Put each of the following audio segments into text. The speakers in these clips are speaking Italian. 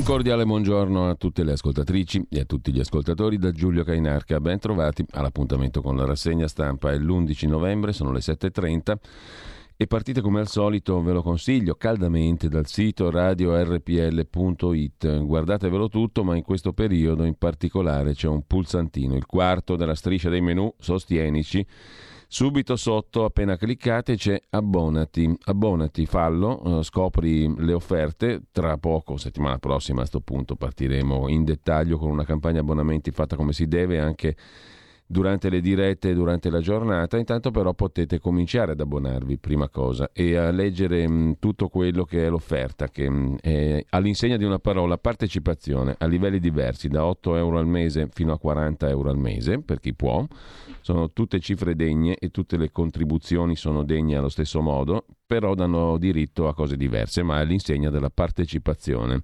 Un cordiale buongiorno a tutte le ascoltatrici e a tutti gli ascoltatori da Giulio Cainarca. Ben trovati all'appuntamento con la rassegna stampa. È l'11 novembre, sono le 7.30 e partite come al solito, ve lo consiglio caldamente dal sito radiorpl.it. Guardatevelo tutto, ma in questo periodo in particolare c'è un pulsantino, il quarto della striscia dei menu, sostienici Subito sotto, appena cliccate, c'è abbonati. Abbonati, fallo, eh, scopri le offerte. Tra poco, settimana prossima a questo punto, partiremo in dettaglio con una campagna abbonamenti fatta come si deve anche durante le dirette e durante la giornata. Intanto però potete cominciare ad abbonarvi, prima cosa, e a leggere mh, mm, tutto quello che è l'offerta, che mh, mm, è all'insegna di una parola, partecipazione a livelli diversi, da 8 euro al mese fino a 40 euro al mese, per chi può. Sono tutte cifre degne e tutte le contribuzioni sono degne allo stesso modo, però danno diritto a cose diverse, ma è all'insegna della partecipazione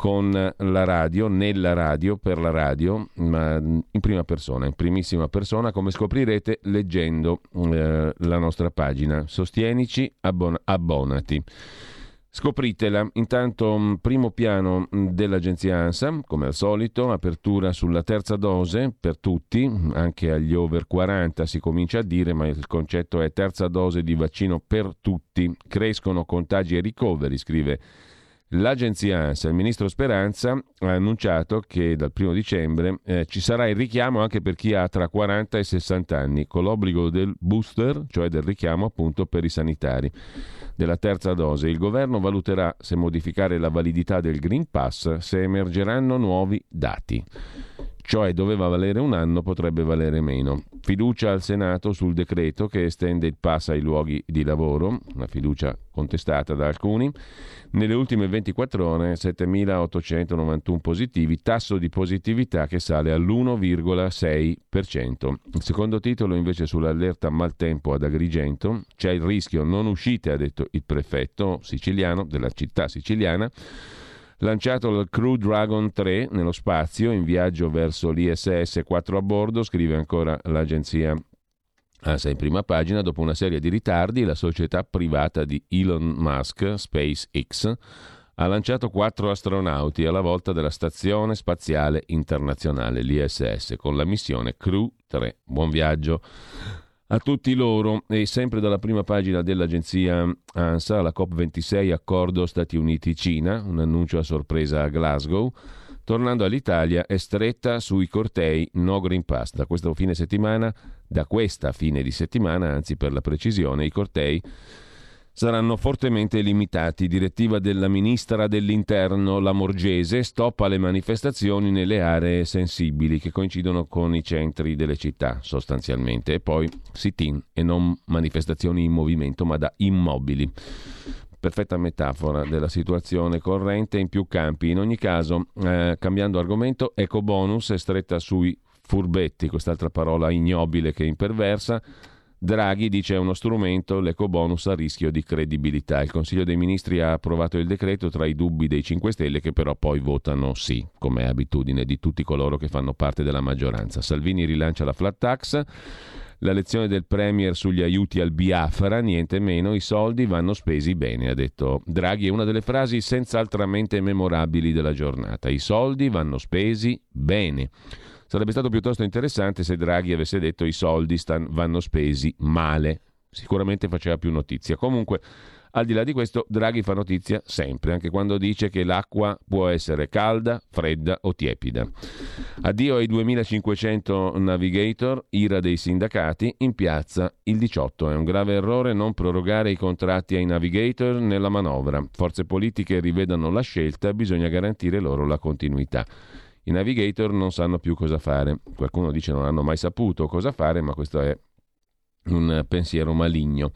con la radio, nella radio, per la radio, ma in prima persona, in primissima persona, come scoprirete leggendo eh, la nostra pagina. Sostienici, abbon- abbonati. Scopritela. Intanto, primo piano dell'agenzia ANSA, come al solito, apertura sulla terza dose per tutti, anche agli over 40 si comincia a dire, ma il concetto è terza dose di vaccino per tutti. Crescono contagi e ricoveri, scrive L'agenzia ANSA, il ministro Speranza, ha annunciato che dal 1 dicembre eh, ci sarà il richiamo anche per chi ha tra 40 e 60 anni, con l'obbligo del booster, cioè del richiamo appunto per i sanitari della terza dose. Il governo valuterà se modificare la validità del Green Pass se emergeranno nuovi dati cioè doveva valere un anno, potrebbe valere meno. Fiducia al Senato sul decreto che estende il pass ai luoghi di lavoro, una fiducia contestata da alcuni. Nelle ultime 24 ore 7.891 positivi, tasso di positività che sale all'1,6%. Il secondo titolo invece sull'allerta maltempo ad Agrigento, c'è il rischio non uscite, ha detto il prefetto siciliano della città siciliana Lanciato dal Crew Dragon 3 nello spazio in viaggio verso l'ISS 4 a bordo, scrive ancora l'agenzia ANSA in prima pagina, dopo una serie di ritardi, la società privata di Elon Musk, SpaceX, ha lanciato quattro astronauti alla volta della Stazione Spaziale Internazionale, l'ISS, con la missione Crew 3. Buon viaggio a tutti loro e sempre dalla prima pagina dell'agenzia ANSA, la COP26 accordo Stati Uniti-Cina, un annuncio a sorpresa a Glasgow. Tornando all'Italia è stretta sui cortei no Green Pass. Da questo fine settimana, da questa fine di settimana, anzi per la precisione, i cortei saranno fortemente limitati. Direttiva della ministra dell'Interno Lamorgese stop alle manifestazioni nelle aree sensibili che coincidono con i centri delle città sostanzialmente e poi sit-in e non manifestazioni in movimento ma da immobili. Perfetta metafora della situazione corrente in più campi. In ogni caso, eh, cambiando argomento, eco bonus è stretta sui furbetti, quest'altra parola ignobile che imperversa Draghi dice è uno strumento, l'ecobonus a rischio di credibilità. Il Consiglio dei Ministri ha approvato il decreto tra i dubbi dei 5 Stelle che però poi votano sì, come è abitudine di tutti coloro che fanno parte della maggioranza. Salvini rilancia la flat tax. La lezione del Premier sugli aiuti al Biafra, niente meno, i soldi vanno spesi bene, ha detto Draghi. È una delle frasi senz'altramente memorabili della giornata. I soldi vanno spesi bene. Sarebbe stato piuttosto interessante se Draghi avesse detto i soldi stan- vanno spesi male. Sicuramente faceva più notizia. Comunque, al di là di questo, Draghi fa notizia sempre, anche quando dice che l'acqua può essere calda, fredda o tiepida. Addio ai 2500 navigator, ira dei sindacati, in piazza il 18. È un grave errore non prorogare i contratti ai navigator nella manovra. Forze politiche rivedano la scelta, bisogna garantire loro la continuità. I navigator non sanno più cosa fare. Qualcuno dice non hanno mai saputo cosa fare, ma questo è un pensiero maligno.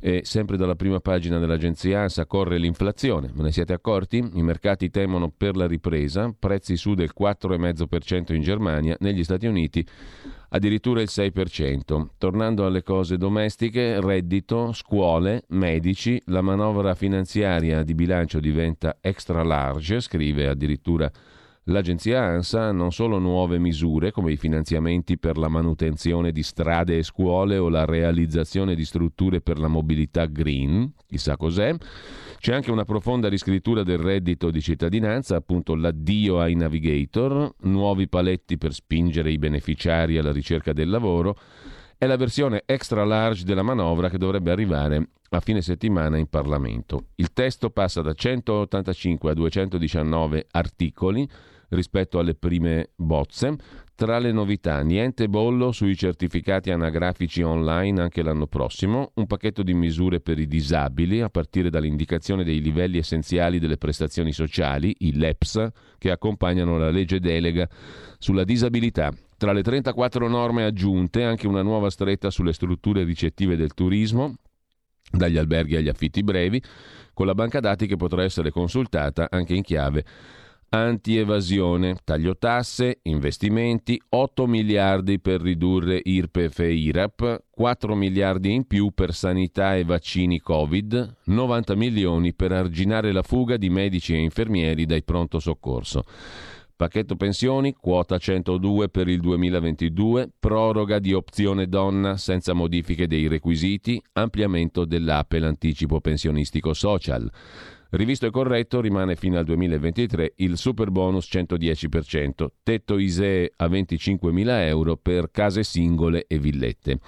E sempre dalla prima pagina dell'agenzia ANSA corre l'inflazione. Ve ne siete accorti? I mercati temono per la ripresa, prezzi su del 4,5% in Germania, negli Stati Uniti addirittura il 6%. Tornando alle cose domestiche, reddito, scuole, medici, la manovra finanziaria di bilancio diventa extra large, scrive addirittura L'agenzia ANSA non solo nuove misure come i finanziamenti per la manutenzione di strade e scuole o la realizzazione di strutture per la mobilità green, chissà cos'è, C'è anche una profonda riscrittura del reddito di cittadinanza, appunto l'addio ai navigator, nuovi paletti per spingere i beneficiari alla ricerca del lavoro. È la versione extra large della manovra che dovrebbe arrivare a fine settimana in Parlamento. Il testo passa da 185 a 219 articoli rispetto alle prime bozze. Tra le novità, niente bollo sui certificati anagrafici online anche l'anno prossimo, un pacchetto di misure per i disabili a partire dall'indicazione dei livelli essenziali delle prestazioni sociali, i LEPS, che accompagnano la legge delega sulla disabilità. Tra le 34 norme aggiunte anche una nuova stretta sulle strutture ricettive del turismo, dagli alberghi agli affitti brevi, con la banca dati che potrà essere consultata anche in chiave anti-evasione, taglio tasse, investimenti, 8 miliardi per ridurre IRPEF e IRAP, 4 miliardi in più per sanità e vaccini Covid, 90 milioni per arginare la fuga di medici e infermieri dai pronto soccorso. Pacchetto pensioni, quota 102 per il 2022, proroga di opzione donna senza modifiche dei requisiti, ampliamento dell'APE l'anticipo pensionistico social. Rivisto e corretto rimane fino al 2023 il super bonus 110%, tetto ISEE a 25.000 euro per case singole e villette.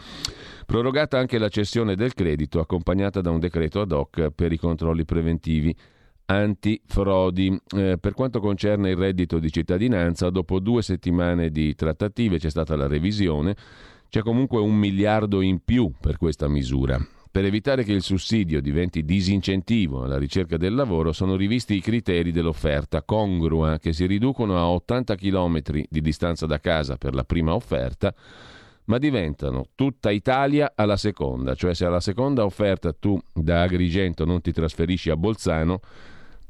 Prorogata anche la cessione del credito accompagnata da un decreto ad hoc per i controlli preventivi antifrodi. Eh, per quanto concerne il reddito di cittadinanza, dopo due settimane di trattative c'è stata la revisione, c'è comunque un miliardo in più per questa misura. Per evitare che il sussidio diventi disincentivo alla ricerca del lavoro, sono rivisti i criteri dell'offerta congrua, che si riducono a 80 km di distanza da casa per la prima offerta, ma diventano tutta Italia alla seconda, cioè se alla seconda offerta tu da Agrigento non ti trasferisci a Bolzano,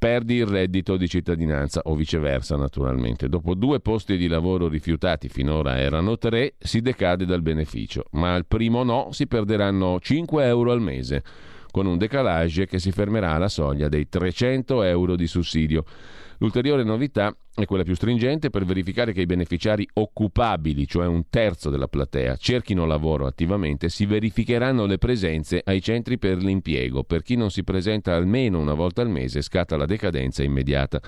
perdi il reddito di cittadinanza o viceversa naturalmente. Dopo due posti di lavoro rifiutati, finora erano tre, si decade dal beneficio, ma al primo no si perderanno 5 euro al mese, con un decalage che si fermerà alla soglia dei 300 euro di sussidio. L'ulteriore novità è quella più stringente per verificare che i beneficiari occupabili, cioè un terzo della platea, cerchino lavoro attivamente, si verificheranno le presenze ai centri per l'impiego. Per chi non si presenta almeno una volta al mese scatta la decadenza immediata.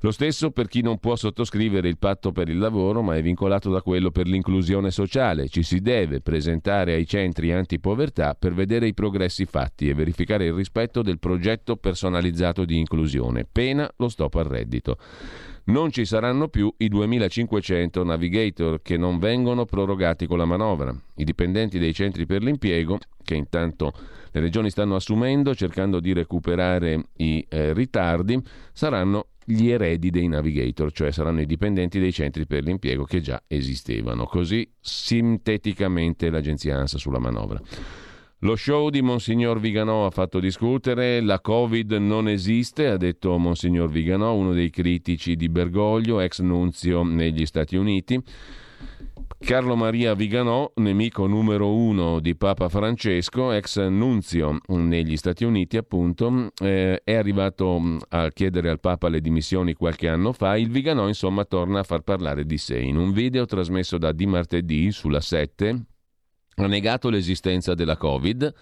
Lo stesso per chi non può sottoscrivere il patto per il lavoro ma è vincolato da quello per l'inclusione sociale. Ci si deve presentare ai centri antipovertà per vedere i progressi fatti e verificare il rispetto del progetto personalizzato di inclusione, pena lo stop al reddito. Non ci saranno più i 2500 navigator che non vengono prorogati con la manovra. I dipendenti dei centri per l'impiego, che intanto le regioni stanno assumendo cercando di recuperare i eh, ritardi, saranno gli eredi dei navigator, cioè saranno i dipendenti dei centri per l'impiego che già esistevano. Così sinteticamente l'agenzia ANSA sulla manovra. Lo show di Monsignor Viganò ha fatto discutere, la Covid non esiste, ha detto Monsignor Viganò, uno dei critici di Bergoglio, ex nunzio negli Stati Uniti. Carlo Maria Viganò, nemico numero uno di Papa Francesco, ex nunzio negli Stati Uniti, appunto, eh, è arrivato mm, a chiedere al Papa le dimissioni qualche anno fa. Il Viganò, insomma, torna a far parlare di sé. In un video trasmesso da Di Martedì sulla 7, ha negato l'esistenza della Covid,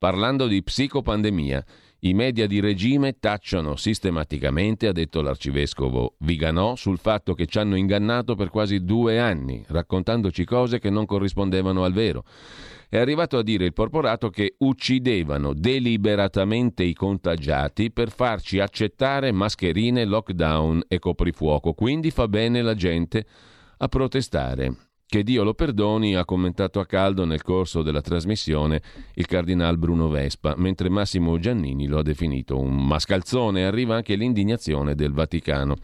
parlando di psicopandemia. I media di regime tacciano sistematicamente, ha detto l'arcivescovo Viganò, sul fatto che ci hanno ingannato per quasi due anni, raccontandoci cose che non corrispondevano al vero. È arrivato a dire il porporato che uccidevano deliberatamente i contagiati per farci accettare mascherine, lockdown e coprifuoco. Quindi fa bene la gente a protestare. Che Dio lo perdoni, ha commentato a caldo nel corso della trasmissione il cardinal Bruno Vespa, mentre Massimo Giannini lo ha definito un mascalzone. Arriva anche l'indignazione del Vaticano.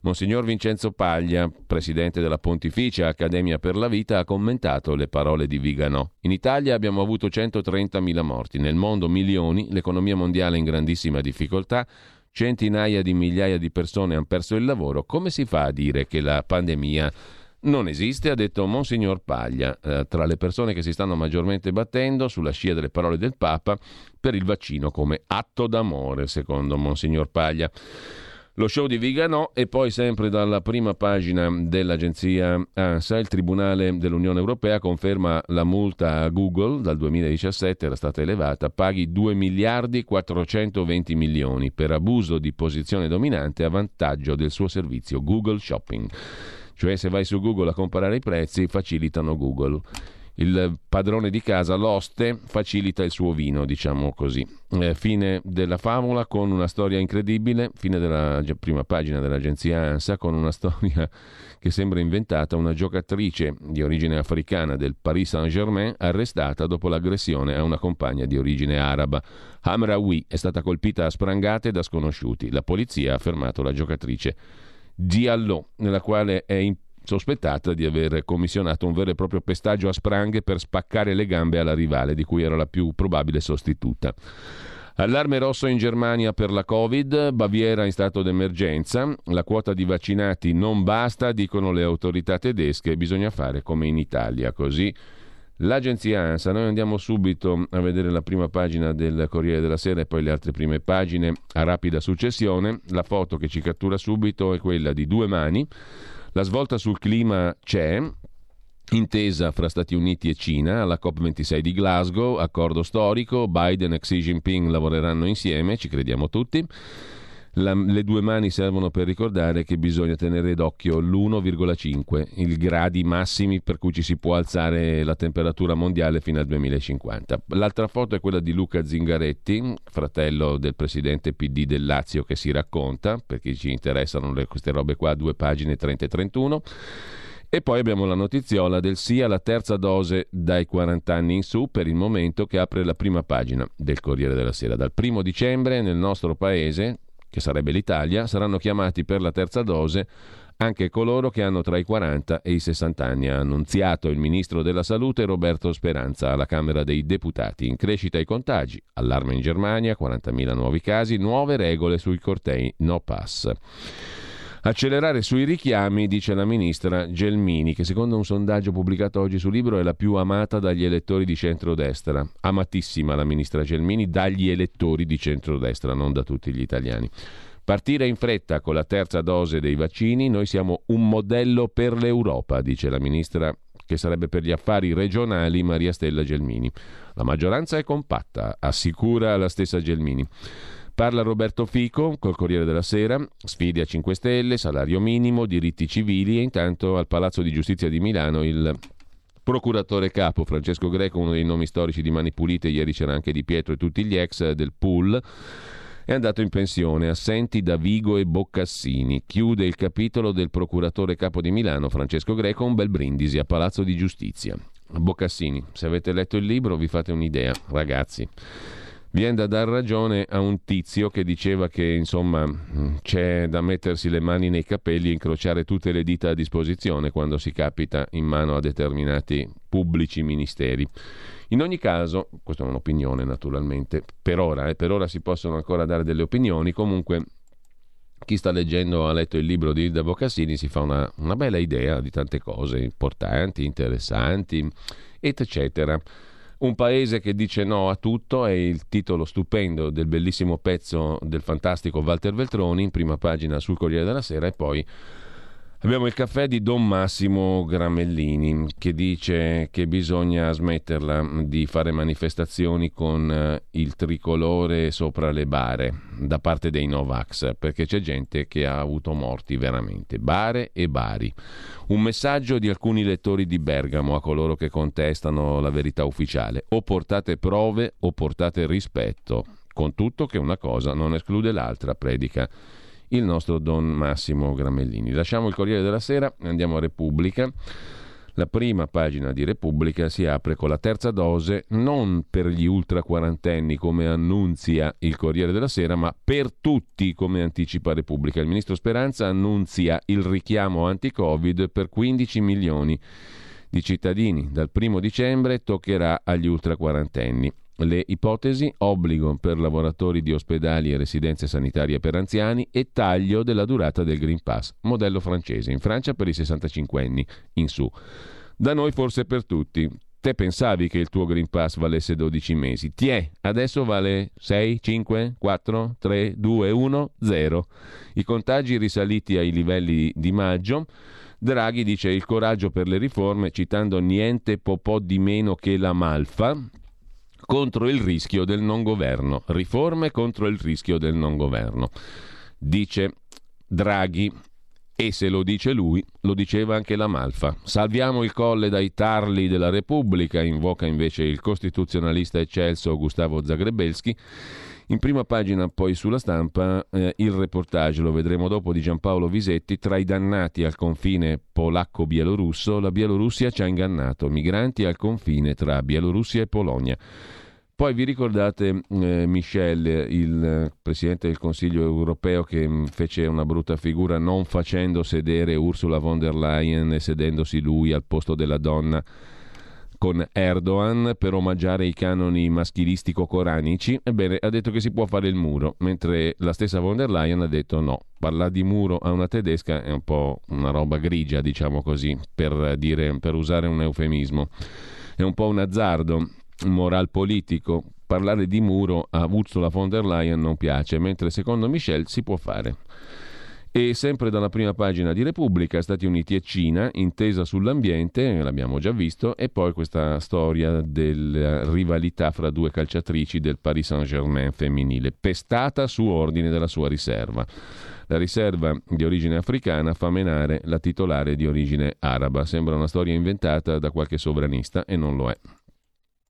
Monsignor Vincenzo Paglia, presidente della Pontificia Accademia per la Vita, ha commentato le parole di Viganò. In Italia abbiamo avuto 130.000 morti, nel mondo milioni, l'economia mondiale in grandissima difficoltà, centinaia di migliaia di persone hanno perso il lavoro. Come si fa a dire che la pandemia non esiste, ha detto Monsignor Paglia, eh, tra le persone che si stanno maggiormente battendo sulla scia delle parole del Papa per il vaccino come atto d'amore, secondo Monsignor Paglia. lo show di Vigano e poi sempre dalla prima pagina dell'agenzia ANSA il Tribunale dell'Unione Europea conferma la multa a Google dal 2017 era stata elevata, paghi 2 miliardi 420 milioni per abuso di posizione dominante a vantaggio del suo servizio Google Shopping. Cioè se vai su Google a comparare i prezzi facilitano Google il padrone di casa, l'oste, facilita il suo vino, diciamo così. Eh, fine della favola con una storia incredibile, fine della prima pagina dell'agenzia ANSA con una storia che sembra inventata, una giocatrice di origine africana del Paris Saint-Germain arrestata dopo l'aggressione a una compagna di origine araba. Hamraoui è stata colpita a sprangate da sconosciuti. La polizia ha fermato la giocatrice Diallo, nella quale è sospettata di aver commissionato un vero e proprio pestaggio a spranghe per spaccare le gambe alla rivale, di cui era la più probabile sostituta. Allarme rosso in Germania per la Covid, Baviera in stato d'emergenza, la quota di vaccinati non basta, dicono le autorità tedesche, bisogna fare come in Italia, così l'agenzia ANSA. Noi andiamo subito a vedere la prima pagina del Corriere della Sera e poi le altre prime pagine a rapida successione. La foto che ci cattura subito è quella di due mani la svolta sul clima c'è, intesa fra Stati Uniti e Cina alla COP26 di Glasgow, accordo storico, Biden e Xi Jinping lavoreranno insieme, ci crediamo tutti. La, le due mani servono per ricordare che bisogna tenere d'occhio l'1,5, il gradi massimi per cui ci si può alzare la temperatura mondiale fino al 2050. L'altra foto è quella di Luca Zingaretti, fratello del presidente PD del Lazio che si racconta, perché ci interessano le, queste robe qua, due pagine 30 e 31. E poi abbiamo la notiziola del sì alla terza dose dai 40 anni in su per il momento che apre la prima pagina del Corriere della Sera. Dal primo dicembre nel nostro paese, che sarebbe l'Italia, saranno chiamati per la terza dose anche coloro che hanno tra i 40 e i 60 anni, ha annunziato il ministro della Salute Roberto Speranza alla Camera dei Deputati. In crescita i contagi, allarme in Germania, 40.000 nuovi casi, nuove regole sui cortei no pass. Accelerare sui richiami, dice la ministra Gelmini, che secondo un sondaggio pubblicato oggi sul libro è la più amata dagli elettori di centrodestra. Amatissima la ministra Gelmini dagli elettori di centrodestra, non da tutti gli italiani. Partire in fretta con la terza dose dei vaccini, noi siamo un modello per l'Europa, dice la ministra che sarebbe per gli affari regionali Maria Stella Gelmini. La maggioranza è compatta, assicura la stessa Gelmini. Parla Roberto Fico col Corriere della Sera, sfide a 5 Stelle, salario minimo, diritti civili e intanto al Palazzo di Giustizia di Milano il procuratore capo Francesco Greco, uno dei nomi storici di Mani Pulite, ieri c'era anche Di Pietro e tutti gli ex del pool, è andato in pensione, assenti da Vigo e Boccassini. Chiude il capitolo del procuratore capo di Milano Francesco Greco, un bel brindisi a Palazzo di Giustizia. Boccassini, se avete letto il libro vi fate un'idea, ragazzi. Viene da dar ragione a un tizio che diceva che insomma c'è da mettersi le mani nei capelli e incrociare tutte le dita a disposizione quando si capita in mano a determinati pubblici ministeri. In ogni caso, questa è un'opinione naturalmente, per ora, eh, per ora si possono ancora dare delle opinioni, comunque chi sta leggendo, ha letto il libro di Ilda Boccassini, si fa una, una bella idea di tante cose importanti, interessanti, eccetera. Un paese che dice no a tutto è il titolo stupendo del bellissimo pezzo del fantastico Walter Veltroni in prima pagina sul Corriere della Sera e poi Abbiamo il caffè di Don Massimo Gramellini che dice che bisogna smetterla di fare manifestazioni con eh, il tricolore sopra le bare da parte dei Novax perché c'è gente che ha avuto morti veramente. Bare e bari. Un messaggio di alcuni lettori di Bergamo a coloro che contestano la verità ufficiale. O portate prove o portate rispetto. Con tutto che una cosa non esclude l'altra, predica il nostro Don Massimo Gramellini. Lasciamo il Corriere della Sera andiamo a Repubblica. La prima pagina di Repubblica si apre con la terza dose non per gli ultra quarantenni come annunzia il Corriere della Sera, ma per tutti come anticipa Repubblica. Il ministro Speranza annunzia il richiamo anti-Covid per 15 milioni di cittadini. Dal primo dicembre toccherà agli ultra quarantenni. Le ipotesi obbligo per lavoratori di ospedali e residenze sanitarie per anziani e taglio della durata del Green Pass, modello francese, in Francia per i 65 anni in su. Da noi forse per tutti. Te pensavi che il tuo Green Pass valesse 12 mesi. Tiè, adesso vale 6, 5, 4, 3, 2, 1, 0. I contagi risaliti ai livelli di maggio. Draghi dice il coraggio per le riforme, citando niente po' di meno che la malfa, contro il rischio del non governo. Riforme contro il rischio del non governo. Dice Draghi. E se lo dice lui, lo diceva anche la Malfa. Salviamo il colle dai tarli della Repubblica, invoca invece il costituzionalista eccelso Gustavo Zagrebelski. In prima pagina poi sulla stampa eh, il reportage, lo vedremo dopo, di Giampaolo Visetti, tra i dannati al confine polacco-bielorusso, la Bielorussia ci ha ingannato, migranti al confine tra Bielorussia e Polonia. Poi vi ricordate eh, Michel, il Presidente del Consiglio europeo che mm, fece una brutta figura non facendo sedere Ursula von der Leyen e sedendosi lui al posto della donna con Erdogan per omaggiare i canoni maschilistico-coranici? Ebbene, ha detto che si può fare il muro, mentre la stessa von der Leyen ha detto no. Parlare di muro a una tedesca è un po' una roba grigia, diciamo così, per, dire, per usare un eufemismo. È un po' un azzardo moral politico. Parlare di muro a Ursula von der Leyen non piace, mentre secondo Michel si può fare. E sempre dalla prima pagina di Repubblica, Stati Uniti e Cina, intesa sull'ambiente, l'abbiamo già visto, e poi questa storia della rivalità fra due calciatrici del Paris Saint-Germain femminile, pestata su ordine della sua riserva. La riserva di origine africana fa menare la titolare di origine araba. Sembra una storia inventata da qualche sovranista e non lo è.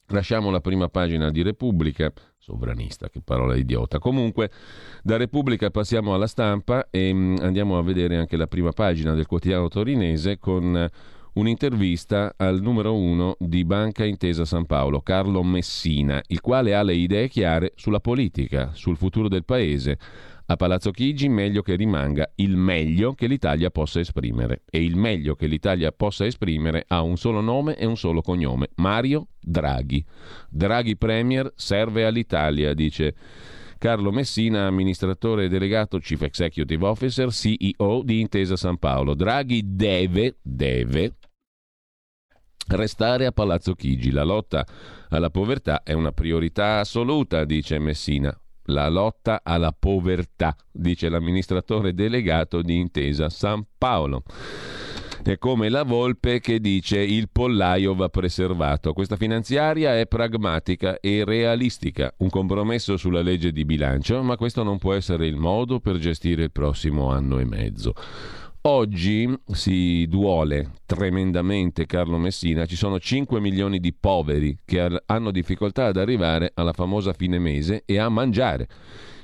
Lasciamo la prima pagina di Repubblica, sovranista, che parola idiota. Comunque, da Repubblica passiamo alla stampa e mm, andiamo a vedere anche la prima pagina del quotidiano torinese con un'intervista al numero uno di Banca Intesa San Paolo, Carlo Messina, il quale ha le idee chiare sulla politica, sul futuro del paese a Palazzo Chigi meglio che rimanga il meglio che l'Italia possa esprimere. E il meglio che l'Italia possa esprimere ha un solo nome e un solo cognome, Mario Draghi. Draghi Premier serve all'Italia, dice Carlo Messina, amministratore delegato Chief Executive Officer, CEO di Intesa San Paolo. Draghi deve, deve restare a Palazzo Chigi. La lotta alla povertà è una priorità assoluta, dice Messina la lotta alla povertà, dice l'amministratore delegato di Intesa San Paolo. È come la volpe che dice il pollaio va preservato. Questa finanziaria è pragmatica e realistica, un compromesso sulla legge di bilancio, ma questo non può essere il modo per gestire il prossimo anno e mezzo. Oggi si duole tremendamente Carlo Messina, ci sono 5 milioni di poveri che hanno difficoltà ad arrivare alla famosa fine mese e a mangiare.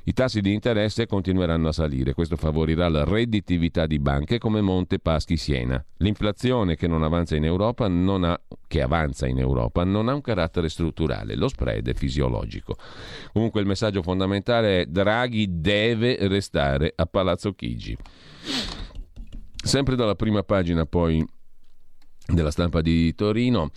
I tassi di interesse continueranno a salire, questo favorirà la redditività di banche come Monte Paschi Siena. L'inflazione che avanza in Europa non ha, che avanza in Europa non ha un carattere strutturale, lo spread è fisiologico. Comunque il messaggio fondamentale è Draghi deve restare a Palazzo Chigi. Sempre dalla prima pagina poi della stampa di Torino,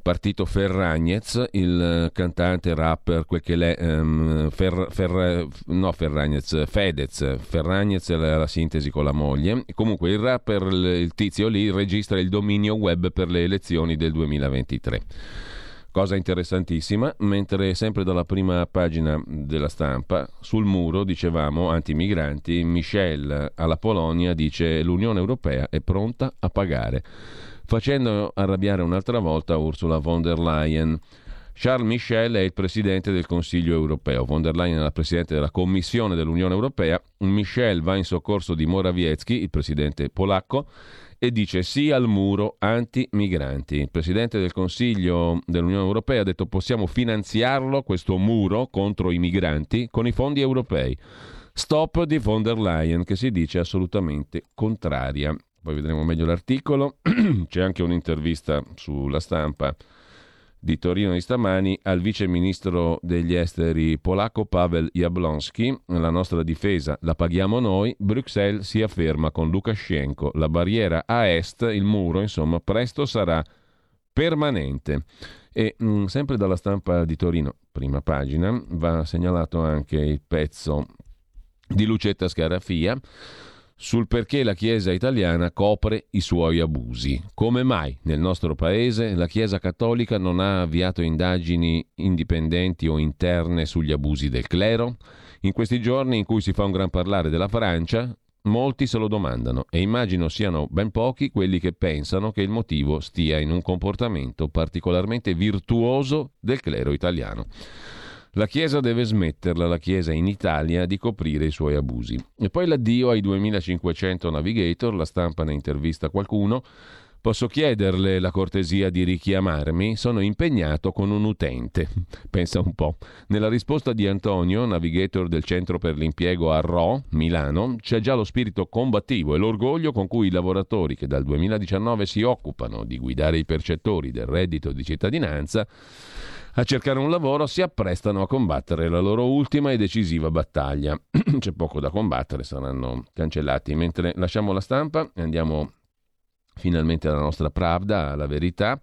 partito Ferragnez, il cantante rapper, quel che l'è, um, Fer, Fer, no Ferragnez, Fedez, Ferragnez è la, la, sintesi con la moglie. Comunque il rapper, il tizio lì, registra il dominio web per le elezioni del 2023 cosa interessantissima, mentre sempre dalla prima pagina della stampa, sul muro, dicevamo, anti-migranti, Michel alla Polonia dice l'Unione Europea è pronta a pagare, facendo arrabbiare un'altra volta Ursula von der Leyen. Charles Michel è il presidente del Consiglio europeo, von der Leyen è la presidente della Commissione dell'Unione Europea, Michel va in soccorso di Morawiecki, il presidente polacco, e dice sì al muro anti-migranti. Il Presidente del Consiglio dell'Unione Europea ha detto possiamo finanziarlo, questo muro contro i migranti, con i fondi europei. Stop di von der Leyen, che si dice assolutamente contraria. Poi vedremo meglio l'articolo. C'è anche un'intervista sulla stampa di Torino di stamani al vice ministro degli esteri polacco Pavel Jablonski. La nostra difesa la paghiamo noi. Bruxelles si afferma con Lukashenko. La barriera a est, il muro, insomma, presto sarà permanente. E mh, mm, sempre dalla stampa di Torino, prima pagina, va segnalato anche il pezzo di Lucetta Scarafia sul perché la Chiesa italiana copre i suoi abusi. Come mai nel nostro paese la Chiesa cattolica non ha avviato indagini indipendenti o interne sugli abusi del clero? In questi giorni in cui si fa un gran parlare della Francia, molti se lo domandano e immagino siano ben pochi quelli che pensano che il motivo stia in un comportamento particolarmente virtuoso del clero italiano. La Chiesa deve smetterla, la Chiesa in Italia, di coprire i suoi abusi. E poi l'addio ai 2500 navigator, la stampa ne intervista qualcuno. Posso chiederle la cortesia di richiamarmi? Sono impegnato con un utente. Pensa un po'. Nella risposta di Antonio, navigator del Centro per l'Impiego a Ro, Milano, c'è già lo spirito combattivo e l'orgoglio con cui i lavoratori che dal 2019 si occupano di guidare i percettori del reddito di cittadinanza a cercare un lavoro si apprestano a combattere la loro ultima e decisiva battaglia. C'è poco da combattere, saranno cancellati. Mentre lasciamo la stampa e andiamo finalmente alla nostra Pravda, alla verità.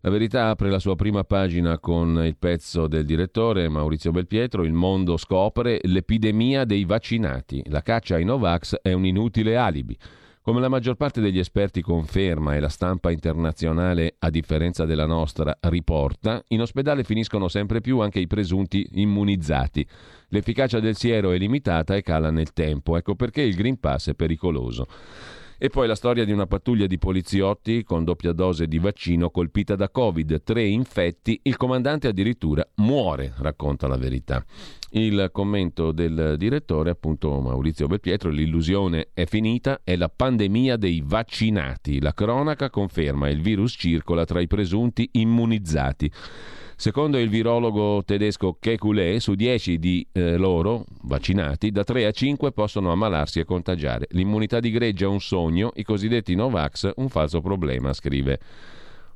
La verità apre la sua prima pagina con il pezzo del direttore Maurizio Belpietro, Il mondo scopre l'epidemia dei vaccinati. La caccia ai Novax è un inutile alibi. Come la maggior parte degli esperti conferma e la stampa internazionale, a differenza della nostra, riporta, in ospedale finiscono sempre più anche i presunti immunizzati. L'efficacia del siero è limitata e cala nel tempo, ecco perché il Green Pass è pericoloso. E poi la storia di una pattuglia di poliziotti con doppia dose di vaccino colpita da Covid, tre infetti, il comandante addirittura muore, racconta la verità. Il commento del direttore, appunto Maurizio Belpietro, l'illusione è finita, è la pandemia dei vaccinati. La cronaca conferma il virus circola tra i presunti immunizzati. Secondo il virologo tedesco Kekulé, su 10 di eh, loro vaccinati, da 3 a 5 possono ammalarsi e contagiare. L'immunità di gregge è un sogno, i cosiddetti Novax un falso problema, scrive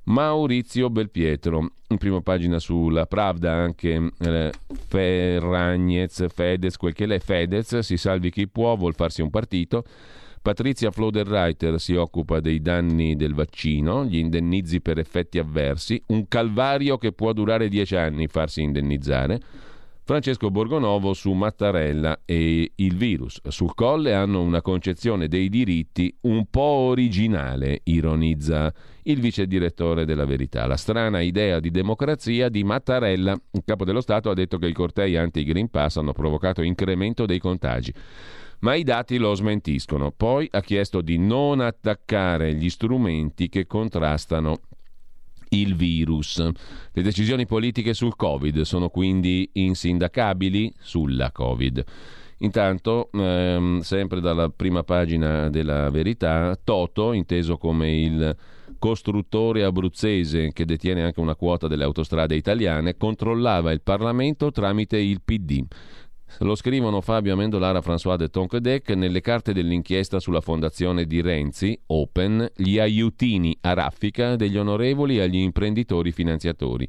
Maurizio Belpietro. In prima pagina sulla Pravda anche eh, Ferragnez, Fedez, quel che l'è Fedez, si salvi chi può, vuol farsi un partito. Patrizia Floderreiter si occupa dei danni del vaccino, gli indennizi per effetti avversi, un calvario che può durare dieci anni farsi indennizzare. Francesco Borgonovo su Mattarella e il virus. Sul colle hanno una concezione dei diritti un po' originale, ironizza il vice direttore della Verità. La strana idea di democrazia di Mattarella. Il capo dello Stato ha detto che i cortei anti-Green Pass hanno provocato incremento dei contagi. Ma i dati lo smentiscono. Poi ha chiesto di non attaccare gli strumenti che contrastano il virus. Le decisioni politiche sul Covid sono quindi insindacabili sulla Covid. Intanto, ehm, sempre dalla prima pagina della verità, Toto, inteso come il costruttore abruzzese che detiene anche una quota delle autostrade italiane, controllava il Parlamento tramite il PD. Lo scrivono Fabio Amendolara, François de Tonquedec nelle carte dell'inchiesta sulla fondazione di Renzi, Open, gli aiutini a raffica degli onorevoli agli imprenditori finanziatori.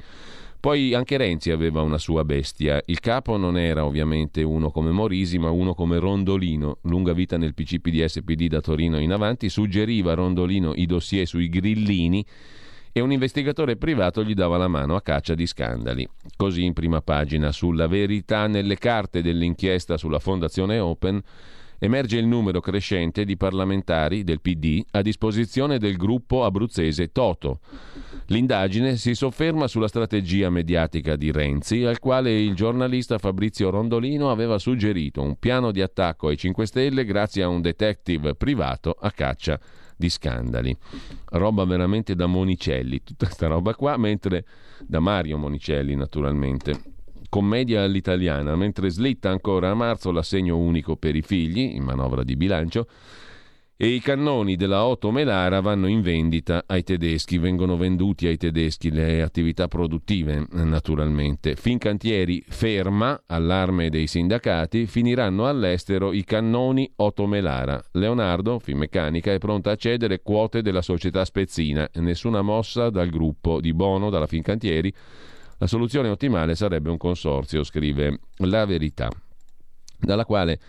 Poi anche Renzi aveva una sua bestia. Il capo non era ovviamente uno come Morisi, ma uno come Rondolino. Lunga vita nel PCPD-SPD da Torino in avanti, suggeriva a Rondolino i dossier sui grillini e un investigatore privato gli dava la mano a caccia di scandali. Così in prima pagina sulla verità nelle carte dell'inchiesta sulla Fondazione Open emerge il numero crescente di parlamentari del PD a disposizione del gruppo abruzzese Toto. L'indagine si sofferma sulla strategia mediatica di Renzi, al quale il giornalista Fabrizio Rondolino aveva suggerito un piano di attacco ai 5 Stelle grazie a un detective privato a caccia di scandali. Roba veramente da Monicelli, tutta questa roba qua, mentre da Mario Monicelli naturalmente. Commedia all'italiana, mentre slitta ancora a marzo l'assegno unico per i figli, in manovra di bilancio, e i cannoni della Otto Melara vanno in vendita ai tedeschi, vengono venduti ai tedeschi le attività produttive naturalmente. Fincantieri ferma, allarme dei sindacati, finiranno all'estero i cannoni Otto Melara. Leonardo, Finmeccanica, è pronta a cedere quote della società spezzina, nessuna mossa dal gruppo di Bono, dalla Fincantieri. La soluzione ottimale sarebbe un consorzio, scrive La Verità, dalla quale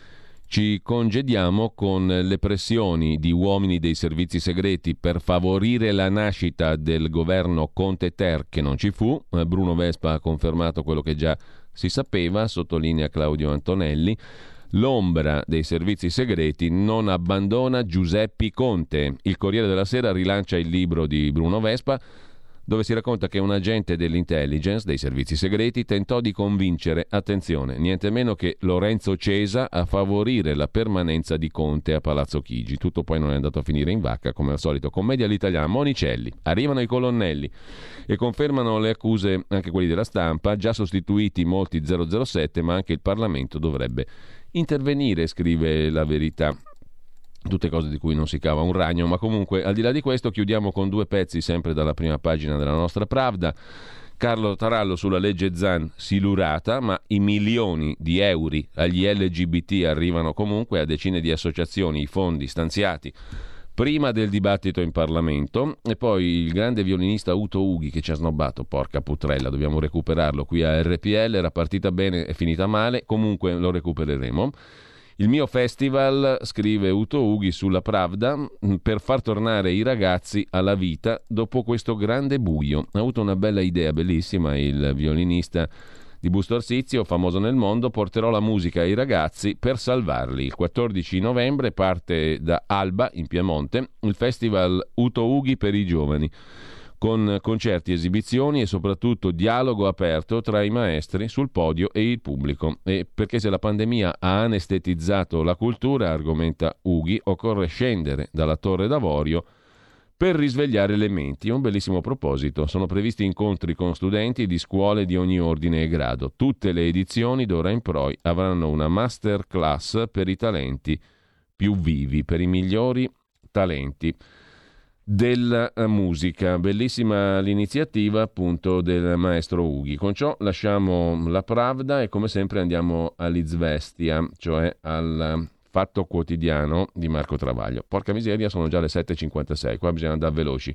ci congediamo con le pressioni di uomini dei servizi segreti per favorire la nascita del governo Conte Ter che non ci fu. Bruno Vespa ha confermato quello che già si sapeva, sottolinea Claudio Antonelli. L'ombra dei servizi segreti non abbandona Giuseppe Conte. Il Corriere della Sera rilancia il libro di Bruno Vespa dove si racconta che un agente dell'intelligence, dei servizi segreti, tentò di convincere, attenzione, niente meno che Lorenzo Cesa a favorire la permanenza di Conte a Palazzo Chigi. Tutto poi non è andato a finire in vacca, come al solito. Commedia all'italiana, Monicelli. Arrivano i colonnelli e confermano le accuse anche quelli della stampa, già sostituiti molti 007, ma anche il Parlamento dovrebbe intervenire, scrive la verità tutte cose di cui non si cava un ragno, ma comunque al di là di questo chiudiamo con due pezzi sempre dalla prima pagina della nostra Pravda. Carlo Tarallo sulla legge Zan silurata, ma i milioni di euro agli LGBT arrivano comunque a decine di associazioni, i fondi stanziati prima del dibattito in Parlamento e poi il grande violinista Uto Ughi che ci ha snobbato, porca putrella, dobbiamo recuperarlo qui a RPL, era partita bene, è finita male, comunque lo recupereremo. Il mio festival, scrive Uto Ughi sulla Pravda, mm, per far tornare i ragazzi alla vita dopo questo grande buio. Ha avuto una bella idea, bellissima, il violinista di Busto Arsizio, famoso nel mondo, porterò la musica ai ragazzi per salvarli. Il 14 novembre parte da Alba, in Piemonte, il festival Uto Ughi per i giovani con concerti, esibizioni e soprattutto dialogo aperto tra i maestri sul podio e il pubblico. E perché se la pandemia ha anestetizzato la cultura, argomenta Ughi, occorre scendere dalla torre d'avorio per risvegliare le menti. Un bellissimo proposito. Sono previsti incontri con studenti di scuole di ogni ordine e grado. Tutte le edizioni d'ora in poi avranno una master class per i talenti più vivi, per i migliori talenti della eh, musica. Bellissima l'iniziativa appunto del maestro Ughi. Con ciò lasciamo la Pravda e come sempre andiamo all'Izvestia, cioè al Fatto Quotidiano di Marco Travaglio. Porca miseria, sono già le 7.56, qua bisogna andare veloci.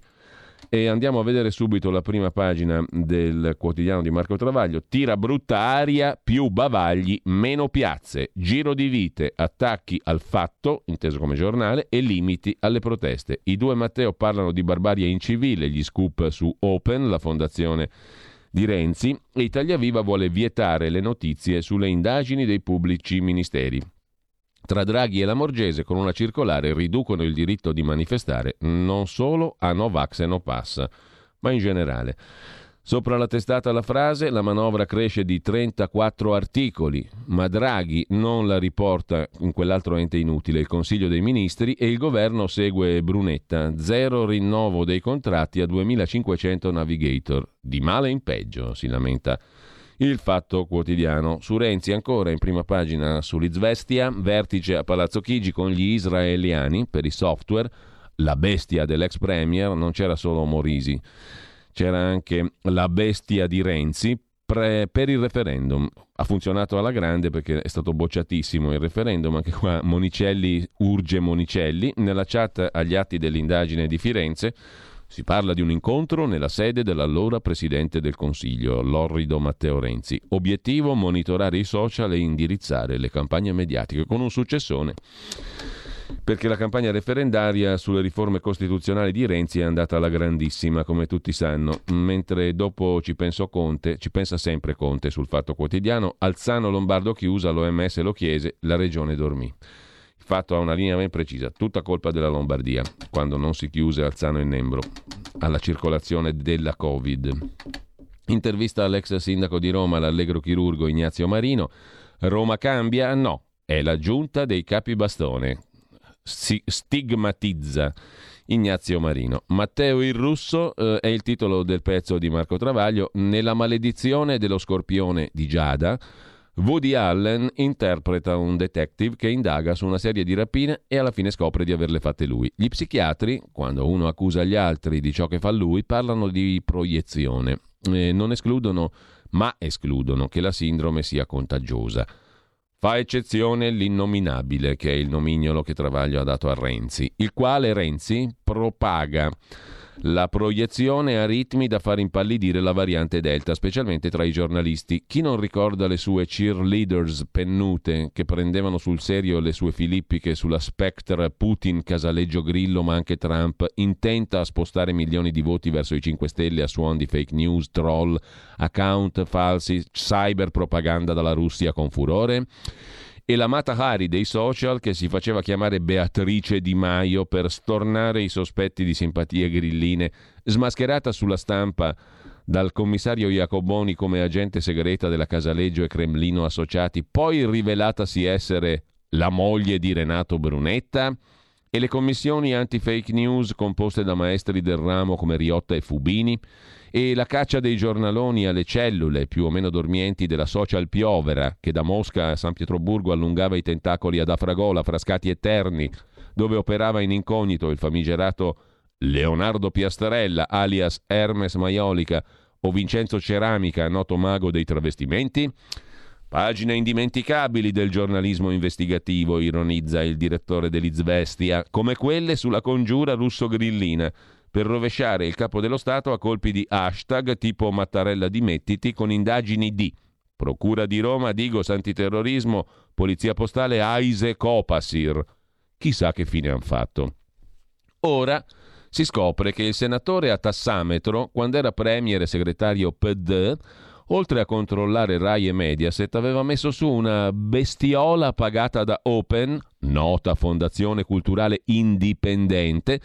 E andiamo a vedere subito la prima pagina del quotidiano di Marco Travaglio. Tira brutta aria, più bavagli, meno piazze, giro di vite, attacchi al fatto, inteso come giornale, e limiti alle proteste. I due Matteo parlano di barbarie incivile, gli scoop su Open, la fondazione di Renzi, e Italia Viva vuole vietare le notizie sulle indagini dei pubblici ministeri. Tra Draghi e la Morgese, con una circolare, riducono il diritto di manifestare non solo a Novax e No Pass, ma in generale. Sopra la testata la frase, la manovra cresce di 34 articoli, ma Draghi non la riporta in quell'altro ente inutile, il Consiglio dei Ministri, e il governo segue Brunetta, zero rinnovo dei contratti a 2500 navigator. Di male in peggio, si lamenta il Fatto Quotidiano. Su Renzi ancora in prima pagina sull'Izvestia, vertice a Palazzo Chigi con gli israeliani per i software, la bestia dell'ex premier, non c'era solo Morisi, c'era anche la bestia di Renzi pre, per il referendum. Ha funzionato alla grande perché è stato bocciatissimo il referendum, anche qua Monicelli urge Monicelli, nella chat agli atti dell'indagine di Firenze si parla di un incontro nella sede dell'allora Presidente del Consiglio, l'orrido Matteo Renzi. Obiettivo monitorare i social e indirizzare le campagne mediatiche con un successone. Perché la campagna referendaria sulle riforme costituzionali di Renzi è andata alla grandissima, come tutti sanno, mentre dopo ci Conte, ci pensa sempre Conte sul Fatto Quotidiano, Alzano Lombardo chiusa, l'OMS lo chiese, la regione dormì fatto ha una linea ben precisa, tutta colpa della Lombardia, quando non si chiuse Alzano e Nembro alla circolazione della Covid. Intervista all'ex sindaco di Roma, l'allegro chirurgo Ignazio Marino. Roma cambia? No, è la giunta dei capi bastone. Si stigmatizza Ignazio Marino. Matteo il Russo eh, è il titolo del pezzo di Marco Travaglio. Nella maledizione dello scorpione di Giada Woody Allen interpreta un detective che indaga su una serie di rapine e alla fine scopre di averle fatte lui. Gli psichiatri, quando uno accusa gli altri di ciò che fa lui, parlano di proiezione. E non escludono, ma escludono che la sindrome sia contagiosa. Fa eccezione l'innominabile, che è il nomignolo che Travaglio ha dato a Renzi, il quale Renzi propaga la proiezione a ritmi da far impallidire la variante Delta, specialmente tra i giornalisti. Chi non ricorda le sue cheerleaders pennute che prendevano sul serio le sue filippiche sulla Spectre, Putin, Casaleggio Grillo, ma anche Trump, intenta a spostare milioni di voti verso i 5 Stelle a suon di fake news, troll, account falsi, cyber propaganda dalla Russia con furore? E la Mata Hari dei social che si faceva chiamare Beatrice Di Maio per stornare i sospetti di simpatie grilline, smascherata sulla stampa dal commissario Jacoboni come agente segreta della Casaleggio e Cremlino associati, poi rivelatasi essere la moglie di Renato Brunetta, e le commissioni anti-fake news composte da maestri del ramo come Riotta e Fubini, e la caccia dei giornaloni alle cellule più o meno dormienti della social piovera che da Mosca a San Pietroburgo allungava i tentacoli ad Afragola, Frascati e Terni, dove operava in incognito il famigerato Leonardo Piastrella, alias Hermes Maiolica, o Vincenzo Ceramica, noto mago dei travestimenti? Pagine indimenticabili del giornalismo investigativo, ironizza il direttore dell'Izvestia, come quelle sulla congiura russo-grillina, per rovesciare il capo dello Stato a colpi di hashtag tipo Mattarella dimettiti con indagini di Procura di Roma, Digo Santiterrorismo, Polizia Postale Aise Copasir. Chissà che fine hanno fatto. Ora si scopre che il senatore a tassametro, quando era premier e segretario PD, oltre a controllare Rai e Mediaset, aveva messo su una bestiola pagata da Open, nota fondazione culturale indipendente,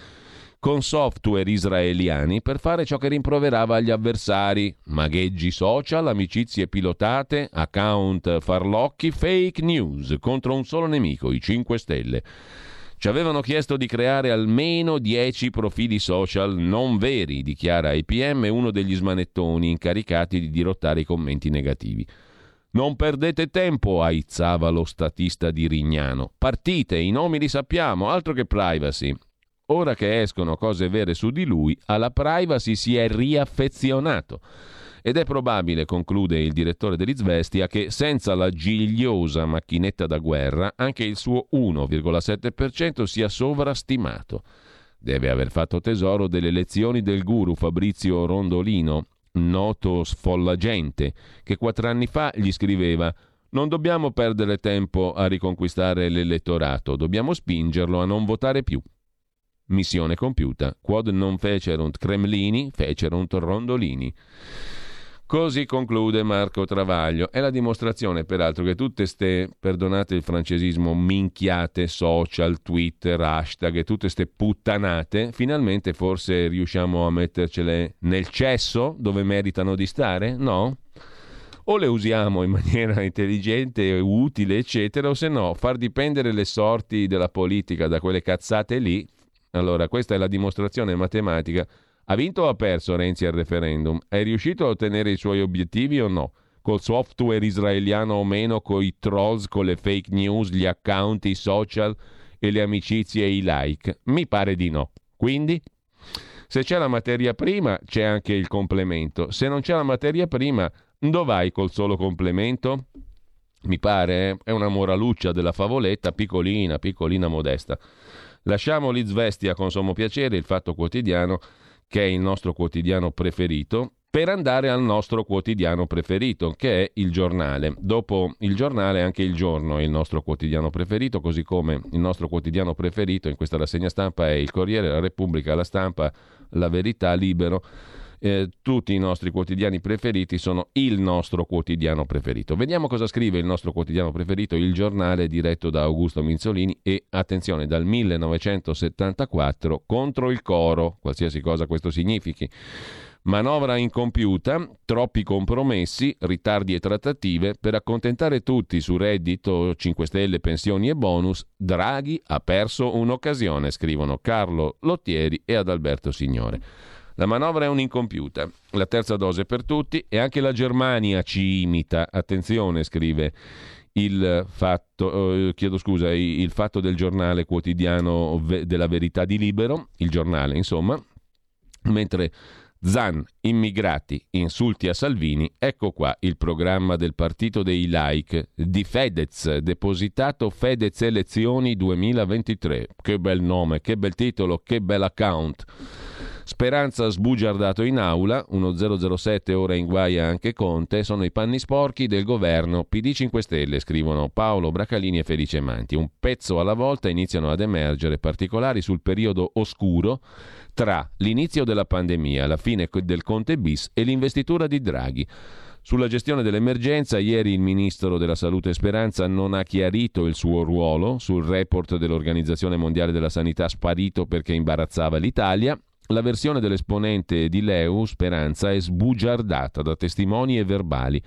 con software israeliani per fare ciò che rimproverava agli avversari, magheggi social, amicizie pilotate, account farlocchi, fake news contro un solo nemico, i 5 Stelle. Ci avevano chiesto di creare almeno 10 profili social non veri, dichiara IPM, uno degli smanettoni incaricati di dirottare i commenti negativi. Non perdete tempo, aizzava lo statista di Rignano. Partite, i nomi li sappiamo, altro che privacy. Ora che escono cose vere su di lui, alla privacy si è riaffezionato. Ed è probabile, conclude il direttore dell'Izvestia, che senza la gigliosa macchinetta da guerra anche il suo 1,7% sia sovrastimato. Deve aver fatto tesoro delle lezioni del guru Fabrizio Rondolino, noto sfollagente, che quattro anni fa gli scriveva non dobbiamo perdere tempo a riconquistare l'elettorato, dobbiamo spingerlo a non votare più. Missione compiuta. Quod non fecerunt Cremlini, fecerunt Rondolini. Così conclude Marco Travaglio. È la dimostrazione, peraltro, che tutte ste, perdonate il francesismo, minchiate, social, Twitter, hashtag tutte ste puttanate, finalmente forse riusciamo a mettercele nel cesso dove meritano di stare? No? O le usiamo in maniera intelligente, utile, eccetera, o se no, far dipendere le sorti della politica da quelle cazzate lì. Allora, questa è la dimostrazione matematica ha vinto o ha perso Renzi al referendum? È riuscito a ottenere i suoi obiettivi o no? Col software israeliano o meno, con i trolls, con le fake news, gli account, i social e le amicizie e i like? Mi pare di no. Quindi? Se c'è la materia prima, c'è anche il complemento. Se non c'è la materia prima, dove vai col solo complemento? Mi pare, eh? è una moraluccia della favoletta, piccolina, piccolina, modesta. Lasciamo l'Izvestia con sommo piacere, il fatto quotidiano che è il nostro quotidiano preferito, per andare al nostro quotidiano preferito, che è il giornale. Dopo il giornale anche il giorno è il nostro quotidiano preferito, così come il nostro quotidiano preferito in questa rassegna stampa è il Corriere, la Repubblica, la Stampa, la Verità, Libero. Eh, tutti i nostri quotidiani preferiti sono il nostro quotidiano preferito. Vediamo cosa scrive il nostro quotidiano preferito, il giornale diretto da Augusto Minzolini e attenzione dal 1974 contro il coro, qualsiasi cosa questo significhi. Manovra incompiuta, troppi compromessi, ritardi e trattative per accontentare tutti su reddito, 5 stelle, pensioni e bonus. Draghi ha perso un'occasione, scrivono Carlo Lottieri e Adalberto Signore. La manovra è un'incompiuta, la terza dose per tutti e anche la Germania ci imita. Attenzione, scrive il fatto, eh, chiedo scusa, il fatto del giornale quotidiano della verità di Libero, il giornale insomma, mentre Zan, immigrati, insulti a Salvini, ecco qua il programma del partito dei like di Fedez, depositato Fedez Elezioni 2023. Che bel nome, che bel titolo, che bel account. Speranza sbugiardato in aula, uno 007 ora in guaia anche Conte, sono i panni sporchi del governo PD 5 Stelle, scrivono Paolo Bracalini e Felice Manti. Un pezzo alla volta iniziano ad emergere particolari sul periodo oscuro tra l'inizio della pandemia, la fine del Conte bis e l'investitura di Draghi. Sulla gestione dell'emergenza, ieri il ministro della Salute Speranza non ha chiarito il suo ruolo sul report dell'Organizzazione Mondiale della Sanità sparito perché imbarazzava l'Italia. La versione dell'esponente di Leu, Speranza, è sbugiardata da testimoni e verbali.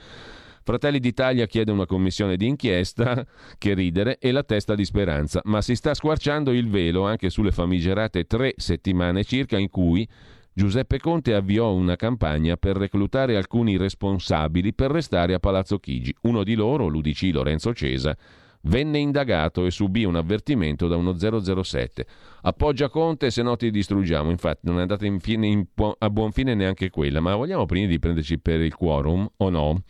Fratelli d'Italia chiede una commissione d'inchiesta, che ridere, e la testa di Speranza, ma si sta squarciando il velo anche sulle famigerate tre settimane circa in cui Giuseppe Conte avviò una campagna per reclutare alcuni responsabili per restare a Palazzo Chigi. Uno di loro, l'UDC Lorenzo Cesa, venne indagato e subì un avvertimento da uno 007. Appoggia Conte, se no ti distruggiamo. Infatti non è andata in fine, in, a buon fine neanche quella, ma vogliamo prima di prenderci per il quorum o no?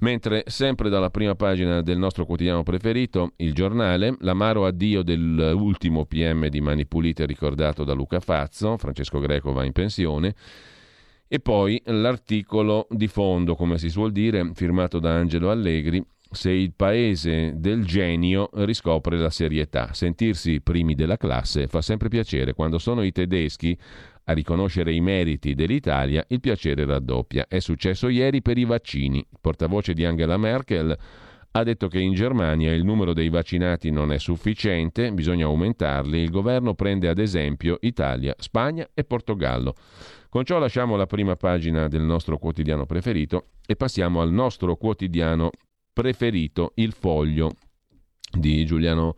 Mentre sempre dalla prima pagina del nostro quotidiano preferito, il giornale, l'amaro addio dell'ultimo PM di Mani Pulite ricordato da Luca Fazzo, Francesco Greco va in pensione, e poi l'articolo di fondo, come si suol dire, firmato da Angelo Allegri, se il paese del genio riscopre la serietà. Sentirsi primi della classe fa sempre piacere. Quando sono i tedeschi a riconoscere i meriti dell'Italia, il piacere raddoppia. È successo ieri per i vaccini. Il portavoce di Angela Merkel ha detto che in Germania il numero dei vaccinati non è sufficiente, bisogna aumentarli. Il governo prende ad esempio Italia, Spagna e Portogallo. Con ciò lasciamo la prima pagina del nostro quotidiano preferito e passiamo al nostro quotidiano preferito, Il Foglio di Giuliano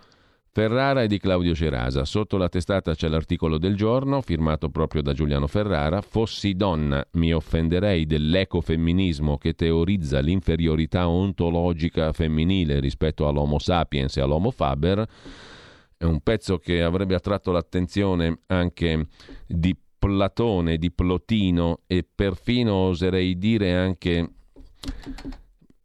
Ferrara e di Claudio Cerasa. Sotto la testata c'è l'articolo del giorno, firmato proprio da Giuliano Ferrara. Fossi donna, mi offenderei dell'ecofemminismo che teorizza l'inferiorità ontologica femminile rispetto all'Homo sapiens e all'Homo faber. È un pezzo che avrebbe attratto l'attenzione anche di Platone, di Plotino e perfino oserei dire anche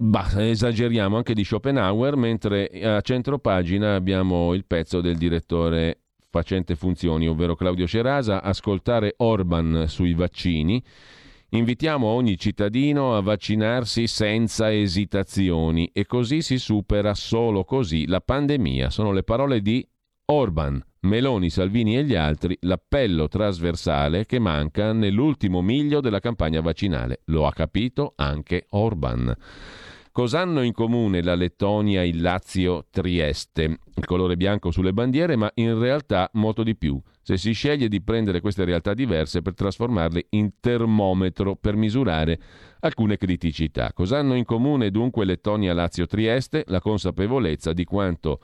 Bah, esageriamo anche di Schopenhauer, mentre a centro pagina abbiamo il pezzo del direttore facente funzioni, ovvero Claudio Cerasa, ascoltare Orban sui vaccini. Invitiamo ogni cittadino a vaccinarsi senza esitazioni e così si supera solo così la pandemia. Sono le parole di Orban, Meloni, Salvini e gli altri, l'appello trasversale che manca nell'ultimo miglio della campagna vaccinale. Lo ha capito anche Orban. Cosa hanno in comune la Lettonia, il Lazio, Trieste? Il colore bianco sulle bandiere, ma in realtà molto di più. Se si sceglie di prendere queste realtà diverse per trasformarle in termometro per misurare alcune criticità. Cosa hanno in comune dunque Lettonia, Lazio, Trieste? La consapevolezza di quanto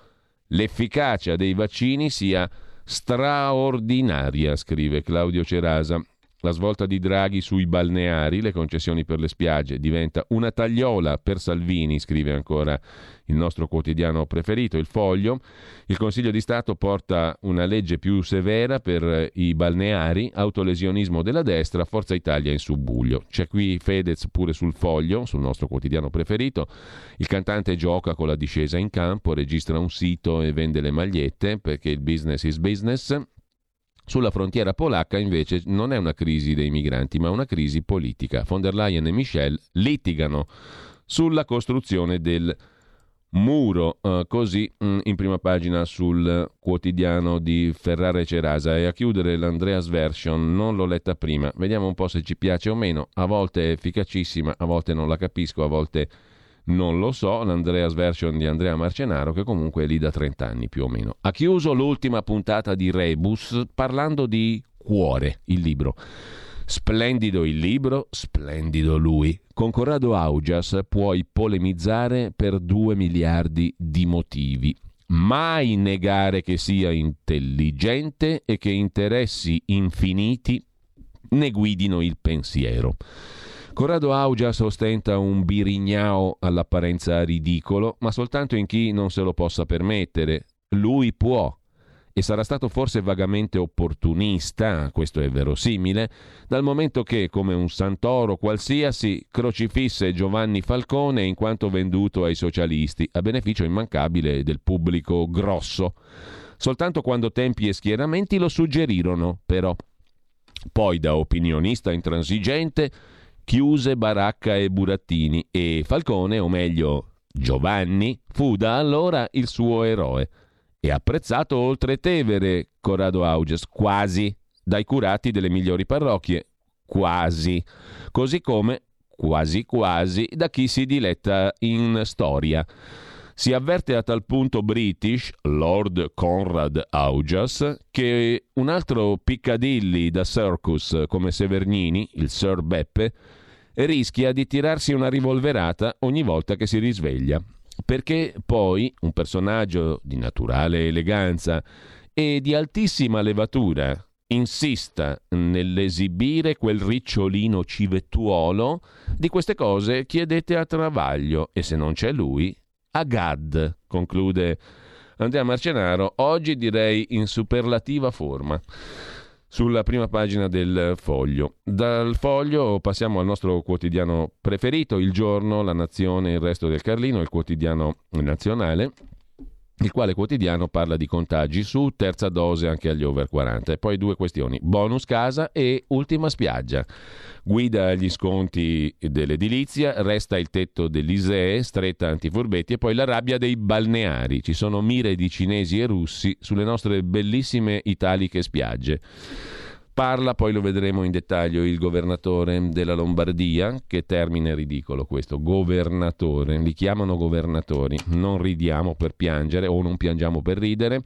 l'efficacia dei vaccini sia straordinaria, scrive Claudio Cerasa. La svolta di Draghi sui balneari, le concessioni per le spiagge, diventa una tagliola per Salvini, scrive ancora il nostro quotidiano preferito, il Foglio. Il Consiglio di Stato porta una legge più severa per i balneari, autolesionismo della destra, Forza Italia in subbuglio. C'è qui Fedez pure sul Foglio, sul nostro quotidiano preferito. Il cantante gioca con la discesa in campo, registra un sito e vende le magliette perché il business is business. Sulla frontiera polacca invece non è una crisi dei migranti, ma una crisi politica. Von der Leyen e Michel litigano sulla costruzione del muro, uh, così um, in prima pagina sul quotidiano di Ferrara e Cerasa. E a chiudere l'Andreas Version, non l'ho letta prima, vediamo un po' se ci piace o meno. A volte è efficacissima, a volte non la capisco, a volte non lo so, l'Andreas version di Andrea Marcenaro che comunque è lì da 30 anni più o meno. Ha chiuso l'ultima puntata di Rebus parlando di Cuore, il libro. Splendido il libro, splendido lui. Con Corrado Augias puoi polemizzare per due miliardi di motivi. Mai negare che sia intelligente e che interessi infiniti ne guidino il pensiero. Corrado Augias ostenta un birignao all'apparenza ridicolo, ma soltanto in chi non se lo possa permettere. Lui può. E sarà stato forse vagamente opportunista, questo è verosimile, dal momento che, come un santoro qualsiasi, crocifisse Giovanni Falcone in quanto venduto ai socialisti, a beneficio immancabile del pubblico grosso. Soltanto quando tempi e schieramenti lo suggerirono, però. Poi, da opinionista intransigente, chiuse Baracca e Burattini e Falcone, o meglio Giovanni, fu da allora il suo eroe e apprezzato oltre Tevere, Corrado Auges, quasi, dai curati delle migliori parrocchie, quasi, così come quasi quasi, da chi si diletta in storia. Si avverte a tal punto British, Lord Conrad Augias, che un altro Piccadilly da circus come Severnini, il Sir Beppe, rischia di tirarsi una rivolverata ogni volta che si risveglia. Perché poi un personaggio di naturale eleganza e di altissima levatura insista nell'esibire quel ricciolino civettuolo, di queste cose chiedete a Travaglio e se non c'è lui, a Gad, conclude Andrea Marcenaro, oggi direi in superlativa forma sulla prima pagina del foglio. Dal foglio passiamo al nostro quotidiano preferito, Il Giorno, La Nazione, Il Resto del Carlino, il quotidiano nazionale il quale quotidiano parla di contagi su terza dose anche agli over 40. E poi due questioni, bonus casa e ultima spiaggia. Guida agli sconti dell'edilizia, resta il tetto dell'ISEE, stretta antifurbetti e poi la rabbia dei balneari. Ci sono mire di cinesi e russi sulle nostre bellissime italiche spiagge. Parla, poi lo vedremo in dettaglio, il governatore della Lombardia, che termine ridicolo questo, governatore, li chiamano governatori, non ridiamo per piangere o non piangiamo per ridere.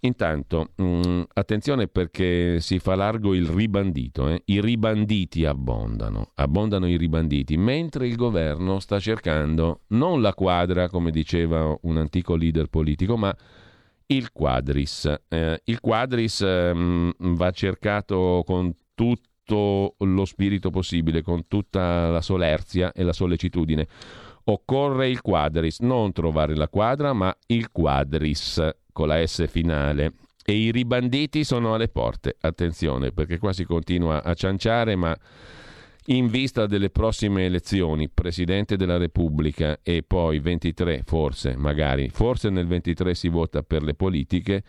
Intanto, mh, mm, attenzione perché si fa largo il ribandito, eh? i ribanditi abbondano, abbondano i ribanditi, mentre il governo sta cercando non la quadra, come diceva un antico leader politico, ma il quadris. Eh, il quadris eh, va cercato con tutto lo spirito possibile, con tutta la solerzia e la sollecitudine. Occorre il quadris, non trovare la quadra, ma il quadris con la S finale. E i ribanditi sono alle porte. Attenzione, perché qua si continua a cianciare, ma in vista delle prossime elezioni, Presidente della Repubblica e poi 23, forse, magari, forse nel 23 si vota per le politiche,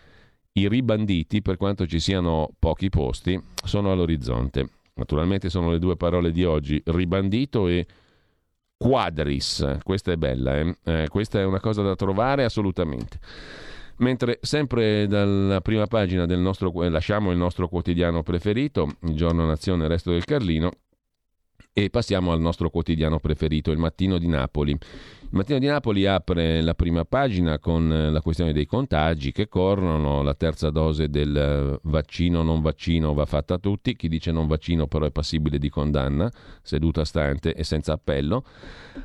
i ribanditi, per quanto ci siano pochi posti, sono all'orizzonte. Naturalmente sono le due parole di oggi, ribandito e quadris. Questa è bella, eh? Eh, questa è una cosa da trovare assolutamente. Mentre sempre dalla prima pagina del nostro, lasciamo il nostro quotidiano preferito, il giorno Nazione, resto del Carlino, e passiamo al nostro quotidiano preferito, il Mattino di Napoli. Il Mattino di Napoli apre la prima pagina con eh, la questione dei contagi che corrono, la terza dose del eh, vaccino non vaccino va fatta a tutti, chi dice non vaccino però è passibile di condanna, seduta stante e senza appello.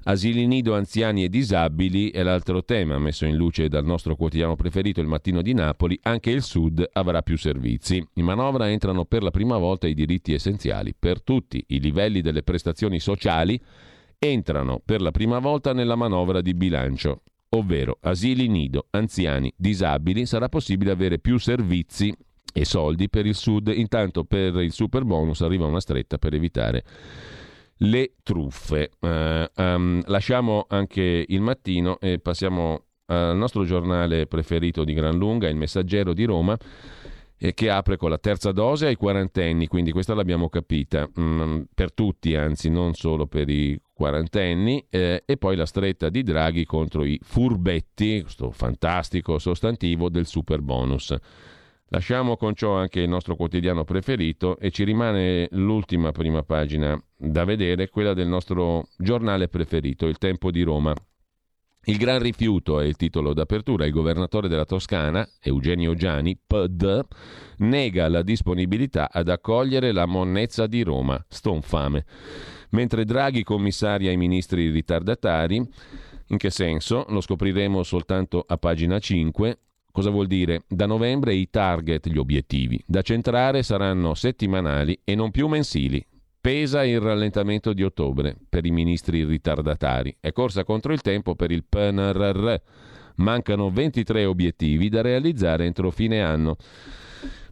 Asili nido, anziani e disabili è l'altro tema messo in luce dal nostro quotidiano preferito, il Mattino di Napoli, anche il Sud avrà più servizi. In manovra entrano per la prima volta i diritti essenziali per tutti, i livelli delle prestazioni sociali entrano per la prima volta nella manovra di bilancio, ovvero asili nido, anziani, disabili, sarà possibile avere più servizi e soldi per il Sud, intanto per il super bonus arriva una stretta per evitare le truffe. Uh, um, lasciamo anche il mattino e passiamo al nostro giornale preferito di gran lunga, il Messaggero di Roma eh, che apre con la terza dose ai quarantenni, quindi questa l'abbiamo capita, mm, per tutti anzi, non solo per i quarantenni, eh, e poi la stretta di Draghi contro i furbetti, questo fantastico sostantivo del super bonus. Lasciamo con ciò anche il nostro quotidiano preferito e ci rimane l'ultima prima pagina da vedere, quella del nostro giornale preferito, Il Tempo di Roma. Il gran rifiuto è il titolo d'apertura. Il governatore della Toscana, Eugenio Giani, PD, nega la disponibilità ad accogliere la monnezza di Roma. Stonfame. Mentre Draghi commissaria i ministri ritardatari, in che senso? Lo scopriremo soltanto a pagina 5. Cosa vuol dire? Da novembre i target, gli obiettivi, da centrare saranno settimanali e non più mensili. Pesa il rallentamento di ottobre per i ministri ritardatari. È corsa contro il tempo per il PNRR. Mancano 23 obiettivi da realizzare entro fine anno.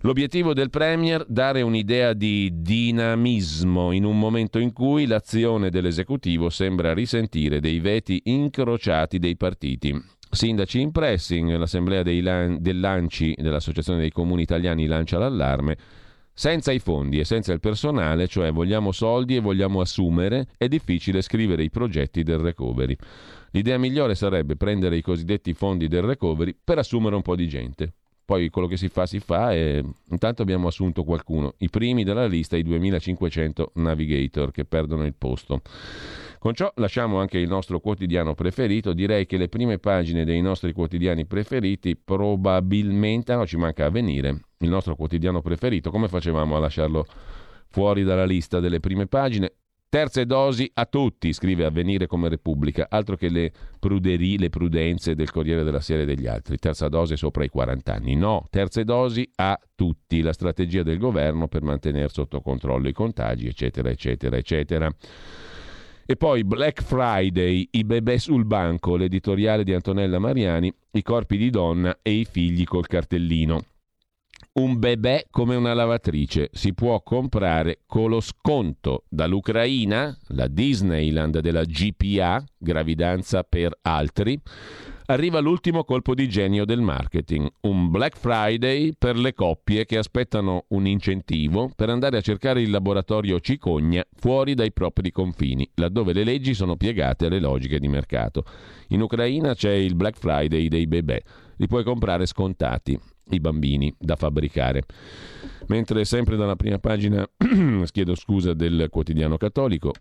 L'obiettivo del Premier dare un'idea di dinamismo in un momento in cui l'azione dell'esecutivo sembra risentire dei veti incrociati dei partiti. Sindaci in pressing, l'assemblea lan- del Lanci dell'Associazione dei Comuni Italiani lancia l'allarme senza i fondi e senza il personale, cioè vogliamo soldi e vogliamo assumere, è difficile scrivere i progetti del recovery. L'idea migliore sarebbe prendere i cosiddetti fondi del recovery per assumere un po' di gente. Poi quello che si fa si fa e intanto abbiamo assunto qualcuno. I primi della lista, i 2500 navigator che perdono il posto. Con ciò lasciamo anche il nostro quotidiano preferito. Direi che le prime pagine dei nostri quotidiani preferiti probabilmente, no, ci manca a venire, il nostro quotidiano preferito. Come facevamo a lasciarlo fuori dalla lista delle prime pagine? Terze dosi a tutti, scrive Avvenire come Repubblica, altro che le pruderie, le prudenze del Corriere della Sera e degli altri. Terza dose sopra i 40 anni. No, terze dosi a tutti, la strategia del governo per mantenere sotto controllo i contagi, eccetera, eccetera, eccetera. E poi Black Friday, i bebè sul banco, l'editoriale di Antonella Mariani, i corpi di donna e i figli col cartellino. Un bebè come una lavatrice. Si può comprare con lo sconto dall'Ucraina, la Disneyland della GPA, gravidanza per altri, arriva l'ultimo colpo di genio del marketing, un Black Friday per le coppie che aspettano un incentivo per andare a cercare il laboratorio cicogna fuori dai propri confini, laddove le leggi sono piegate alle logiche di mercato. In Ucraina c'è il Black Friday dei bebè, li puoi comprare scontati i bambini da fabbricare. Mentre sempre dalla prima pagina, chiedo scusa, del quotidiano cattolico,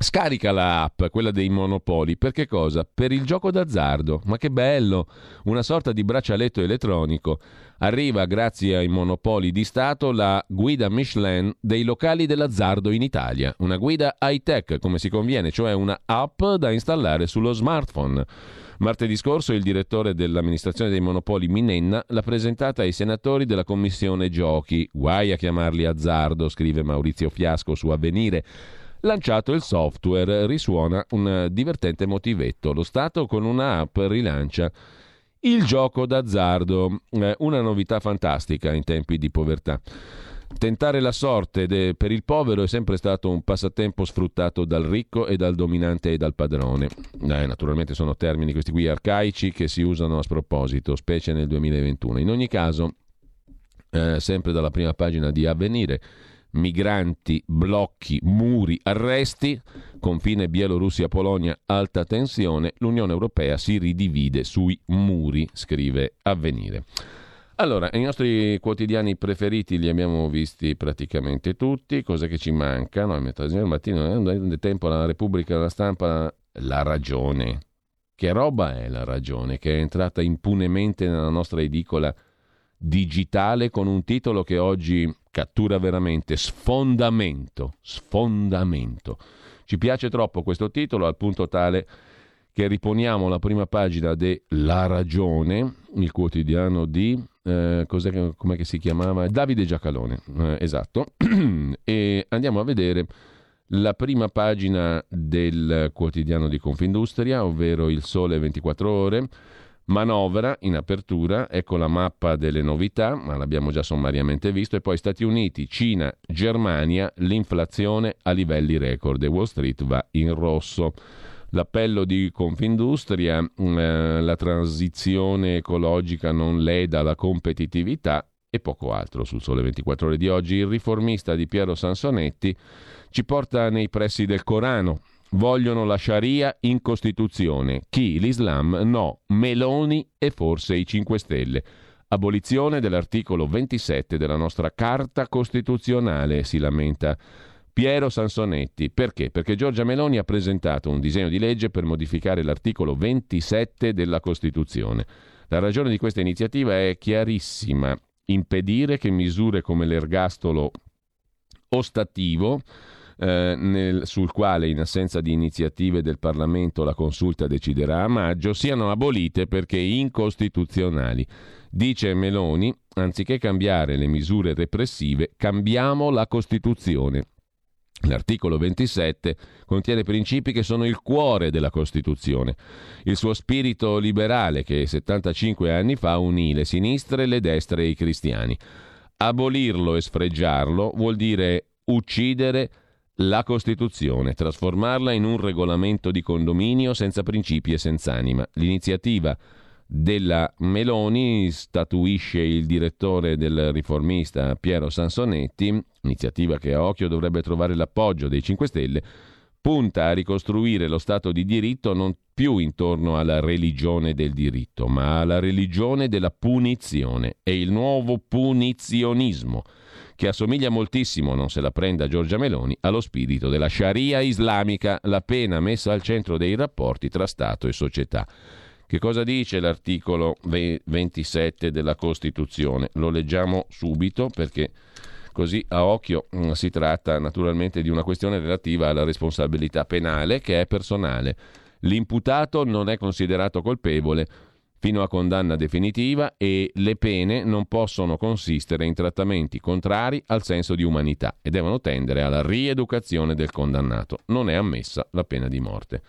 Scarica la app, quella dei monopoli, per che cosa? Per il gioco d'azzardo. Ma che bello! Una sorta di braccialetto elettronico. Arriva, grazie ai monopoli di Stato, la guida Michelin dei locali dell'azzardo in Italia. Una guida high-tech, come si conviene, cioè una app da installare sullo smartphone. Martedì scorso il direttore dell'amministrazione dei monopoli Minenna l'ha presentata ai senatori della commissione giochi. Guai a chiamarli azzardo, scrive Maurizio Fiasco su Avvenire. Lanciato il software, risuona un divertente motivetto. Lo Stato con una app rilancia il gioco d'azzardo, eh, una novità fantastica in tempi di povertà. Tentare la sorte de, per il povero è sempre stato un passatempo sfruttato dal ricco e dal dominante e dal padrone. Eh, naturalmente sono termini questi qui arcaici che si usano a sproposito, specie nel 2021. In ogni caso, eh, sempre dalla prima pagina di Avvenire, migranti, blocchi, muri, arresti, confine Bielorussia-Polonia, alta tensione, l'Unione Europea si ridivide sui muri, scrive Avvenire. Allora, i nostri quotidiani preferiti li abbiamo visti praticamente tutti, cose che ci mancano, a metà del mattino, nel tempo la Repubblica, la stampa, la ragione. Che roba è la ragione che è entrata impunemente nella nostra edicola digitale con un titolo che oggi cattura veramente sfondamento, sfondamento. Ci piace troppo questo titolo al punto tale che riponiamo la prima pagina de La Ragione, il quotidiano di, eh, come si chiamava? Davide Giacalone, eh, esatto, e andiamo a vedere la prima pagina del quotidiano di Confindustria, ovvero Il Sole 24 Ore, manovra in apertura, ecco la mappa delle novità, ma l'abbiamo già sommariamente visto, e poi Stati Uniti, Cina, Germania, l'inflazione a livelli record e Wall Street va in rosso l'appello di Confindustria, eh, la transizione ecologica non leda la competitività e poco altro sul Sole 24 ore di oggi. Il riformista di Piero Sansonetti ci porta nei pressi del Corano. Vogliono la Sharia in Costituzione. Chi? L'Islam? No. Meloni e forse i 5 Stelle. Abolizione dell'articolo 27 della nostra Carta Costituzionale, si lamenta Piero Sansonetti. Perché? Perché Giorgia Meloni ha presentato un disegno di legge per modificare l'articolo 27 della Costituzione. La ragione di questa iniziativa è chiarissima. Impedire che misure come l'ergastolo ostativo eh, nel, sul quale in assenza di iniziative del Parlamento la consulta deciderà a maggio, siano abolite perché incostituzionali. Dice Meloni, anziché cambiare le misure repressive, cambiamo la Costituzione. L'articolo 27 contiene principi che sono il cuore della Costituzione. Il suo spirito liberale che 75 anni fa unì le sinistre, le destre e i cristiani. Abolirlo e sfregiarlo vuol dire uccidere la Costituzione, trasformarla in un regolamento di condominio senza principi e senza anima. L'iniziativa della Meloni statuisce il direttore del riformista Piero Sansonetti, iniziativa che a occhio dovrebbe trovare l'appoggio dei 5 Stelle, punta a ricostruire lo Stato di diritto non più intorno alla religione del diritto, ma alla religione della punizione. È il nuovo punizionismo che assomiglia moltissimo, non se la prenda Giorgia Meloni, allo spirito della Sharia islamica, la pena messa al centro dei rapporti tra Stato e società. Che cosa dice l'articolo 27 della Costituzione? Lo leggiamo subito perché così a occhio mm, si tratta naturalmente di una questione relativa alla responsabilità penale che è personale. L'imputato non è considerato colpevole fino a condanna definitiva e le pene non possono consistere in trattamenti contrari al senso di umanità e devono tendere alla rieducazione del condannato. Non è ammessa la pena di morte.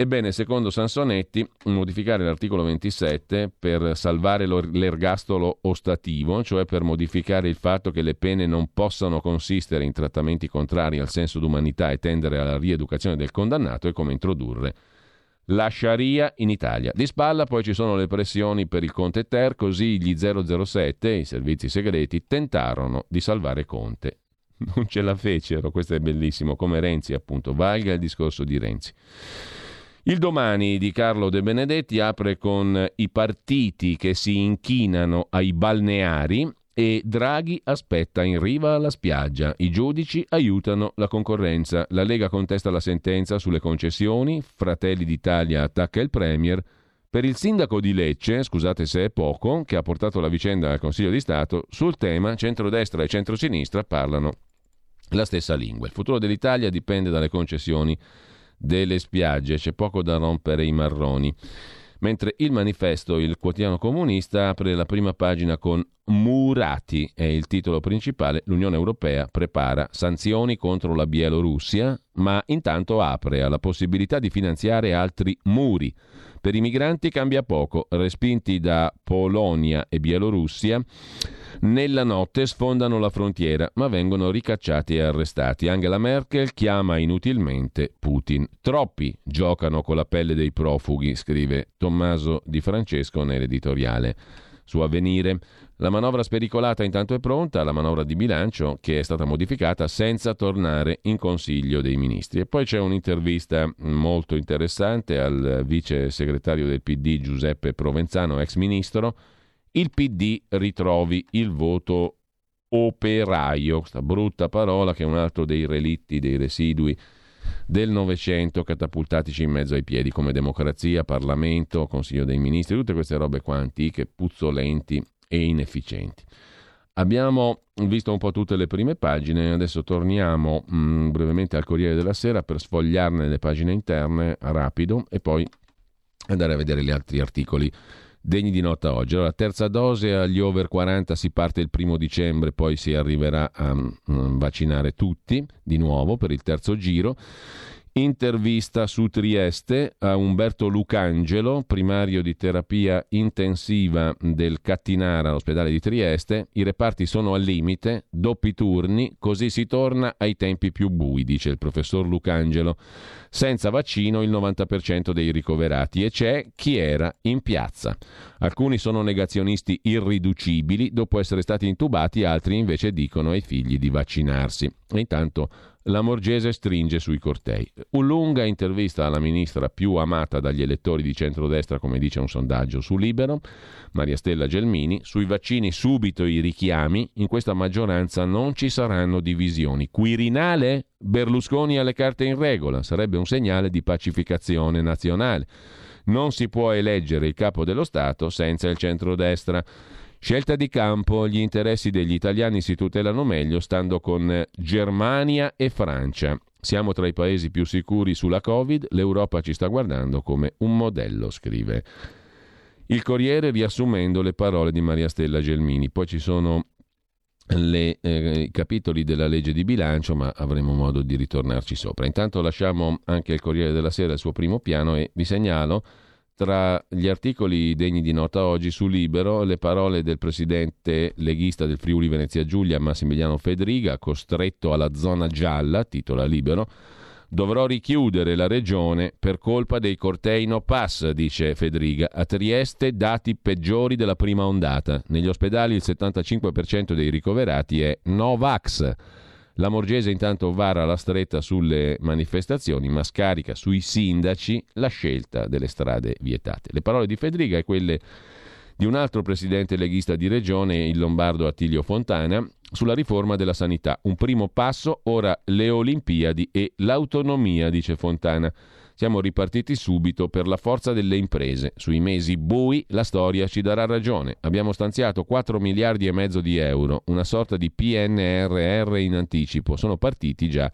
Ebbene, secondo Sansonetti, modificare l'articolo 27 per salvare l'ergastolo ostativo, cioè per modificare il fatto che le pene non possano consistere in trattamenti contrari al senso d'umanità e tendere alla rieducazione del condannato, è come introdurre la Sharia in Italia. Di spalla poi ci sono le pressioni per il Conte Ter, così gli 007, i servizi segreti, tentarono di salvare Conte. Non ce la fecero, questo è bellissimo, come Renzi appunto, valga il discorso di Renzi. Il domani di Carlo De Benedetti apre con i partiti che si inchinano ai balneari e Draghi aspetta in riva alla spiaggia. I giudici aiutano la concorrenza. La Lega contesta la sentenza sulle concessioni. Fratelli d'Italia attacca il Premier. Per il sindaco di Lecce, scusate se è poco, che ha portato la vicenda al Consiglio di Stato, sul tema centrodestra e centrosinistra parlano la stessa lingua. Il futuro dell'Italia dipende dalle concessioni delle spiagge, c'è poco da rompere i marroni. Mentre il manifesto, il quotidiano comunista, apre la prima pagina con Murati, è il titolo principale, l'Unione Europea prepara sanzioni contro la Bielorussia, ma intanto apre alla possibilità di finanziare altri muri. Per i migranti cambia poco, respinti da Polonia e Bielorussia nella notte sfondano la frontiera, ma vengono ricacciati e arrestati. Angela Merkel chiama inutilmente Putin. Troppi giocano con la pelle dei profughi, scrive Tommaso Di Francesco nell'editoriale su Avvenire. La manovra spericolata intanto è pronta, la manovra di bilancio che è stata modificata senza tornare in Consiglio dei Ministri. E poi c'è un'intervista molto interessante al vice segretario del PD Giuseppe Provenzano, ex ministro, il PD ritrovi il voto operaio, questa brutta parola che è un altro dei relitti, dei residui del Novecento catapultatici in mezzo ai piedi come democrazia, Parlamento, Consiglio dei Ministri, tutte queste robe qua antiche, puzzolenti e inefficienti. Abbiamo visto un po' tutte le prime pagine, adesso torniamo mh, mm, brevemente al Corriere della Sera per sfogliarne le pagine interne rapido e poi andare a vedere gli altri articoli degni di nota oggi. Allora, terza dose agli over 40 si parte il primo dicembre, poi si arriverà a um, vaccinare tutti di nuovo per il terzo giro. Intervista su Trieste a Umberto Lucangelo, primario di terapia intensiva del Cattinara, all'ospedale di Trieste. I reparti sono al limite, doppi turni, così si torna ai tempi più bui, dice il professor Lucangelo. Senza vaccino il 90% dei ricoverati e c'è chi era in piazza. Alcuni sono negazionisti irriducibili, dopo essere stati intubati, altri invece dicono ai figli di vaccinarsi. E intanto la Morgese stringe sui cortei. Un lunga intervista alla ministra più amata dagli elettori di centrodestra, come dice un sondaggio su Libero, Maria Stella Gelmini, sui vaccini subito i richiami, in questa maggioranza non ci saranno divisioni. Quirinale? Berlusconi ha le carte in regola, sarebbe un segnale di pacificazione nazionale. Non si può eleggere il capo dello Stato senza il centrodestra. Scelta di campo, gli interessi degli italiani si tutelano meglio stando con Germania e Francia. Siamo tra i paesi più sicuri sulla Covid, l'Europa ci sta guardando come un modello, scrive. Il Corriere riassumendo le parole di Maria Stella Gelmini. Poi ci sono le, eh, i capitoli della legge di bilancio, ma avremo modo di ritornarci sopra. Intanto lasciamo anche il Corriere della Sera il suo primo piano e vi segnalo tra gli articoli degni di nota oggi su Libero le parole del presidente leghista del Friuli Venezia Giulia Massimiliano Federiga, costretto alla zona gialla, titola Libero, dovrò richiudere la regione per colpa dei cortei no pass, dice Federiga. A Trieste dati peggiori della prima ondata. Negli ospedali il 75% dei ricoverati è Novax. La Morgese intanto vara la stretta sulle manifestazioni, ma scarica sui sindaci la scelta delle strade vietate. Le parole di Federica e quelle di un altro presidente leghista di regione, il lombardo Attilio Fontana, sulla riforma della sanità. Un primo passo, ora le Olimpiadi e l'autonomia, dice Fontana. Siamo ripartiti subito per la forza delle imprese. Sui mesi bui la storia ci darà ragione. Abbiamo stanziato 4 miliardi e mezzo di euro, una sorta di PNRR in anticipo. Sono partiti già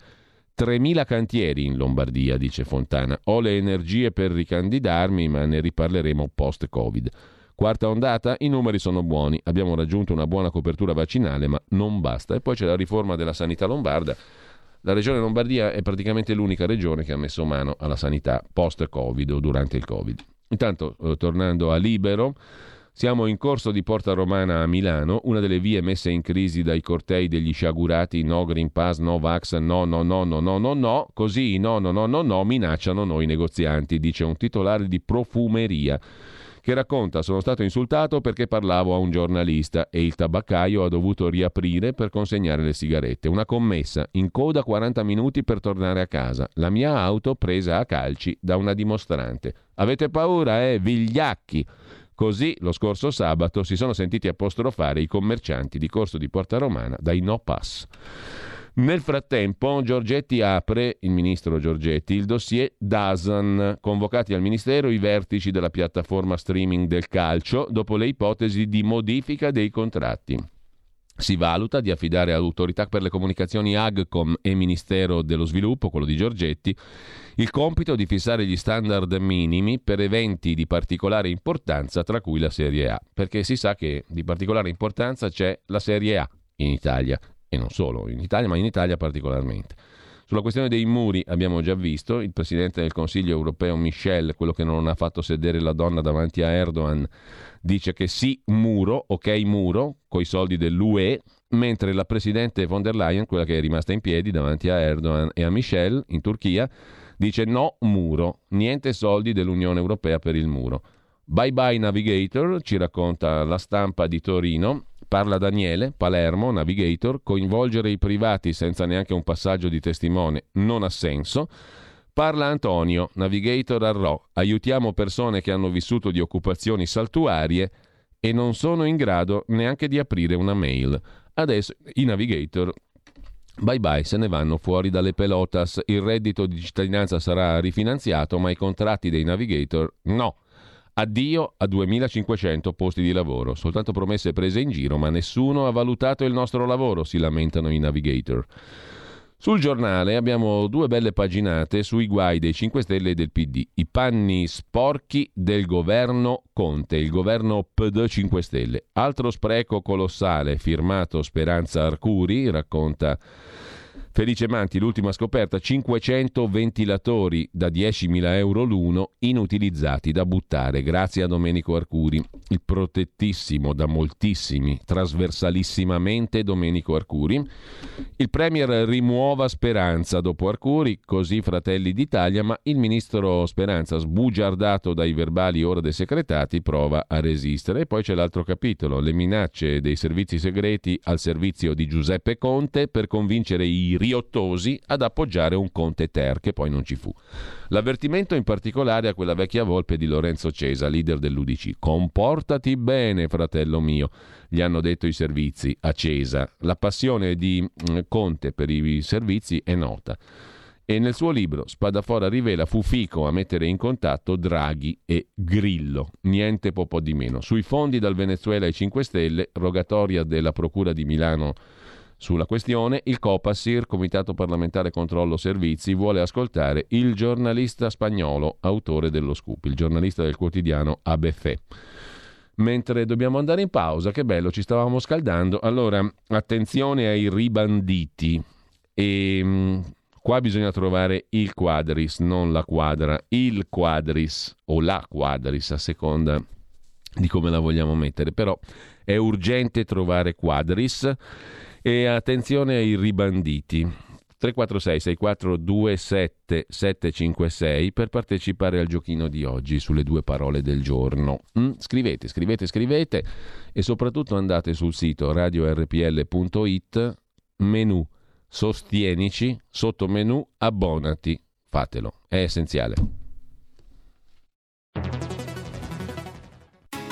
3.000 cantieri in Lombardia, dice Fontana. Ho le energie per ricandidarmi, ma ne riparleremo post-Covid. Quarta ondata, i numeri sono buoni, abbiamo raggiunto una buona copertura vaccinale, ma non basta. E poi c'è la riforma della sanità lombarda la regione Lombardia è praticamente l'unica regione che ha messo mano alla sanità post-Covid o durante il Covid. Intanto, eh, tornando a Libero, siamo in corso di Porta Romana a Milano, una delle vie messe in crisi dai cortei degli sciagurati no Green Pass, no Vax, no, no, no, no, no, no, no, così no, no, no, no, no, minacciano noi negozianti, dice un titolare di profumeria che racconta sono stato insultato perché parlavo a un giornalista e il tabaccaio ha dovuto riaprire per consegnare le sigarette. Una commessa, in coda 40 minuti per tornare a casa. La mia auto presa a calci da una dimostrante. Avete paura, eh, vigliacchi? Così lo scorso sabato si sono sentiti apostrofare i commercianti di Corso di Porta Romana dai no pass. Nel frattempo Giorgetti apre, il ministro Giorgetti, il dossier DASAN, convocati al ministero i vertici della piattaforma streaming del calcio dopo le ipotesi di modifica dei contratti. Si valuta di affidare all'autorità per le comunicazioni AGCOM e Ministero dello Sviluppo, quello di Giorgetti, il compito di fissare gli standard minimi per eventi di particolare importanza, tra cui la Serie A, perché si sa che di particolare importanza c'è la Serie A in Italia e non solo in Italia, ma in Italia particolarmente. Sulla questione dei muri abbiamo già visto, il Presidente del Consiglio europeo Michel, quello che non ha fatto sedere la donna davanti a Erdogan, dice che sì, muro, ok muro, coi soldi dell'UE, mentre la Presidente von der Leyen, quella che è rimasta in piedi davanti a Erdogan e a Michel in Turchia, dice no muro, niente soldi dell'Unione Europea per il muro. Bye bye Navigator, ci racconta la stampa di Torino, Parla Daniele, Palermo, Navigator, coinvolgere i privati senza neanche un passaggio di testimone non ha senso. Parla Antonio, Navigator Arrò, aiutiamo persone che hanno vissuto di occupazioni saltuarie e non sono in grado neanche di aprire una mail. Adesso i Navigator Bye bye, se ne vanno fuori dalle pelotas. Il reddito di cittadinanza sarà rifinanziato, ma i contratti dei navigator no. Addio a 2500 posti di lavoro, soltanto promesse prese in giro, ma nessuno ha valutato il nostro lavoro, si lamentano i navigator. Sul giornale abbiamo due belle paginate sui guai dei 5 Stelle e del PD, i panni sporchi del governo Conte, il governo PD 5 Stelle. Altro spreco colossale, firmato Speranza Arcuri, racconta Felice Manti, l'ultima scoperta, 500 ventilatori da 10.000 euro l'uno inutilizzati da buttare, grazie a Domenico Arcuri, il protettissimo da moltissimi, trasversalissimamente Domenico Arcuri. Il Premier rimuova Speranza dopo Arcuri, così Fratelli d'Italia, ma il ministro Speranza, sbugiardato dai verbali ora desecretati, prova a resistere. E poi c'è l'altro capitolo, le minacce dei servizi segreti al servizio di Giuseppe Conte per convincere i riottosi ad appoggiare un Conte Ter, che poi non ci fu. L'avvertimento in particolare a quella vecchia volpe di Lorenzo Cesa, leader dell'UDC. Comportati bene, fratello mio, gli hanno detto i servizi a Cesa. La passione di mm, Conte per i servizi è nota. E nel suo libro Spadafora rivela fu fico a mettere in contatto Draghi e Grillo, niente po' di meno. Sui fondi dal Venezuela ai 5 Stelle, rogatoria della Procura di Milano sulla questione, il COPASIR, Comitato Parlamentare Controllo Servizi, vuole ascoltare il giornalista spagnolo, autore dello scoop, il giornalista del quotidiano ABC. Mentre dobbiamo andare in pausa, che bello, ci stavamo scaldando. Allora, attenzione ai ribanditi. E mm, qua bisogna trovare il quadris, non la quadra, il quadris o la quadris a seconda di come la vogliamo mettere, però è urgente trovare quadris e attenzione ai ribanditi. 346 6427 756 per partecipare al giochino di oggi sulle due parole del giorno. Mm? Scrivete, scrivete, scrivete e soprattutto andate sul sito radiorpl.it, menu sostienici, sotto menu abbonati. Fatelo, è essenziale.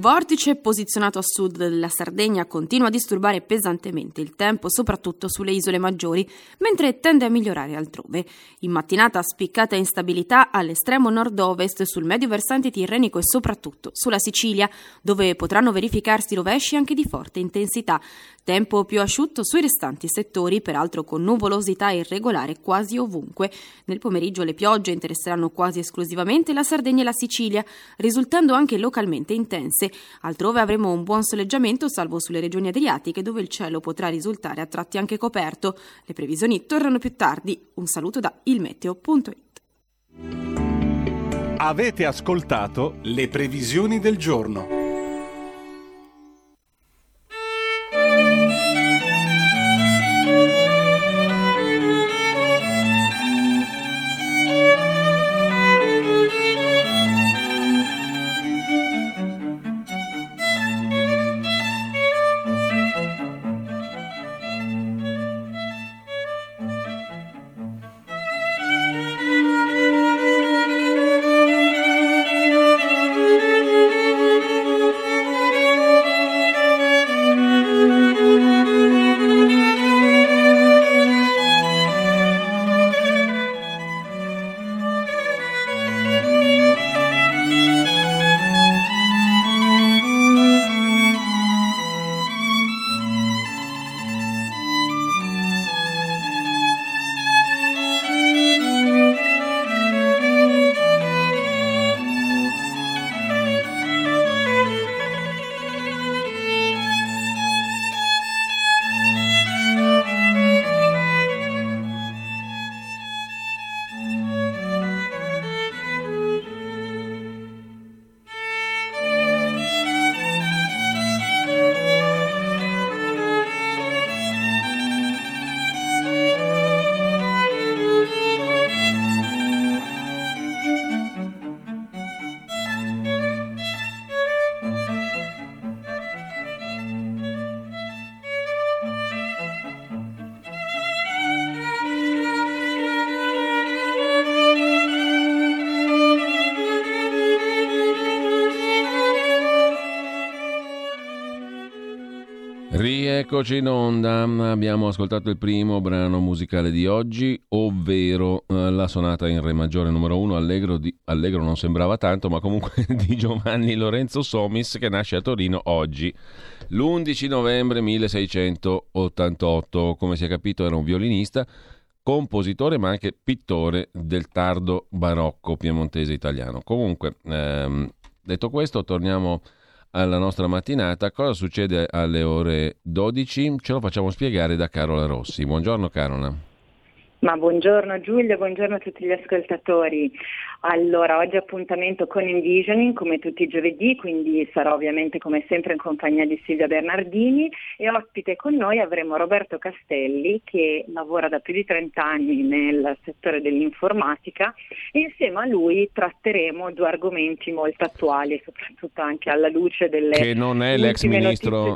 Vortice posizionato a sud della Sardegna continua a disturbare pesantemente il tempo, soprattutto sulle isole maggiori, mentre tende a migliorare altrove. In mattinata spiccata instabilità all'estremo nord-ovest sul medio versante tirrenico e soprattutto sulla Sicilia, dove potranno verificarsi rovesci anche di forte intensità. Tempo più asciutto sui restanti settori, peraltro con nuvolosità irregolare quasi ovunque. Nel pomeriggio le piogge interesseranno quasi esclusivamente la Sardegna e la Sicilia, risultando anche localmente intense Altrove avremo un buon soleggiamento, salvo sulle regioni adriatiche, dove il cielo potrà risultare a tratti anche coperto. Le previsioni tornano più tardi. Un saluto da ilmeteo.it. Avete ascoltato le previsioni del giorno. Eccoci in onda, abbiamo ascoltato il primo brano musicale di oggi, ovvero eh, la sonata in Re maggiore numero 1, Allegro, di, Allegro non sembrava tanto, ma comunque di Giovanni Lorenzo Somis che nasce a Torino oggi, l'11 novembre 1688. Come si è capito era un violinista, compositore ma anche pittore del tardo barocco piemontese italiano. Comunque, ehm, detto questo, torniamo alla nostra mattinata. Cosa succede alle ore 12? Ce lo facciamo spiegare da Carola Rossi. Buongiorno Carola. Ma buongiorno Giulio, buongiorno a tutti gli ascoltatori. Allora, oggi appuntamento con Envisioning come tutti i giovedì, quindi sarò ovviamente come sempre in compagnia di Silvia Bernardini e ospite con noi avremo Roberto Castelli che lavora da più di 30 anni nel settore dell'informatica e insieme a lui tratteremo due argomenti molto attuali soprattutto anche alla luce delle che non è l'ex ministro,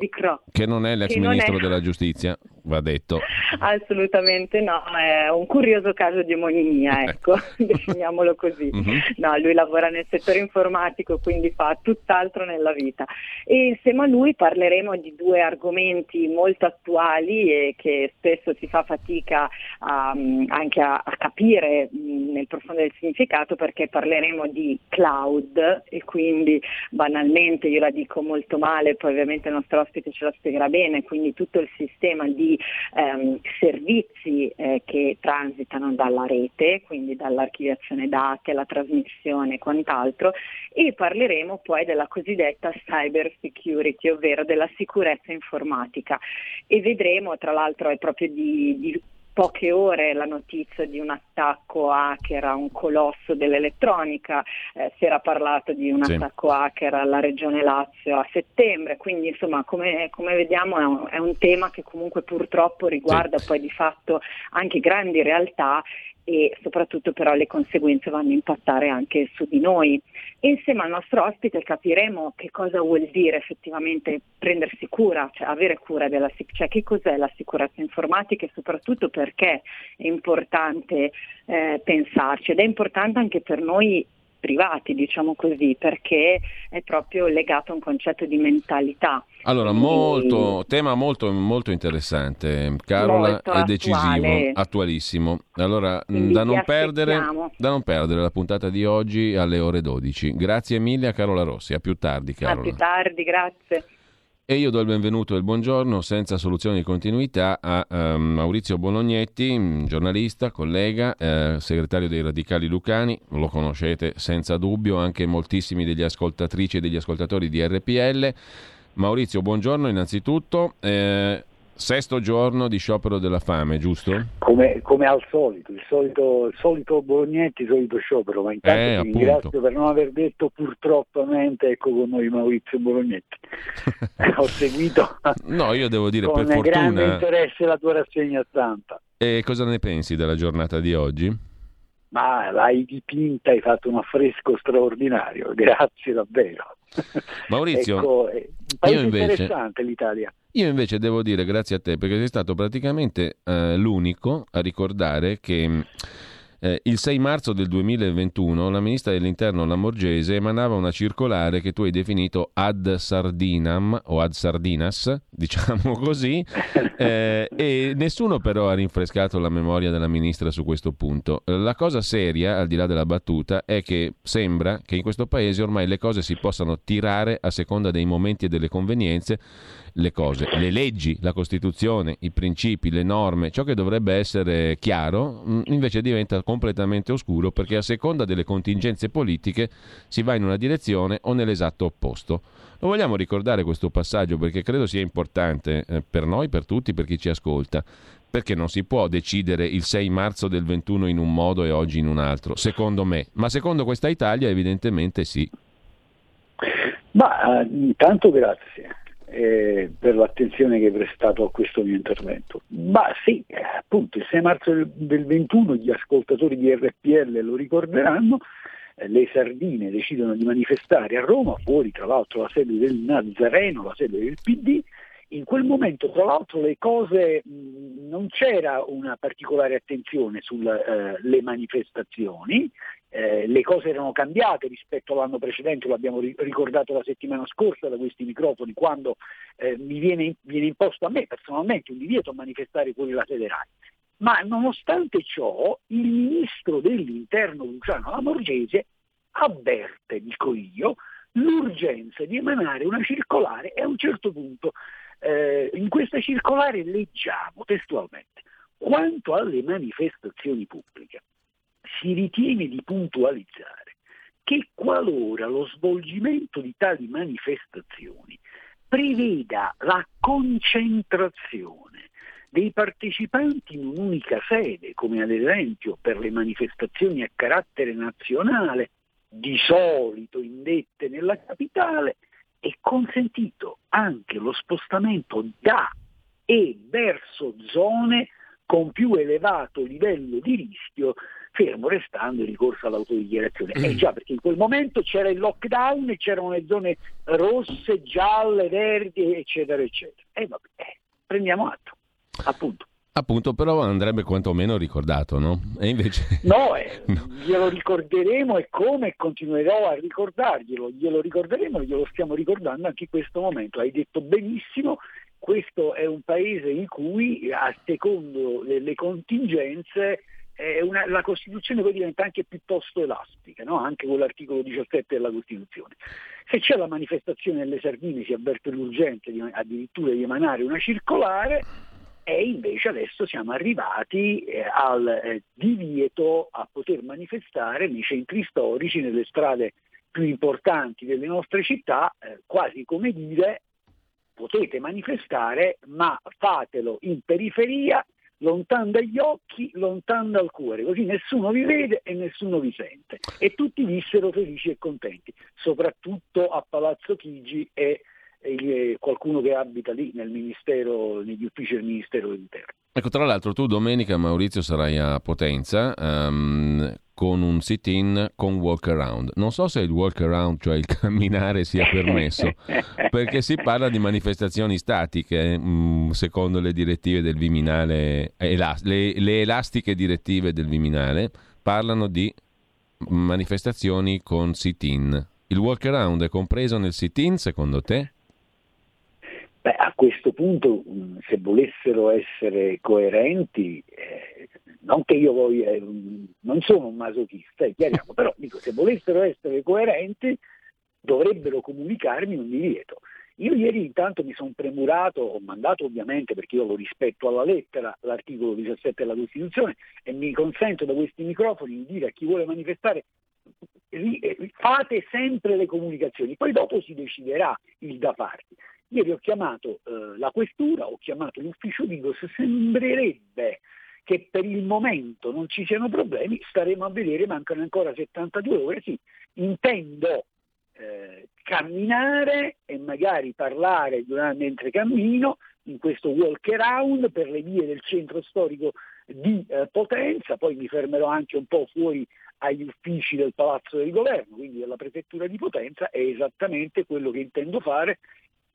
che non è l'ex ministro è... della giustizia, va detto. Assolutamente no, è un curioso caso di omonimia, ecco, definiamolo così. Mm-hmm. No, lui lavora nel settore informatico, quindi fa tutt'altro nella vita. E insieme a lui parleremo di due argomenti molto attuali e che spesso si fa fatica a, anche a, a capire nel profondo del significato perché parleremo di cloud e quindi banalmente io la dico molto male, poi ovviamente il nostro ospite ce la spiegherà bene, quindi tutto il sistema di ehm, servizi eh, che transitano dalla rete, quindi dall'archiviazione dati alla trasmissione e quant'altro e parleremo poi della cosiddetta cyber security, ovvero della sicurezza informatica. E vedremo tra l'altro è proprio di, di poche ore la notizia di un attacco hacker a un colosso dell'elettronica, eh, si era parlato di un sì. attacco hacker alla regione Lazio a settembre, quindi insomma come, come vediamo è un, è un, tema che comunque purtroppo riguarda sì. poi di fatto anche grandi realtà e soprattutto però le conseguenze vanno a impattare anche su di noi. E insieme al nostro ospite capiremo che cosa vuol dire effettivamente prendersi cura, cioè avere cura della cioè che cos'è la sicurezza informatica e soprattutto perché è importante eh, pensarci ed è importante anche per noi privati, diciamo così, perché è proprio legato a un concetto di mentalità. Allora, molto, tema molto, molto interessante, Carola, molto e decisivo, attualissimo. Allora, da non, perdere, da non, perdere, la puntata di oggi alle ore 12. Grazie mille a Carola Rossi, a più tardi Carola. A più tardi, grazie. E io do il benvenuto e il buongiorno senza soluzione di continuità a uh, Maurizio Bolognetti, giornalista, collega, uh, segretario dei Radicali Lucani, lo conoscete senza dubbio anche moltissimi degli ascoltatrici e degli ascoltatori di RPL. Maurizio, buongiorno innanzitutto. Eh, Sesto giorno di sciopero della fame, giusto? Come, come al solito, il solito, il solito Bolognetti, il solito sciopero, ma intanto eh, ti ringrazio per non aver detto purtroppo ecco con noi Maurizio Bolognetti. Ho seguito no, io devo dire, con per fortuna... grande interesse la tua rassegna stampa. E cosa ne pensi della giornata di oggi? Ma l'hai dipinta, hai fatto un affresco straordinario, grazie davvero. Maurizio, ecco, è un paese invece... interessante l'Italia. Io invece devo dire grazie a te perché sei stato praticamente eh, l'unico a ricordare che eh, il 6 marzo del 2021 la ministra dell'interno Lamorgese emanava una circolare che tu hai definito ad sardinam o ad sardinas, diciamo così, eh, e nessuno però ha rinfrescato la memoria della ministra su questo punto. La cosa seria, al di là della battuta, è che sembra che in questo paese ormai le cose si possano tirare a seconda dei momenti e delle convenienze le cose, le leggi, la Costituzione, i principi, le norme, ciò che dovrebbe essere chiaro, mm, invece diventa completamente oscuro perché a seconda delle contingenze politiche si va in una direzione o nell'esatto opposto. Lo vogliamo ricordare questo passaggio perché credo sia importante eh, per noi, per tutti, per chi ci ascolta perché non si può decidere il 6 marzo del 21 in un modo e oggi in un altro, secondo me, ma secondo questa Italia evidentemente sì. Ma intanto grazie eh, per l'attenzione che hai prestato a questo mio intervento. Ma sì, appunto il 6 marzo del, del 21 gli ascoltatori di RPL lo ricorderanno, eh, le sardine decidono di manifestare a Roma, fuori tra l'altro la sede del Nazareno, la sede del PD, in quel momento, tra l'altro, le cose non c'era una particolare attenzione sulle eh, manifestazioni, eh, le cose erano cambiate rispetto all'anno precedente, lo abbiamo ricordato la settimana scorsa da questi microfoni, quando eh, mi viene, viene, imposto a me personalmente un divieto a manifestare fuori la federale. Ma nonostante ciò, il ministro dell'interno Luciano Lamorgese avverte, dico io, l'urgenza di emanare una circolare e a un certo punto eh, in questa circolare leggiamo testualmente quanto alle manifestazioni pubbliche si ritiene di puntualizzare che qualora lo svolgimento di tali manifestazioni preveda la concentrazione dei partecipanti in un'unica sede, come ad esempio per le manifestazioni a carattere nazionale, di solito indette nella capitale, è consentito anche lo spostamento da e verso zone con più elevato livello di rischio, fermo restando il ricorso all'autodichiarazione. Mm. Eh già, perché in quel momento c'era il lockdown e c'erano le zone rosse, gialle, verdi, eccetera, eccetera. E eh, vabbè, eh, prendiamo atto, appunto. Appunto, però andrebbe quantomeno ricordato, no? E invece... No, eh, no. glielo ricorderemo e come continuerò a ricordarglielo, glielo ricorderemo e glielo stiamo ricordando anche in questo momento. Hai detto benissimo, questo è un paese in cui, a secondo le, le contingenze, una, la Costituzione poi diventa anche piuttosto elastica, no? anche con l'articolo 17 della Costituzione. Se c'è la manifestazione nelle sardine si avverte l'urgenza di, addirittura di emanare una circolare, e invece adesso siamo arrivati eh, al eh, divieto a poter manifestare nei centri storici, nelle strade più importanti delle nostre città, eh, quasi come dire potete manifestare ma fatelo in periferia, lontano dagli occhi, lontano dal cuore, così nessuno vi vede e nessuno vi sente. E tutti vissero felici e contenti, soprattutto a Palazzo Chigi e qualcuno che abita lì nel ministero, negli uffici del Ministero dell'Interno. Ecco, tra l'altro tu domenica Maurizio sarai a Potenza um, con un sit-in con walk around. Non so se il walk around, cioè il camminare, sia permesso, perché si parla di manifestazioni statiche, mm, secondo le direttive del Viminale, elas- le, elastiche direttive del Viminale parlano di manifestazioni con sit-in. Il walk around è compreso nel sit-in secondo te? Beh, a questo punto, se volessero essere coerenti, eh, non che io voglia, eh, non sono un masochista, chiariamo, però dico, se volessero essere coerenti dovrebbero comunicarmi un divieto. Io ieri intanto mi sono premurato, ho mandato ovviamente, perché io lo rispetto alla lettera, l'articolo 17 della Costituzione e mi consento da questi microfoni di dire a chi vuole manifestare eh, fate sempre le comunicazioni, poi dopo si deciderà il da farti. Ieri ho chiamato eh, la questura, ho chiamato l'ufficio Vigos, sembrerebbe che per il momento non ci siano problemi, staremo a vedere, mancano ancora 72 ore, sì, intendo eh, camminare e magari parlare durante, mentre cammino in questo walk around per le vie del centro storico di eh, Potenza, poi mi fermerò anche un po' fuori agli uffici del Palazzo del Governo, quindi della Prefettura di Potenza, è esattamente quello che intendo fare.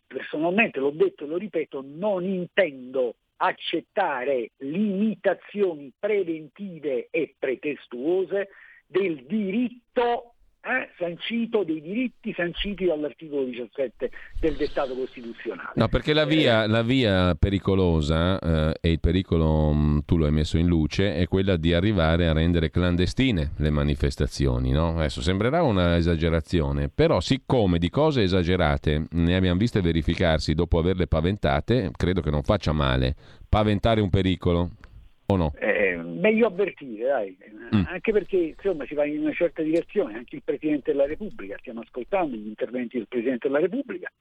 Personalmente l'ho detto e lo ripeto, non intendo accettare limitazioni preventive e pretestuose del diritto eh, sancito, dei diritti sanciti dall'articolo 17 del dettato costituzionale. No, perché la via, la via pericolosa, eh, e il pericolo mm, tu lo hai messo in luce, è quella di arrivare a rendere clandestine le manifestazioni. No? Adesso sembrerà una esagerazione, però siccome di cose esagerate ne abbiamo viste verificarsi dopo averle paventate, credo che non faccia male paventare un pericolo o no? Eh, meglio avvertire, dai. Mm. anche perché insomma si va in una certa direzione, anche il Presidente della Repubblica, stiamo ascoltando gli interventi del Presidente della Repubblica,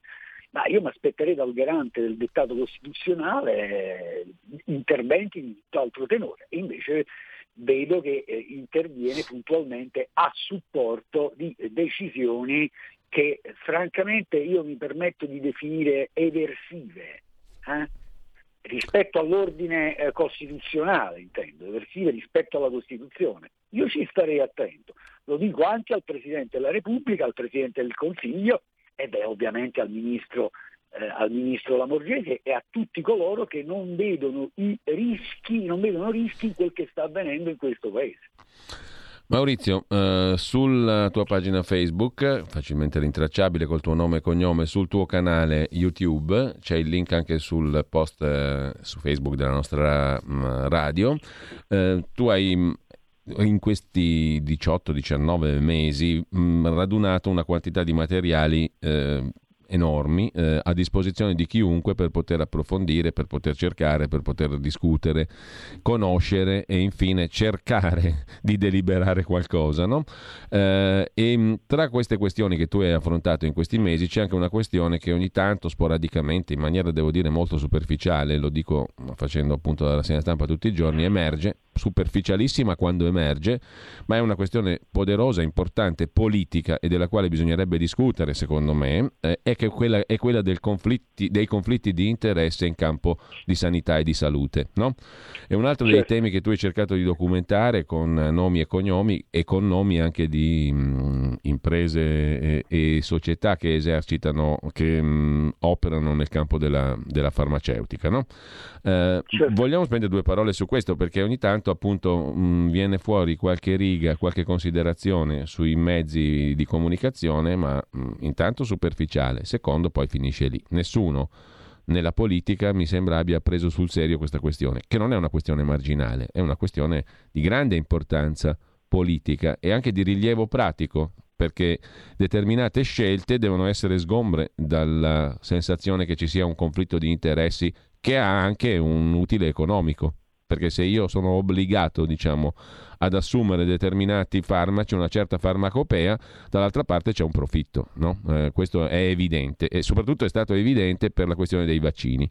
ma io mi aspetterei dal garante del dettato costituzionale eh, interventi di tutt'altro tenore, e invece vedo che eh, interviene puntualmente a supporto di decisioni che francamente io mi permetto di definire eversive. Eh? Rispetto all'ordine eh, costituzionale, intendo, eversive rispetto alla Costituzione. Io ci starei attento, lo dico anche al Presidente della Repubblica, al Presidente del Consiglio e beh, ovviamente al Ministro, eh, al Ministro Lamorgese e a tutti coloro che non vedono rischi, non vedono rischi in quel che sta avvenendo in questo Paese. Maurizio, eh, sulla tua pagina Facebook, facilmente rintracciabile col tuo nome e cognome, sul tuo canale YouTube, c'è il link anche sul post eh, su Facebook della nostra mh, mm, radio. Eh, tu hai mm, in questi 18-19 mesi mh, mm, radunato una quantità di materiali eh, enormi eh, a disposizione di chiunque per poter approfondire, per poter cercare, per poter discutere, conoscere e infine cercare di deliberare qualcosa. No? Eh, e tra queste questioni che tu hai affrontato in questi mesi c'è anche una questione che ogni tanto, sporadicamente, in maniera devo dire molto superficiale, lo dico facendo appunto la rassegna stampa tutti i giorni, emerge superficialissima quando emerge, ma è una questione poderosa, importante, politica e della quale bisognerebbe discutere, secondo me, eh, è, che quella, è quella conflitti, dei conflitti di interesse in campo di sanità e di salute. No? È un altro certo. dei temi che tu hai cercato di documentare con nomi e cognomi e con nomi anche di mh, imprese e, e, società che esercitano, che mh, operano nel campo della, della farmaceutica. No? Eh, certo. Vogliamo spendere due parole su questo perché ogni tanto appunto mh, viene fuori qualche riga, qualche considerazione sui mezzi di comunicazione, ma mh, intanto superficiale, secondo poi finisce lì. Nessuno nella politica mi sembra abbia preso sul serio questa questione, che non è una questione marginale, è una questione di grande importanza politica e anche di rilievo pratico, perché determinate scelte devono essere sgombre dalla sensazione che ci sia un conflitto di interessi che ha anche un utile economico, perché se io sono obbligato, diciamo, ad assumere determinati farmaci, una certa farmacopea, dall'altra parte c'è un profitto, no? eh, questo è evidente e soprattutto è stato evidente per la questione dei vaccini.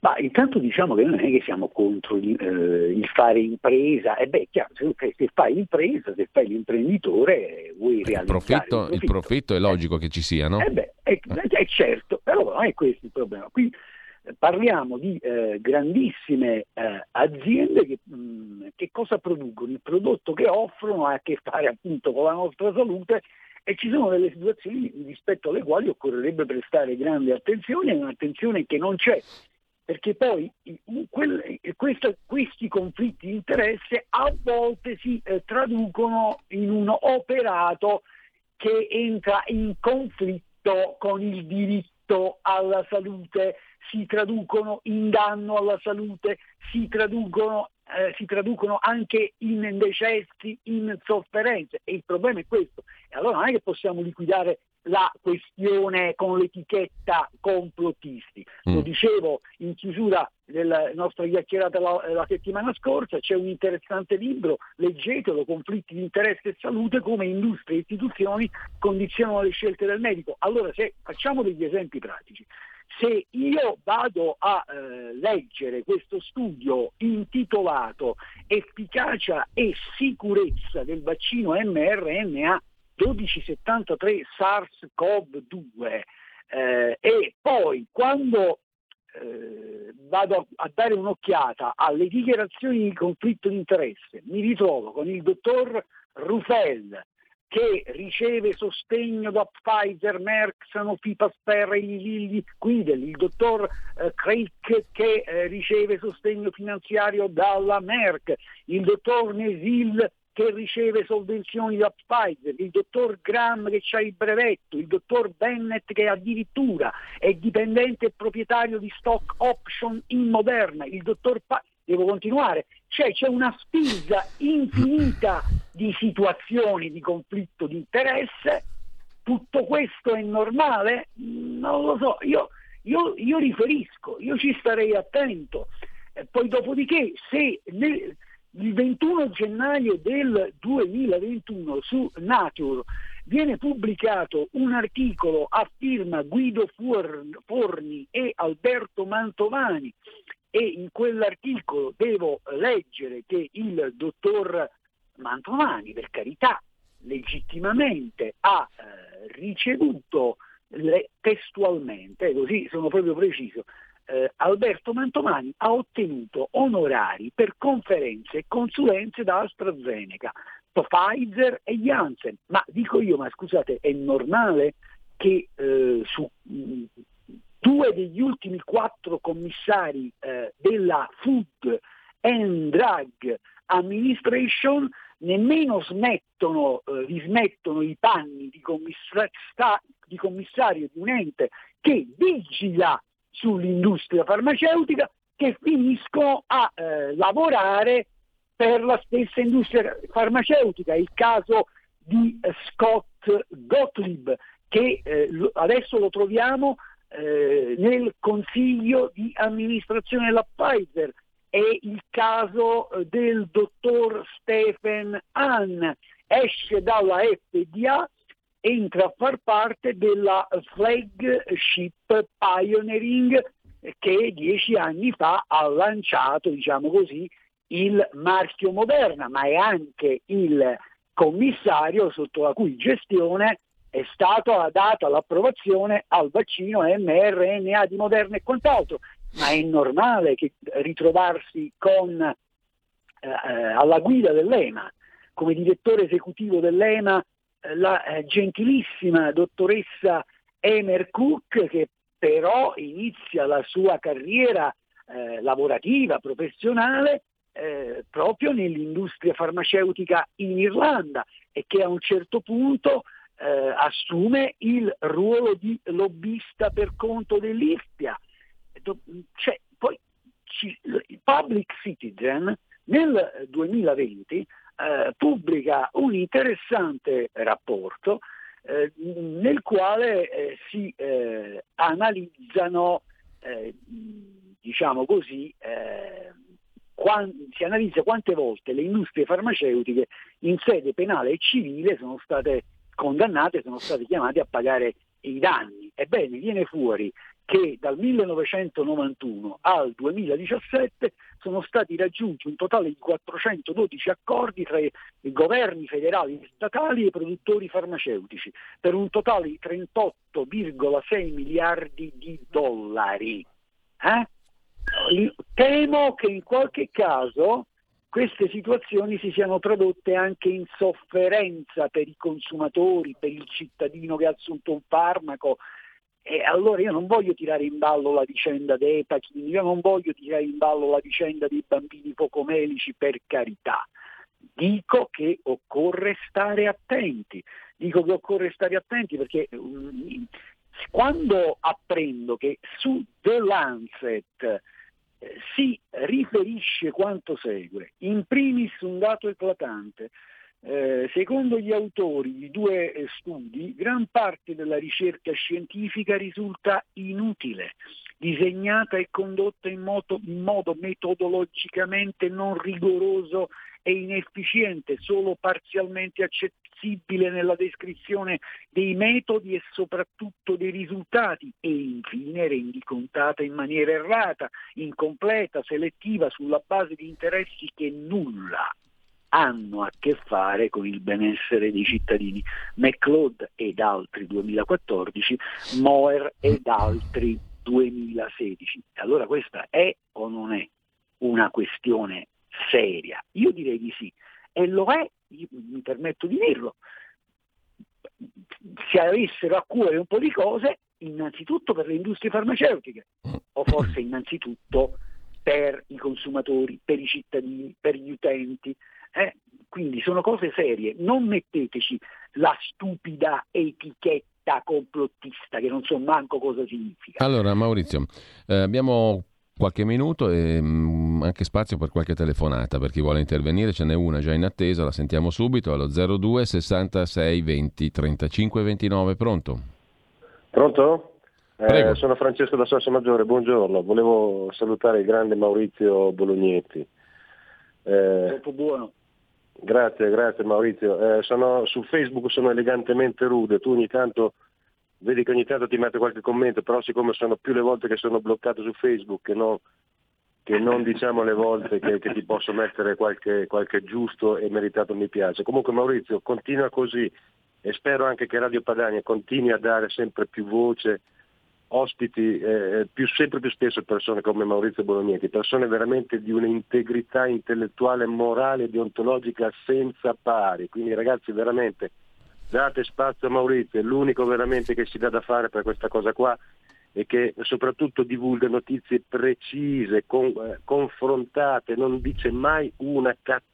Ma intanto diciamo che non è che siamo contro il, eh, il fare impresa, e beh, chiaro, se, se, fai l'impresa, se fai l'imprenditore, vuoi realizzare il profitto, il profitto, il profitto è logico eh, che ci sia, no? Eh beh, è, è, certo, però non è questo il problema. Qui eh, parliamo di eh, grandissime eh, aziende che, mh, mm, che, cosa producono? Il prodotto che offrono ha a che fare appunto con la nostra salute e ci sono delle situazioni rispetto alle quali occorrerebbe prestare grande attenzione, un'attenzione che non c'è perché poi quel, questo, questi conflitti di interesse a volte si eh, traducono in un operato che entra in conflitto con il diritto alla salute, si traducono in danno alla salute, si traducono, eh, si traducono anche in decessi, in sofferenze e il problema è questo. E allora non è che possiamo liquidare la questione con l'etichetta complottisti. Mm. Lo dicevo in chiusura della nostra chiacchierata la, la, settimana scorsa, c'è un interessante libro, leggetelo, Conflitti di interesse e salute, come industrie e istituzioni condizionano le scelte del medico. Allora se facciamo degli esempi pratici, se io vado a eh, leggere questo studio intitolato Efficacia e sicurezza del vaccino mRNA 1273 SARS-CoV-2 eh, e poi quando eh, vado a dare un'occhiata alle dichiarazioni di conflitto di interesse, mi ritrovo con il dottor Rufel che riceve sostegno da Pfizer, Merck, Sanofi, Pasteur, Lilly, Quidel, il dottor eh, Craig che eh, riceve sostegno finanziario dalla Merck, il dottor Nesil che riceve sovvenzioni da Pfizer, il dottor Graham che ha il brevetto, il dottor Bennett che addirittura è dipendente e proprietario di stock option in Moderna, il dottor pa- devo continuare, cioè c'è una spesa infinita di situazioni di conflitto di interesse, tutto questo è normale? Non lo so, io, io, io riferisco, io ci starei attento. E poi dopodiché se nel, il 21 gennaio del 2021 su Nature viene pubblicato un articolo a firma Guido Forni e Alberto Mantovani e in quell'articolo devo leggere che il dottor Mantovani, per carità, legittimamente ha eh, ricevuto le, testualmente, così sono proprio preciso, eh, Alberto Mantovani ha ottenuto onorari per conferenze e consulenze da AstraZeneca, Pfizer e Janssen. Ma dico io, ma scusate, è normale che eh, su mh, mm, due degli ultimi quattro commissari eh, della Food and Drug Administration nemmeno smettono, eh, rismettono i panni di, commissar- di commissario di un ente che vigila sull'industria farmaceutica che finiscono a eh, lavorare per la stessa industria farmaceutica. Il caso di eh, Scott Gottlieb, che eh, adesso lo troviamo eh, nel consiglio di amministrazione della Pfizer, è il caso eh, del dottor Stephen Hahn, esce dalla FDA, entra a far parte della flagship pioneering che dieci anni fa ha lanciato, diciamo così, il marchio Moderna, ma è anche il commissario sotto la cui gestione è stata data l'approvazione al vaccino mRNA di Moderna e quant'altro ma è normale che ritrovarsi con, eh, eh, alla guida dell'EMA, come direttore esecutivo dell'EMA, eh, la eh, gentilissima dottoressa Emer Cook, che però inizia la sua carriera eh, lavorativa, professionale, eh, proprio nell'industria farmaceutica in Irlanda e che a un certo punto assume il ruolo di lobbista per conto dell'IFPIA cioè, poi ci, il Public Citizen nel 2020 eh, pubblica un interessante rapporto eh, nel quale eh, si eh, analizzano, eh, diciamo così, eh, si analizza quante volte le industrie farmaceutiche in sede penale e civile sono state condannate, sono state chiamate a pagare i danni. Ebbene, viene fuori che dal 1991 al 2017 sono stati raggiunti un totale di 412 accordi tra i governi federali e statali e i produttori farmaceutici, per un totale di 38,6 miliardi di dollari. Eh? Temo che in qualche caso queste situazioni si siano tradotte anche in sofferenza per i consumatori, per il cittadino che ha assunto un farmaco, e allora io non voglio tirare in ballo la vicenda dei pachini, io non voglio tirare in ballo la vicenda dei bambini pocomelici per carità. Dico che occorre stare attenti, dico che occorre stare attenti perché um, quando apprendo che su The Lancet si riferisce quanto segue, in primis un dato eclatante, eh, secondo gli autori di due eh, studi, gran parte della ricerca scientifica risulta inutile, disegnata e condotta in modo, in modo metodologicamente non rigoroso e inefficiente, solo parzialmente accessibile nella descrizione dei metodi e soprattutto dei risultati e infine rendicontata in maniera errata, incompleta, selettiva sulla base di interessi che nulla hanno a che fare con il benessere dei cittadini. McLeod ed altri 2014, Moer ed altri 2016. Allora questa è o non è una questione seria? Io direi di sì, e lo è, mi permetto di dirlo. Se avessero a cuore un po' di cose, innanzitutto per le industrie farmaceutiche, o forse innanzitutto per i consumatori, per i cittadini, per gli utenti, eh? Quindi sono cose serie, non metteteci la stupida etichetta complottista che non so manco cosa significa. Allora Maurizio, eh, abbiamo qualche minuto e mh, mm, anche spazio per qualche telefonata per chi vuole intervenire, ce n'è una già in attesa, la sentiamo subito allo 02 66 20 35 29, pronto? Pronto? Eh, sono Francesco da Sasso Maggiore, buongiorno, volevo salutare il grande Maurizio Bolognetti. Eh, Troppo buono. Grazie, grazie Maurizio. Eh, sono, su Facebook sono elegantemente rude, tu ogni tanto vedi che ogni tanto ti metto qualche commento, però siccome sono più le volte che sono bloccato su Facebook che non, che non diciamo le volte che, che ti posso mettere qualche, qualche, giusto e meritato mi piace. Comunque Maurizio, continua così e spero anche che Radio Padania continui a dare sempre più voce ospiti eh, più, sempre più spesso persone come Maurizio Bolognetti, persone veramente di un'integrità intellettuale, morale e deontologica senza pari. Quindi ragazzi veramente date spazio a Maurizio, è l'unico veramente che si dà da fare per questa cosa qua e che soprattutto divulga notizie precise, con, eh, confrontate, non dice mai una cazzata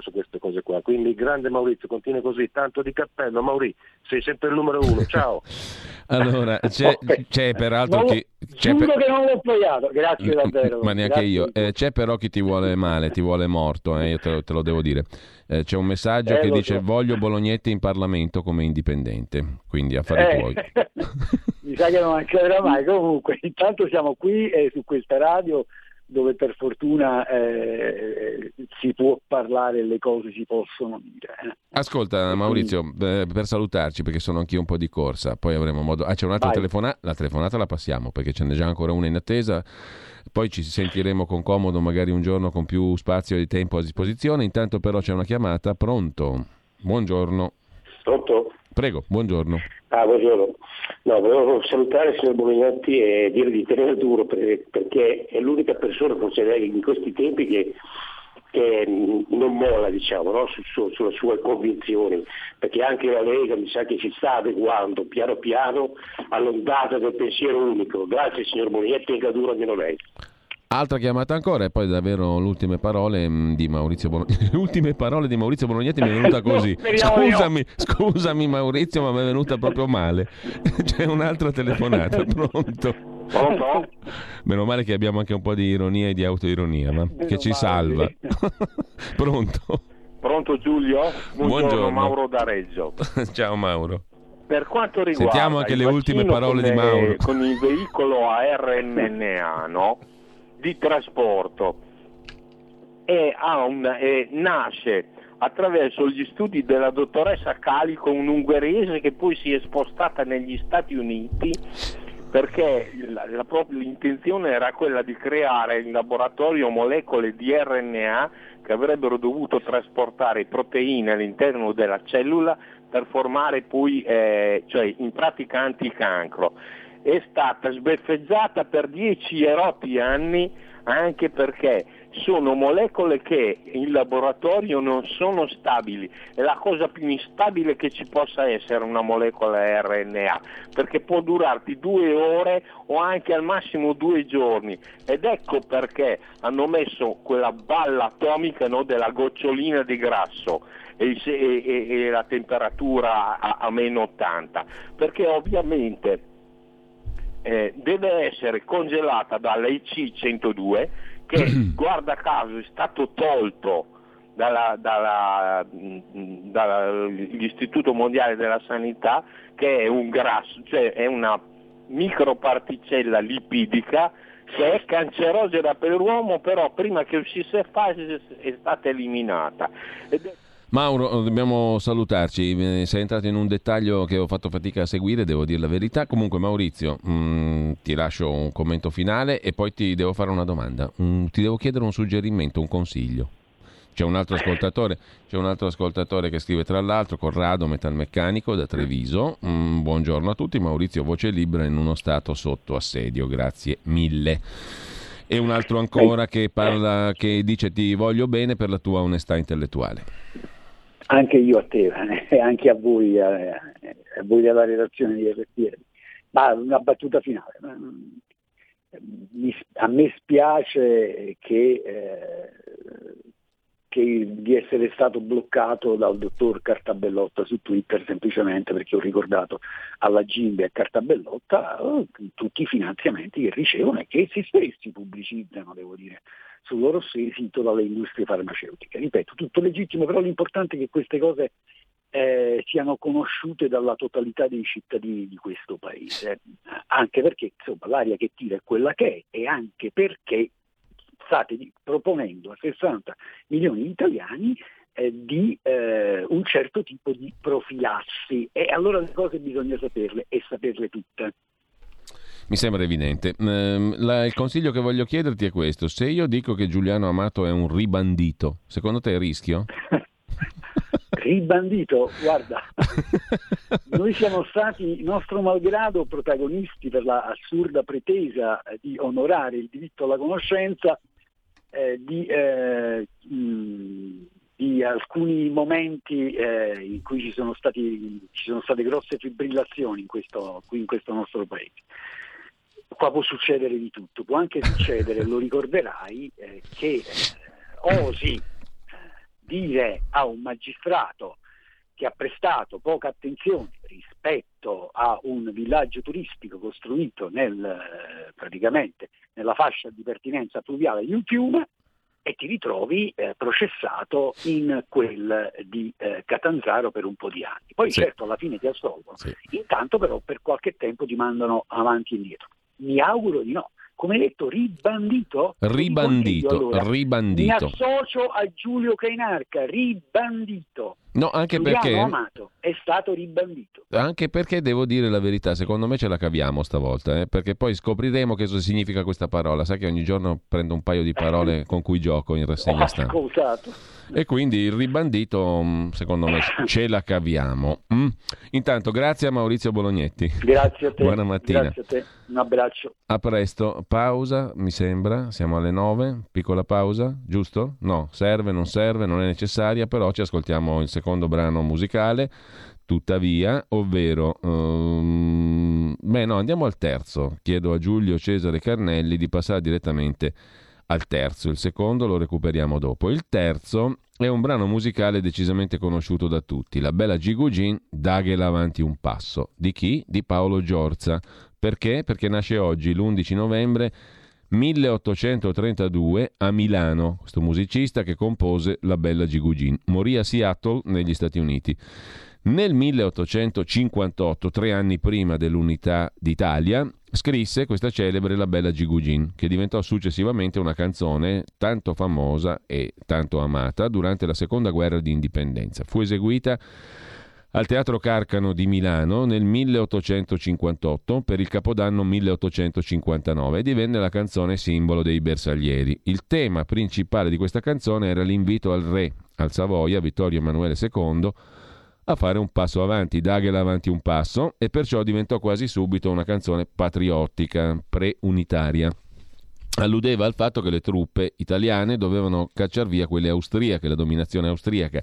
su queste cose qua. Quindi grande Maurizio, continua così, tanto di cappello. Mauri, sei sempre il numero uno, ciao. allora, c'è, c'è peraltro chi... C'è per... che non l'ho pagato, grazie davvero. Ma neanche grazie. io. Eh, c'è però chi ti vuole male, ti vuole morto, eh, io te lo, te lo, devo dire. Eh, c'è un messaggio eh, che dice so. voglio Bolognetti in Parlamento come indipendente, quindi affari eh. tuoi. Mi sa che non accadrà mai. Comunque, intanto siamo qui e su questa radio dove per fortuna eh, si può parlare, le cose si possono dire. Eh. Ascolta Maurizio, eh, per salutarci perché sono anch'io un po' di corsa, poi avremo modo... Ah c'è un'altra telefonata, la telefonata la passiamo perché ce n'è già ancora una in attesa, poi ci sentiremo con comodo magari un giorno con più spazio e tempo a disposizione, intanto però c'è una chiamata, pronto? Buongiorno. Pronto? Prego, buongiorno. Ah, buongiorno. No, volevo salutare il signor Bolognetti e dire di tenere duro perché è l'unica persona forse in questi tempi che, che non molla diciamo, no? Su, su, sulle sue convinzioni, perché anche la Lega mi sa che si sta adeguando piano piano all'ondata del pensiero unico. Grazie signor Bolognetti, tenga duro almeno lei. Altra chiamata ancora e poi davvero le ultime parole mm, di Maurizio Bolognetti. Le ultime parole di Maurizio Bolognetti mi è venuta così. Scusami, scusami Maurizio, ma mi è venuta proprio male. C'è un'altra telefonata, pronto? Pronto? Meno male che abbiamo anche un po' di ironia e di autoironia, ma che ci salva. pronto? Pronto Giulio? Buongiorno, Buongiorno. Mauro da Reggio. Ciao Mauro. Per quanto riguarda Sentiamo anche le ultime parole di Mauro. Con il veicolo a RNNA, no? Di trasporto. E un, e nasce attraverso gli studi della dottoressa Calico, un'ungherese che poi si è spostata negli Stati Uniti perché la, la propria, l'intenzione era quella di creare in laboratorio molecole di RNA che avrebbero dovuto trasportare proteine all'interno della cellula per formare poi, eh, cioè in pratica anticancro è stata sbeffeggiata per 10 erotti anni anche perché sono molecole che in laboratorio non sono stabili, è la cosa più instabile che ci possa essere una molecola RNA, perché può durarti due ore o anche al massimo due giorni. Ed ecco perché hanno messo quella balla atomica no, della gocciolina di grasso e, e, e la temperatura a, a meno 80, perché ovviamente eh, deve essere congelata dall'IC 102 che guarda caso è stato tolto dall'Istituto Mondiale della Sanità che è un grasso, cioè è una microparticella lipidica che è cancerogena per l'uomo, però prima che uscisse fase è stata eliminata. Ed è... Mauro, dobbiamo salutarci, eh, sei entrato in un dettaglio che ho fatto fatica a seguire, devo dire la verità. Comunque Maurizio, mh, mm, ti lascio un commento finale e poi ti devo fare una domanda. Mm, ti devo chiedere un suggerimento, un consiglio. C'è un, altro ascoltatore, c'è un altro ascoltatore che scrive tra l'altro, Corrado Metalmeccanico da Treviso. Mm, buongiorno a tutti, Maurizio Voce Libera in uno stato sotto assedio, grazie mille. E un altro ancora che, parla, che dice ti voglio bene per la tua onestà intellettuale anche io a te eh, e anche a voi, a, eh, a voi della redazione di RPL. Ma una battuta finale. a me spiace che, eh, che, di essere stato bloccato dal dottor Cartabellotta su Twitter semplicemente perché ho ricordato alla Gimbe e Cartabellotta oh, tutti i finanziamenti che ricevono e che essi stessi pubblicizzano, devo dire sul loro sito dalle industrie farmaceutiche. Ripeto, tutto legittimo, però l'importante è che queste cose eh, siano conosciute dalla totalità dei cittadini di questo paese, anche perché insomma, l'aria che tira è quella che è e anche perché state proponendo a 60 milioni di italiani eh, di eh, un certo tipo di profilassi e allora le cose bisogna saperle e saperle tutte. Mi sembra evidente. Ehm, la, il consiglio che voglio chiederti è questo. Se io dico che Giuliano Amato è un ribandito, secondo te è rischio? ribandito, guarda, noi siamo stati, nostro malgrado, protagonisti per la assurda pretesa di onorare il diritto alla conoscenza eh, di, eh, mh, di, alcuni momenti eh, in cui ci sono, stati, ci sono, state grosse fibrillazioni in questo, qui in questo nostro paese qua può succedere di tutto, può anche succedere, lo ricorderai, eh, che eh, osi eh, dire a un magistrato che ha prestato poca attenzione rispetto a un villaggio turistico costruito nel, eh, praticamente nella fascia di pertinenza fluviale di un fiume e ti ritrovi eh, processato in quel di eh, Catanzaro per un po' di anni. Poi sì. certo alla fine ti assolvono, sì. intanto però per qualche tempo ti mandano avanti e indietro. Mi auguro di no. Come detto, ribandito? Ribandito, allora, ribandito. Mi associo a Giulio Cainarca, ribandito. No, anche Giuliano perché... Amato è stato ribandito. Anche perché devo dire la verità, secondo me ce la caviamo stavolta, eh? perché poi scopriremo che cosa significa questa parola. Sai che ogni giorno prendo un paio di parole con cui gioco in rassegna stampa. E quindi il ribandito, mm, secondo me, ce la caviamo. Mm? Intanto, grazie a Maurizio Bolognetti. Grazie a te. Buona mattina. Grazie a te. Un abbraccio. A presto. Pausa, mi sembra. Siamo alle 9. Piccola pausa, giusto? No, serve, non serve, non è necessaria, però ci ascoltiamo il secondo brano musicale. Tuttavia, ovvero, um, beh no, andiamo al terzo. Chiedo a Giulio Cesare Carnelli di passare direttamente al terzo. Il secondo lo recuperiamo dopo. Il terzo è un brano musicale decisamente conosciuto da tutti. La bella Gigugin, Daghela avanti un passo. Di chi? Di Paolo Giorza. Perché? Perché nasce oggi, l'11 novembre 1832 a Milano, questo musicista che compose La bella Gigugin. Morì a Seattle negli Stati Uniti. Nel 1858, tre anni prima dell'unità d'Italia, scrisse questa celebre La bella Gigugin, che diventò successivamente una canzone tanto famosa e tanto amata durante la seconda guerra di indipendenza. Fu eseguita al Teatro Carcano di Milano nel 1858 per il Capodanno 1859 e divenne la canzone simbolo dei bersaglieri. Il tema principale di questa canzone era l'invito al re, al Savoia, Vittorio Emanuele II, a fare un passo avanti, Daghela avanti un passo, e perciò diventò quasi subito una canzone patriottica, pre-unitaria. Alludeva al fatto che le truppe italiane dovevano cacciar via quelle austriache, la dominazione austriaca.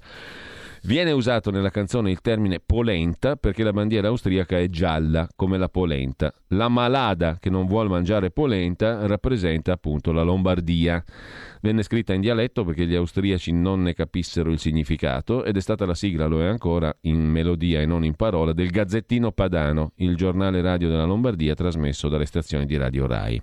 Viene usato nella canzone il termine polenta perché la bandiera austriaca è gialla, come la polenta. La malada che non vuole mangiare polenta rappresenta appunto la Lombardia. Venne scritta in dialetto perché gli austriaci non ne capissero il significato ed è stata la sigla, lo è ancora, in melodia e non in parola, del Gazzettino Padano, il giornale radio della Lombardia trasmesso dalle stazioni di Radio Rai.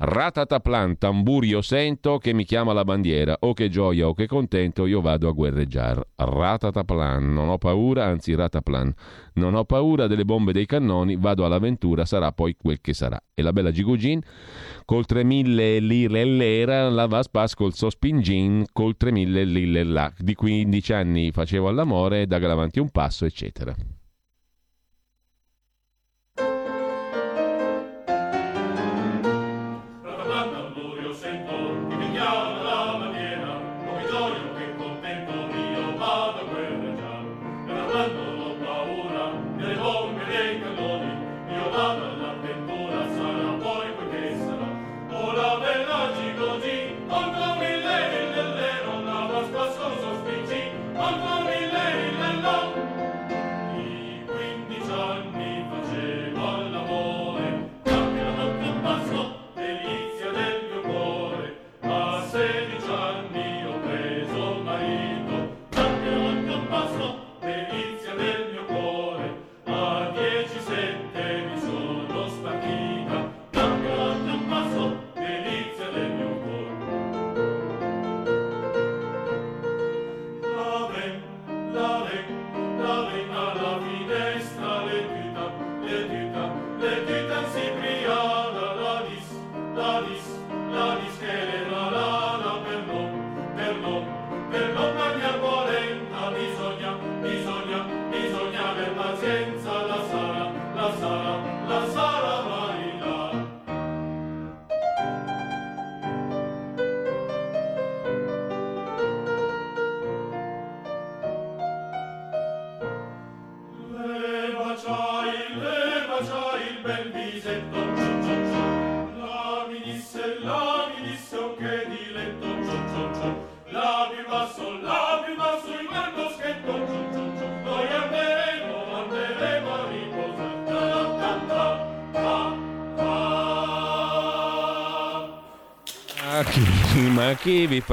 Ratataplan, tamburio sento che mi chiama la bandiera, o che gioia o che contento, io vado a guerreggiar. Ratataplan, non ho paura, anzi rataplan, non ho paura delle bombe dei cannoni, vado all'avventura, sarà poi quel che sarà. E la bella Gigugin, col 3000 lire l'era, la Vaspas col sospingin, col 3000 lire là. Di 15 anni facevo all'amore, da avanti un passo, eccetera.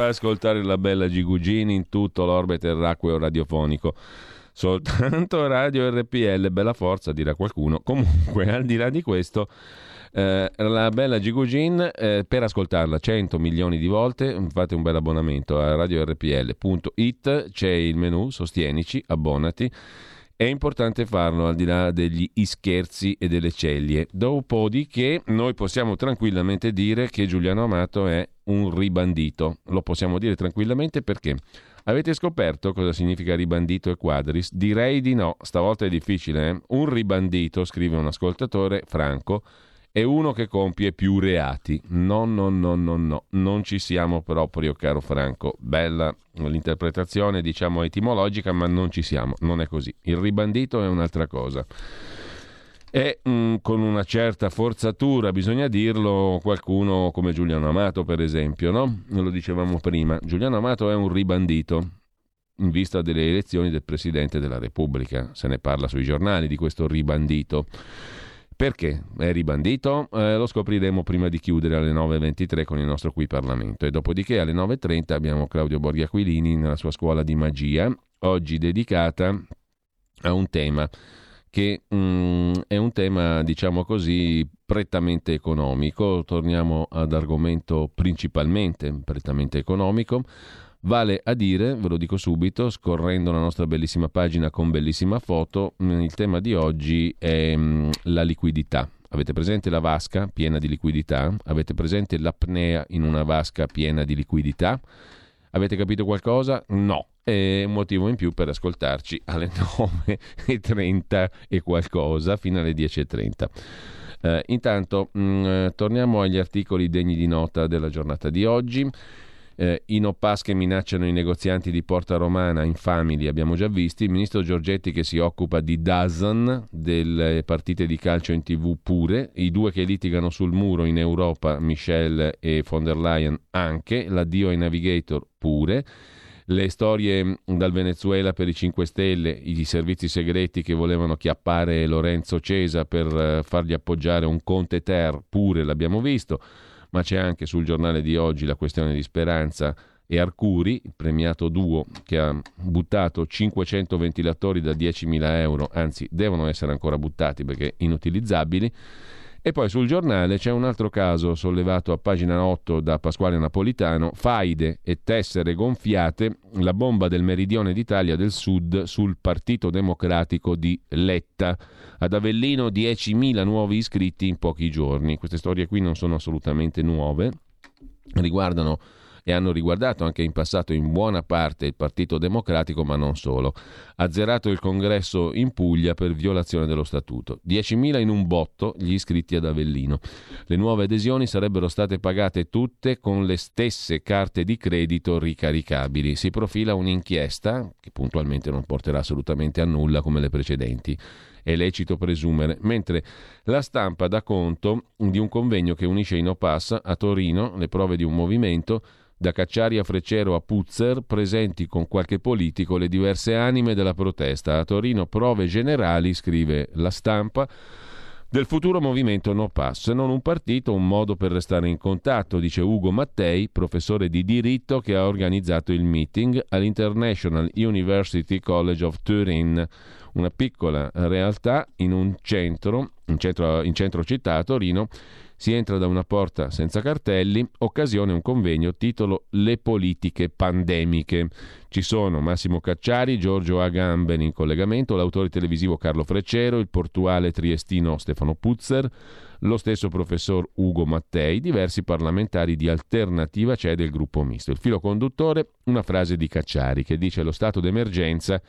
Fa ascoltare la bella Gigugini in tutto l'orbe terracqueo radiofonico? Soltanto Radio RPL, bella forza, dirà qualcuno. Comunque, al di là di questo, eh, la bella Gigugin, eh, per ascoltarla 100 milioni di volte, fate un bel abbonamento a radiorpl.it, c'è il menu, sostienici, abbonati è importante farlo al di là degli scherzi e delle ceglie. Dopodiché noi possiamo tranquillamente dire che Giuliano Amato è un ribandito. Lo possiamo dire tranquillamente perché avete scoperto cosa significa ribandito e quadris? Direi di no, stavolta è difficile. Eh? Un ribandito, scrive un ascoltatore, Franco, è uno che compie più reati. No, no, no, no, no, non ci siamo proprio, caro Franco. Bella l'interpretazione, diciamo, etimologica, ma non ci siamo, non è così. Il ribandito è un'altra cosa. E mm, con una certa forzatura, bisogna dirlo, qualcuno come Giuliano Amato, per esempio, no? Lo dicevamo prima. Giuliano Amato è un ribandito in vista delle elezioni del Presidente della Repubblica. Se ne parla sui giornali di questo ribandito. Perché è ribandito? Eh, lo scopriremo prima di chiudere alle 9.23 con il nostro qui Parlamento e dopodiché alle 9.30 abbiamo Claudio Borghi Aquilini nella sua scuola di magia, oggi dedicata a un tema che mm, è un tema, diciamo così, prettamente economico. Torniamo ad argomento principalmente prettamente economico. Vale a dire, ve lo dico subito, scorrendo la nostra bellissima pagina con bellissima foto, mm, il tema di oggi è mm, la liquidità. Avete presente la vasca piena di liquidità? Avete presente l'apnea in una vasca piena di liquidità? Avete capito qualcosa? No. È un motivo in più per ascoltarci alle 9.30 e qualcosa fino alle 10.30. Eh, intanto mh, mm, torniamo agli articoli degni di nota della giornata di oggi. Eh, I no pass che minacciano i negozianti di Porta Romana, infami li abbiamo già visti. Il ministro Giorgetti che si occupa di Dazan, delle partite di calcio in tv pure. I due che litigano sul muro in Europa, Michel e von der Leyen anche. L'addio ai navigator pure le storie dal Venezuela per i 5 Stelle, i servizi segreti che volevano chiappare Lorenzo Cesa per eh, fargli appoggiare un Conte Ter, pure l'abbiamo visto ma c'è anche sul giornale di oggi la questione di Speranza e Arcuri, premiato duo che ha buttato 500 ventilatori da 10.000 euro, anzi devono essere ancora buttati perché inutilizzabili. E poi sul giornale c'è un altro caso sollevato a pagina 8 da Pasquale Napolitano, faide e tessere gonfiate, la bomba del meridione d'Italia del Sud sul Partito Democratico di Letta. Ad Avellino 10.000 nuovi iscritti in pochi giorni. Queste storie qui non sono assolutamente nuove, riguardano e hanno riguardato anche in passato in buona parte il Partito Democratico, ma non solo. Ha zerato il congresso in Puglia per violazione dello statuto. 10.000 in un botto gli iscritti ad Avellino. Le nuove adesioni sarebbero state pagate tutte con le stesse carte di credito ricaricabili. Si profila un'inchiesta che puntualmente non porterà assolutamente a nulla come le precedenti è lecito presumere, mentre la stampa dà conto di un convegno che unisce i No Pass a Torino, le prove di un movimento, da Cacciari a Freccero a Puzzer, presenti con qualche politico le diverse anime della protesta. A Torino prove generali, scrive la stampa, del futuro movimento No Pass, non un partito, un modo per restare in contatto, dice Ugo Mattei, professore di diritto che ha organizzato il meeting all'International University College of Turin, una piccola realtà in un centro, in centro, in centro città a Torino, si entra da una porta senza cartelli, occasione un convegno titolo Le politiche pandemiche. Ci sono Massimo Cacciari, Giorgio Agamben in collegamento, l'autore televisivo Carlo Freccero, il portuale triestino Stefano Puzzer, lo stesso professor Ugo Mattei, diversi parlamentari di alternativa c'è del gruppo misto. Il filo conduttore, una frase di Cacciari che dice lo stato d'emergenza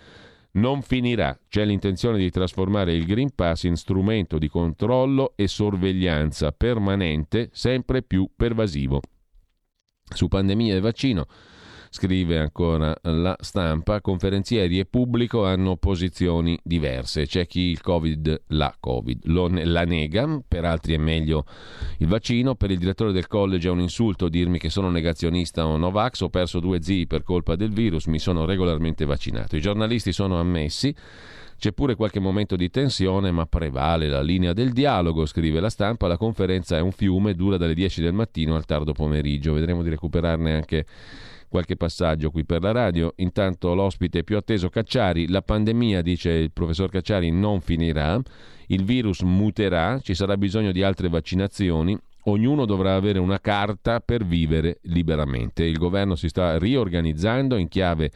non finirà. C'è l'intenzione di trasformare il Green Pass in strumento di controllo e sorveglianza permanente, sempre più pervasivo. Su pandemia e vaccino scrive ancora la stampa, conferenzieri e pubblico hanno posizioni diverse. C'è chi il Covid, la Covid, lo, la nega, per altri è meglio il vaccino, per il direttore del college è un insulto dirmi che sono negazionista o Novax, ho perso due zii per colpa del virus, mi sono regolarmente vaccinato. I giornalisti sono ammessi. C'è pure qualche momento di tensione, ma prevale la linea del dialogo, scrive la stampa. La conferenza è un fiume, dura dalle 10 del mattino al tardo pomeriggio. Vedremo di recuperarne anche qualche passaggio qui per la radio. Intanto l'ospite più atteso Cacciari, la pandemia, dice il professor Cacciari, non finirà, il virus muterà, ci sarà bisogno di altre vaccinazioni, ognuno dovrà avere una carta per vivere liberamente. Il governo si sta riorganizzando in chiave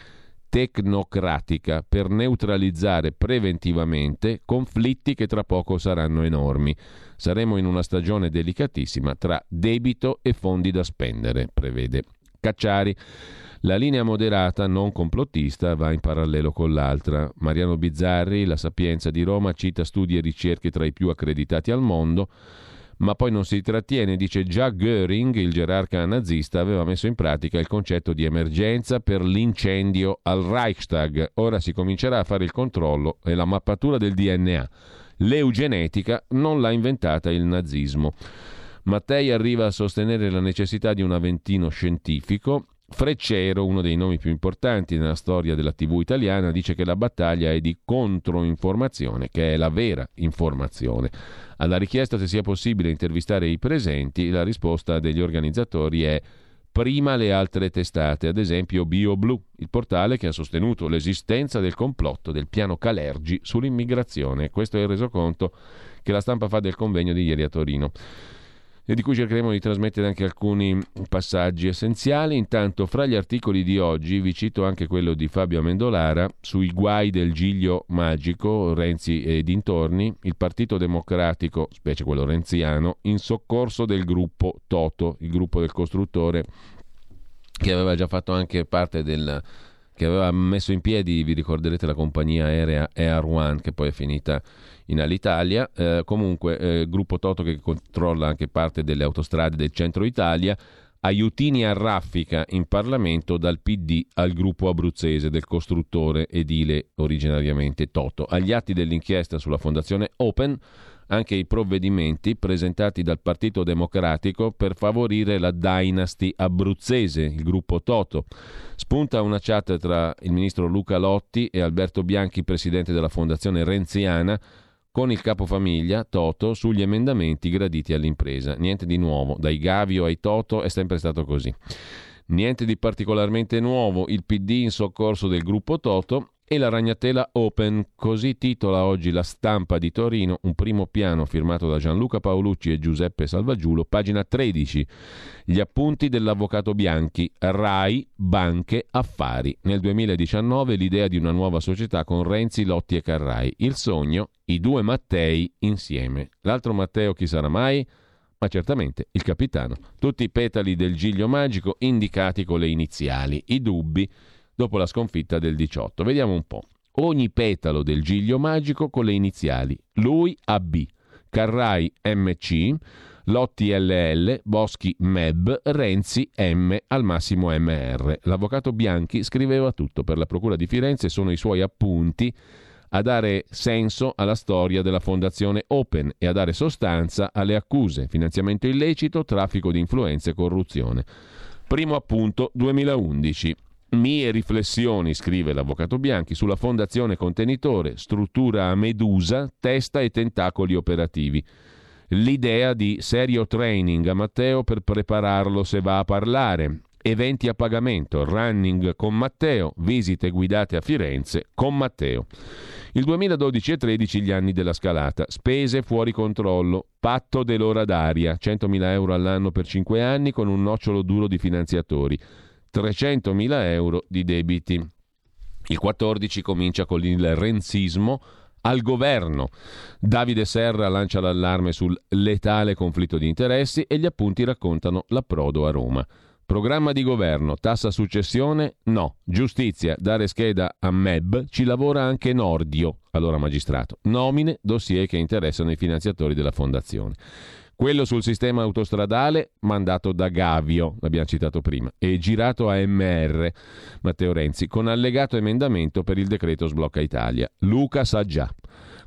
tecnocratica per neutralizzare preventivamente conflitti che tra poco saranno enormi. Saremo in una stagione delicatissima tra debito e fondi da spendere, prevede Cacciari. La linea moderata, non complottista, va in parallelo con l'altra. Mariano Bizzarri, La Sapienza di Roma, cita studi e ricerche tra i più accreditati al mondo ma poi non si trattiene, dice già Göring, il gerarca nazista, aveva messo in pratica il concetto di emergenza per l'incendio al Reichstag. Ora si comincerà a fare il controllo e la mappatura del DNA. L'eugenetica non l'ha inventata il nazismo. Mattei arriva a sostenere la necessità di un aventino scientifico Freccero, uno dei nomi più importanti nella storia della TV italiana, dice che la battaglia è di controinformazione, che è la vera informazione. Alla richiesta se sia possibile intervistare i presenti, la risposta degli organizzatori è prima le altre testate, ad esempio BioBlue, il portale che ha sostenuto l'esistenza del complotto del piano Calergi sull'immigrazione. Questo è il resoconto che la stampa fa del convegno di ieri a Torino e di cui cercheremo di trasmettere anche alcuni passaggi essenziali. Intanto, fra gli articoli di oggi vi cito anche quello di Fabio Amendolara sui guai del Giglio Magico, Renzi e dintorni, il Partito Democratico, specie quello renziano, in soccorso del gruppo Toto, il gruppo del costruttore che aveva già fatto anche parte del che aveva messo in piedi, vi ricorderete, la compagnia aerea Air One, che poi è finita in Alitalia. Eh, comunque, eh, gruppo Toto che controlla anche parte delle autostrade del centro Italia. Aiutini a raffica in Parlamento dal PD al gruppo abruzzese del costruttore edile originariamente Toto. Agli atti dell'inchiesta sulla fondazione Open anche i provvedimenti presentati dal Partito Democratico per favorire la dynasty abruzzese, il gruppo Toto. Spunta una chat tra il ministro Luca Lotti e Alberto Bianchi, presidente della Fondazione Renziana, con il capofamiglia Toto sugli emendamenti graditi all'impresa. Niente di nuovo, dai Gavio ai Toto è sempre stato così. Niente di particolarmente nuovo, il PD in soccorso del gruppo Toto e la ragnatela Open, così titola oggi la stampa di Torino, un primo piano firmato da Gianluca Paolucci e Giuseppe Salvagiulo, pagina 13. Gli appunti dell'avvocato Bianchi, RAI, banche, affari. Nel 2019 l'idea di una nuova società con Renzi, Lotti e Carrai. Il sogno, i due Mattei insieme. L'altro Matteo chi sarà mai? ma certamente il capitano. Tutti i petali del giglio magico indicati con le iniziali, i dubbi dopo la sconfitta del 18. Vediamo un po'. Ogni petalo del giglio magico con le iniziali. Lui AB, Carrai MC, Lotti LL, Boschi MEB, Renzi M, al massimo MR. L'avvocato Bianchi scriveva tutto per la Procura di Firenze, sono i suoi appunti a dare senso alla storia della Fondazione Open e a dare sostanza alle accuse, finanziamento illecito, traffico di influenze e corruzione. Primo appunto 2011. Mie riflessioni, scrive l'avvocato Bianchi, sulla fondazione contenitore, struttura a medusa, testa e tentacoli operativi. L'idea di serio training a Matteo per prepararlo se va a parlare. Eventi a pagamento, running con Matteo, visite guidate a Firenze con Matteo. Il 2012 e 13 gli anni della scalata, spese fuori controllo, patto dell'ora d'aria, 100.000 euro all'anno per 5 anni con un nocciolo duro di finanziatori. 300.000 euro di debiti. Il 14 comincia con il renzismo al governo. Davide Serra lancia l'allarme sul letale conflitto di interessi e gli appunti raccontano l'approdo a Roma. Programma di governo, tassa successione? No. Giustizia, dare scheda a MEB, ci lavora anche Nordio, allora magistrato. Nomine, dossier che interessano i finanziatori della fondazione. Quello sul sistema autostradale mandato da Gavio, l'abbiamo citato prima, e girato a MR, Matteo Renzi, con allegato emendamento per il decreto Sblocca Italia. Luca sa già.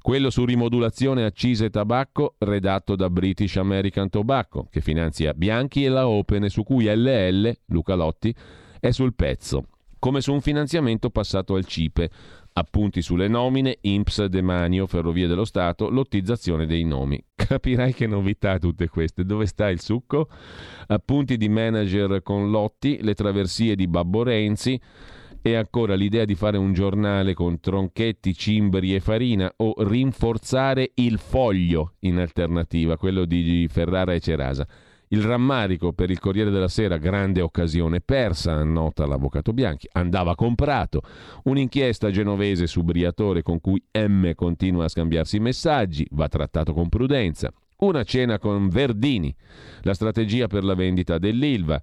Quello su rimodulazione accise tabacco redatto da British American Tobacco, che finanzia Bianchi e la Open su cui LL, Luca Lotti, è sul pezzo, come su un finanziamento passato al CIPE, Appunti sulle nomine, INPS, Demanio, Ferrovie dello Stato, lottizzazione dei nomi. Capirai che novità tutte queste. Dove sta il succo? Appunti di manager con Lotti, le traversie di Babbo Renzi e ancora l'idea di fare un giornale con tronchetti, cimbri e farina o rinforzare il foglio in alternativa, quello di Ferrara e Cerasa. Il rammarico per il Corriere della Sera, grande occasione persa, annota l'avvocato Bianchi, andava comprato. Un'inchiesta genovese su Briatore con cui M continua a scambiarsi messaggi, va trattato con prudenza. Una cena con Verdini, la strategia per la vendita dell'Ilva.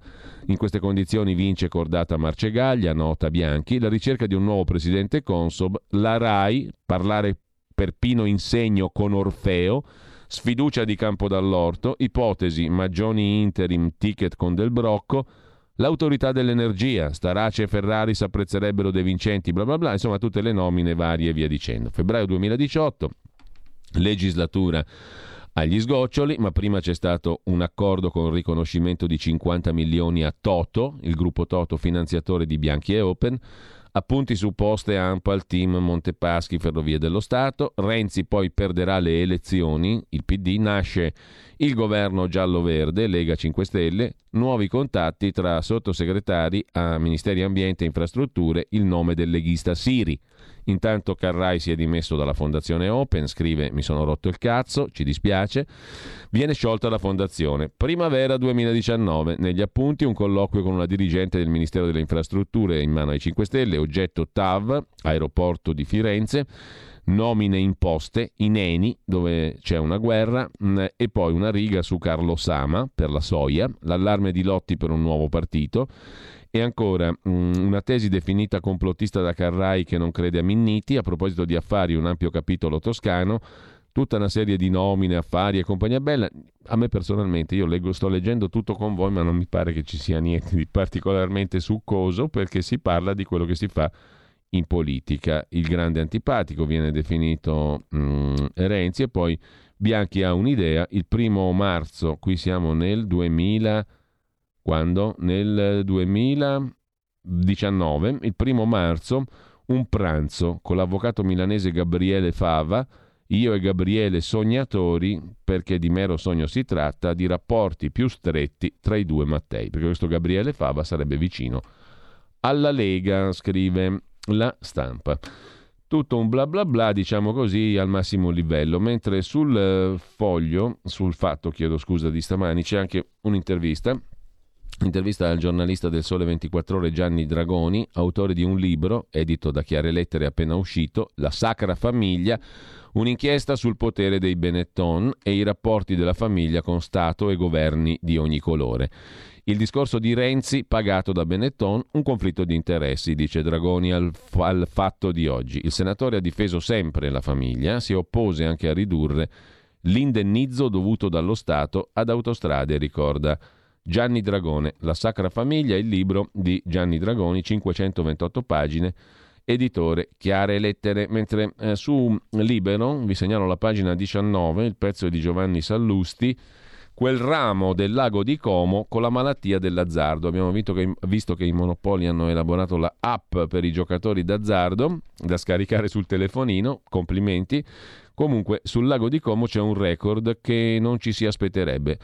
In queste condizioni vince cordata Marcegaglia, nota Bianchi, la ricerca di un nuovo presidente Consob, la RAI, parlare per Pino Insegno con Orfeo, sfiducia di campo dall'orto, ipotesi, Maggioni interim, ticket con Del Brocco, l'autorità dell'energia, Starace e Ferrari si apprezzerebbero De Vincenti, bla bla bla, insomma tutte le nomine varie e via dicendo. Febbraio 2018, legislatura agli sgoccioli, ma prima c'è stato un accordo con riconoscimento di 50 milioni a Toto, il gruppo Toto finanziatore di Bianchi e Open, Appunti su poste AMPAL, team Montepaschi, Ferrovie dello Stato. Renzi poi perderà le elezioni. Il PD nasce il governo giallo-verde, Lega 5 Stelle. Nuovi contatti tra sottosegretari a Ministeri Ambiente e Infrastrutture. Il nome del leghista Siri. Intanto Carrai si è dimesso dalla fondazione Open, scrive mi sono rotto il cazzo, ci dispiace. Viene sciolta la fondazione. Primavera 2019, negli appunti un colloquio con una dirigente del Ministero delle Infrastrutture in mano ai 5 Stelle, oggetto TAV, aeroporto di Firenze nomine imposte, in Eni, dove c'è una guerra, mh, e poi una riga su Carlo Sama per la soia, l'allarme di Lotti per un nuovo partito, e ancora una tesi definita complottista da Carrai che non crede a Minniti, a proposito di affari, un ampio capitolo toscano, tutta una serie di nomine, affari e compagnia bella. A me personalmente, io leggo, sto leggendo tutto con voi, ma non mi pare che ci sia niente di particolarmente succoso perché si parla di quello che si fa in politica. Il grande antipatico viene definito mh, Renzi e poi Bianchi ha un'idea. Il primo marzo, qui siamo nel 2000 quando nel 2019, il primo marzo, un pranzo con l'avvocato milanese Gabriele Fava, io e Gabriele sognatori, perché di mero sogno si tratta, di rapporti più stretti tra i due Mattei, perché questo Gabriele Fava sarebbe vicino alla Lega, scrive la stampa. Tutto un bla bla bla, diciamo così, al massimo livello, mentre sul eh, foglio, sul fatto, chiedo scusa di stamani, c'è anche un'intervista Intervista al giornalista del Sole 24 Ore Gianni Dragoni, autore di un libro, edito da Chiare Lettere appena uscito, La Sacra Famiglia, un'inchiesta sul potere dei Benetton e i rapporti della famiglia con Stato e governi di ogni colore. Il discorso di Renzi, pagato da Benetton, un conflitto di interessi, dice Dragoni al, al fatto di oggi. Il senatore ha difeso sempre la famiglia, si oppose anche a ridurre l'indennizzo dovuto dallo Stato ad autostrade, ricorda Gianni Dragone, La Sacra Famiglia, il libro di Gianni Dragoni, 528 pagine, editore Chiare Lettere, mentre eh, su Libero, vi segnalo la pagina 19, il pezzo di Giovanni Sallusti, quel ramo del lago di Como con la malattia dell'azzardo. Abbiamo visto che, visto che i monopoli hanno elaborato la app per i giocatori d'azzardo da scaricare sul telefonino, complimenti. Comunque sul lago di Como c'è un record che non ci si aspetterebbe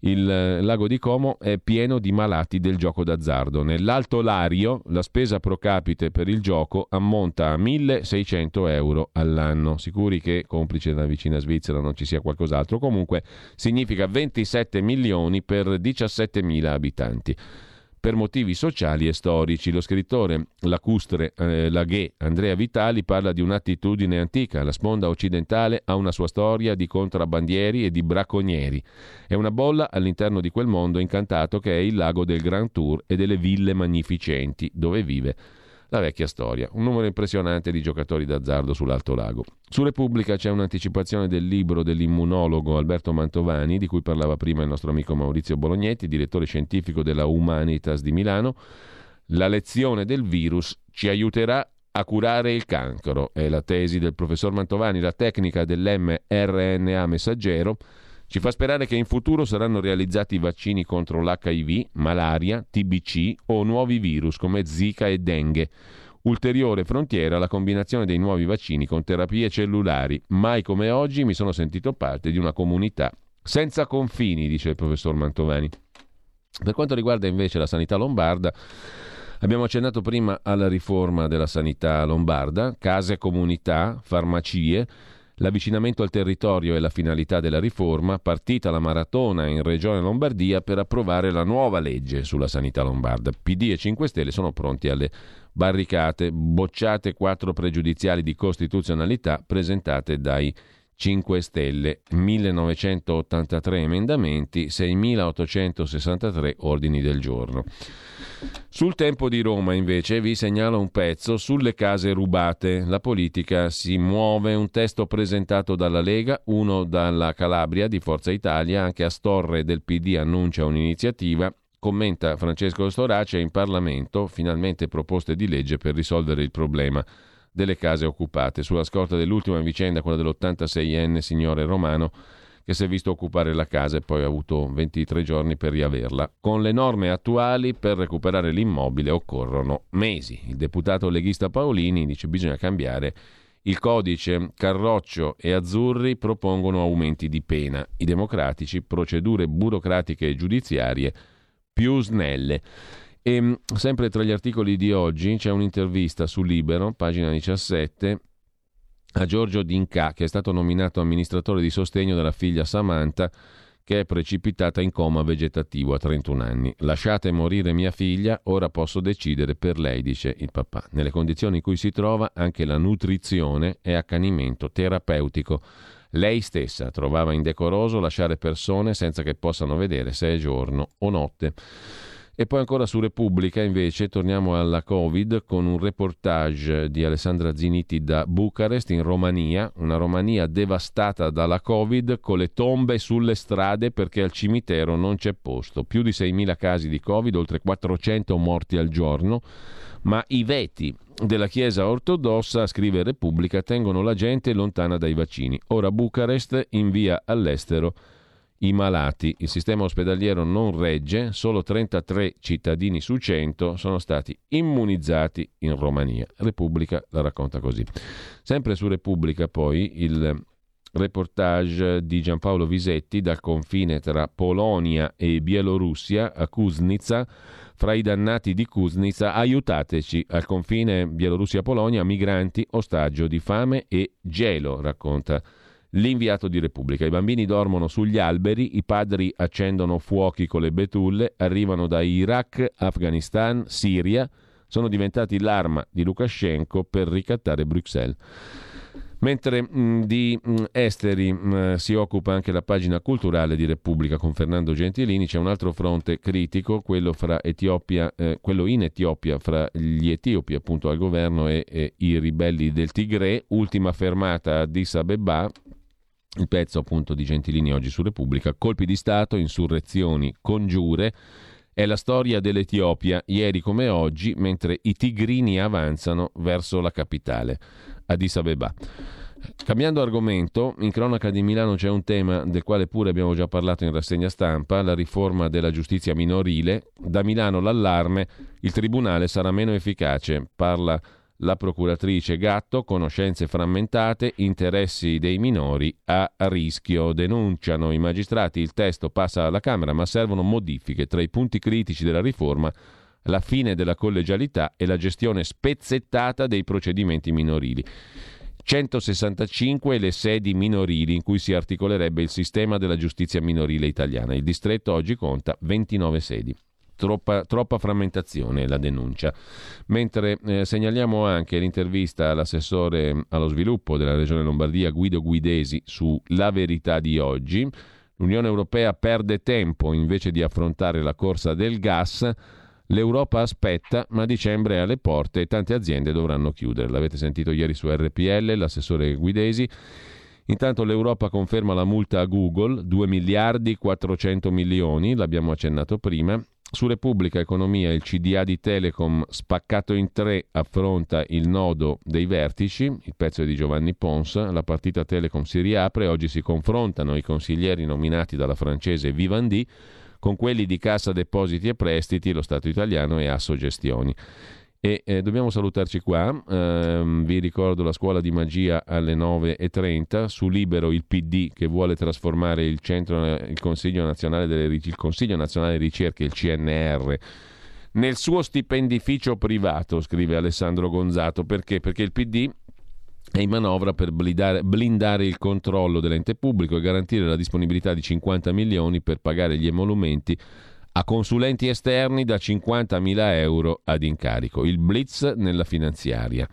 il eh, lago di Como è pieno di malati del gioco d'azzardo. Nell'Alto Lario la spesa pro capite per il gioco ammonta a 1600 euro all'anno. Sicuri che, complice la vicina Svizzera, non ci sia qualcos'altro. Comunque significa 27 milioni per 17.000 abitanti per motivi sociali e storici. Lo scrittore lacustre eh, Laghe Andrea Vitali parla di un'attitudine antica. La sponda occidentale ha una sua storia di contrabbandieri e di bracconieri. È una bolla all'interno di quel mondo incantato che è il lago del Grand Tour e delle ville magnificenti dove vive la vecchia storia. Un numero impressionante di giocatori d'azzardo sull'Alto Lago. Su Repubblica c'è un'anticipazione del libro dell'immunologo Alberto Mantovani, di cui parlava prima il nostro amico Maurizio Bolognetti, direttore scientifico della Humanitas di Milano. La lezione del virus ci aiuterà a curare il cancro. È la tesi del professor Mantovani. La tecnica dell'mRNA messaggero ci fa sperare che in futuro saranno realizzati vaccini contro l'HIV, malaria, TBC o nuovi virus come Zika e Dengue. Ulteriore frontiera la combinazione dei nuovi vaccini con terapie cellulari. Mai come oggi mi sono sentito parte di una comunità senza confini, dice il professor Mantovani. Per quanto riguarda invece la sanità lombarda, abbiamo accennato prima alla riforma della sanità lombarda, case comunità, farmacie, L'avvicinamento al territorio è la finalità della riforma, partita la maratona in Regione Lombardia per approvare la nuova legge sulla sanità lombarda. PD e 5 Stelle sono pronti alle barricate, bocciate quattro pregiudiziali di costituzionalità presentate dai 5 Stelle, 1983 emendamenti, 6.863 ordini del giorno. Sul tempo di Roma invece vi segnalo un pezzo sulle case rubate. La politica si muove, un testo presentato dalla Lega, uno dalla Calabria di Forza Italia, anche Astorre del PD annuncia un'iniziativa. Commenta Francesco Storace in Parlamento, finalmente proposte di legge per risolvere il problema delle case occupate. Sulla scorta dell'ultima vicenda, quella dell'86enne signore romano, che si è visto occupare la casa e poi ha avuto 23 giorni per riaverla. Con le norme attuali per recuperare l'immobile occorrono mesi. Il deputato leghista Paolini dice che bisogna cambiare il codice Carroccio e Azzurri propongono aumenti di pena, i democratici procedure burocratiche e giudiziarie più snelle. E sempre tra gli articoli di oggi c'è un'intervista su Libero, pagina 17, a Giorgio D'Inca, che è stato nominato amministratore di sostegno della figlia Samantha, che è precipitata in coma vegetativo a 31 anni. Lasciate morire mia figlia, ora posso decidere per lei, dice il papà. Nelle condizioni in cui si trova, anche la nutrizione è accanimento terapeutico. Lei stessa trovava indecoroso lasciare persone senza che possano vedere se è giorno o notte. E poi ancora su Repubblica invece torniamo alla Covid con un reportage di Alessandra Ziniti da Bucarest in Romania, una Romania devastata dalla Covid con le tombe sulle strade perché al cimitero non c'è posto. Più di 6.000 casi di Covid, oltre 400 morti al giorno, ma i veti della Chiesa ortodossa, scrive Repubblica, tengono la gente lontana dai vaccini. Ora Bucarest invia all'estero i malati. Il sistema ospedaliero non regge, solo 33 cittadini su 100 sono stati immunizzati in Romania. Repubblica la racconta così. Sempre su Repubblica poi il reportage di Giampaolo Visetti dal confine tra Polonia e Bielorussia a Kuznitsa. Fra i dannati di Kuznitsa, aiutateci al confine Bielorussia-Polonia, migranti, ostaggio di fame e gelo, racconta L'inviato di Repubblica. I bambini dormono sugli alberi, i padri accendono fuochi con le betulle, arrivano da Iraq, Afghanistan, Siria, sono diventati l'arma di Lukashenko per ricattare Bruxelles. Mentre mh, di mh, esteri mh, si occupa anche la pagina culturale di Repubblica con Fernando Gentilini, c'è un altro fronte critico, quello, Etiopia, eh, quello in Etiopia fra gli etiopi appunto al governo e, e i ribelli del Tigre, ultima fermata a Addis Abeba, il pezzo appunto di Gentilini oggi su Repubblica, colpi di Stato, insurrezioni, congiure, è la storia dell'Etiopia, ieri come oggi, mentre i tigrini avanzano verso la capitale, Addis Abeba. Cambiando argomento, in cronaca di Milano c'è un tema del quale pure abbiamo già parlato in rassegna stampa, la riforma della giustizia minorile. Da Milano l'allarme, il tribunale sarà meno efficace, parla la procuratrice Gatto, conoscenze frammentate, interessi dei minori a rischio. Denunciano i magistrati, il testo passa alla Camera, ma servono modifiche. Tra i punti critici della riforma la fine della collegialità e la gestione spezzettata dei procedimenti minorili. 165 le sedi minorili in cui si articolerebbe il sistema della giustizia minorile italiana. Il distretto oggi conta 29 sedi troppa, troppa frammentazione la denuncia. Mentre eh, segnaliamo anche l'intervista all'assessore allo sviluppo della Regione Lombardia Guido Guidesi su La verità di oggi. L'Unione Europea perde tempo invece di affrontare la corsa del gas. L'Europa aspetta, ma dicembre è alle porte e tante aziende dovranno chiudere. L'avete sentito ieri su RPL, l'assessore Guidesi. Intanto l'Europa conferma la multa a Google, 2 miliardi 400 milioni, l'abbiamo accennato prima. Su Repubblica Economia il CDA di Telecom spaccato in tre affronta il nodo dei vertici, il pezzo è di Giovanni Pons, la partita Telecom si riapre, oggi si confrontano i consiglieri nominati dalla francese Vivendi con quelli di Cassa Depositi e Prestiti, lo Stato italiano e Asso Gestioni. E eh, dobbiamo salutarci qua. Um, vi ricordo la scuola di magia alle 9.30. Su Libero il PD che vuole trasformare il, centro, il, Consiglio, Nazionale delle, il Consiglio Nazionale di Ricerche, il CNR, nel suo stipendificio privato, scrive Alessandro Gonzato. Perché? Perché il PD è in manovra per blindare, blindare, il controllo dell'ente pubblico e garantire la disponibilità di 50 milioni per pagare gli emolumenti a consulenti esterni da 50.000 euro ad incarico. Il blitz nella finanziaria.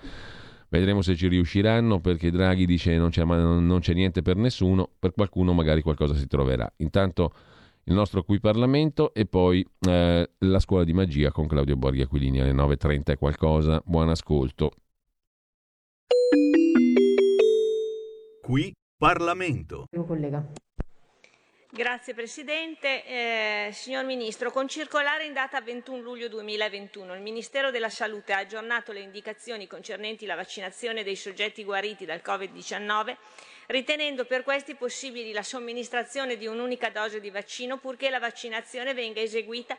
Vedremo se ci riusciranno perché Draghi dice non c'è, non c'è niente per nessuno, per qualcuno magari qualcosa si troverà. Intanto il nostro qui Parlamento e poi eh, la scuola di magia con Claudio Borghi Aquilini alle 9.30 e qualcosa. Buon ascolto. Qui Parlamento. Collega. Grazie Presidente. Eh, signor Ministro, con circolare in data 21 luglio 2021 il Ministero della Salute ha aggiornato le indicazioni concernenti la vaccinazione dei soggetti guariti dal Covid-19 ritenendo per questi possibili la somministrazione di un'unica dose di vaccino purché la vaccinazione venga eseguita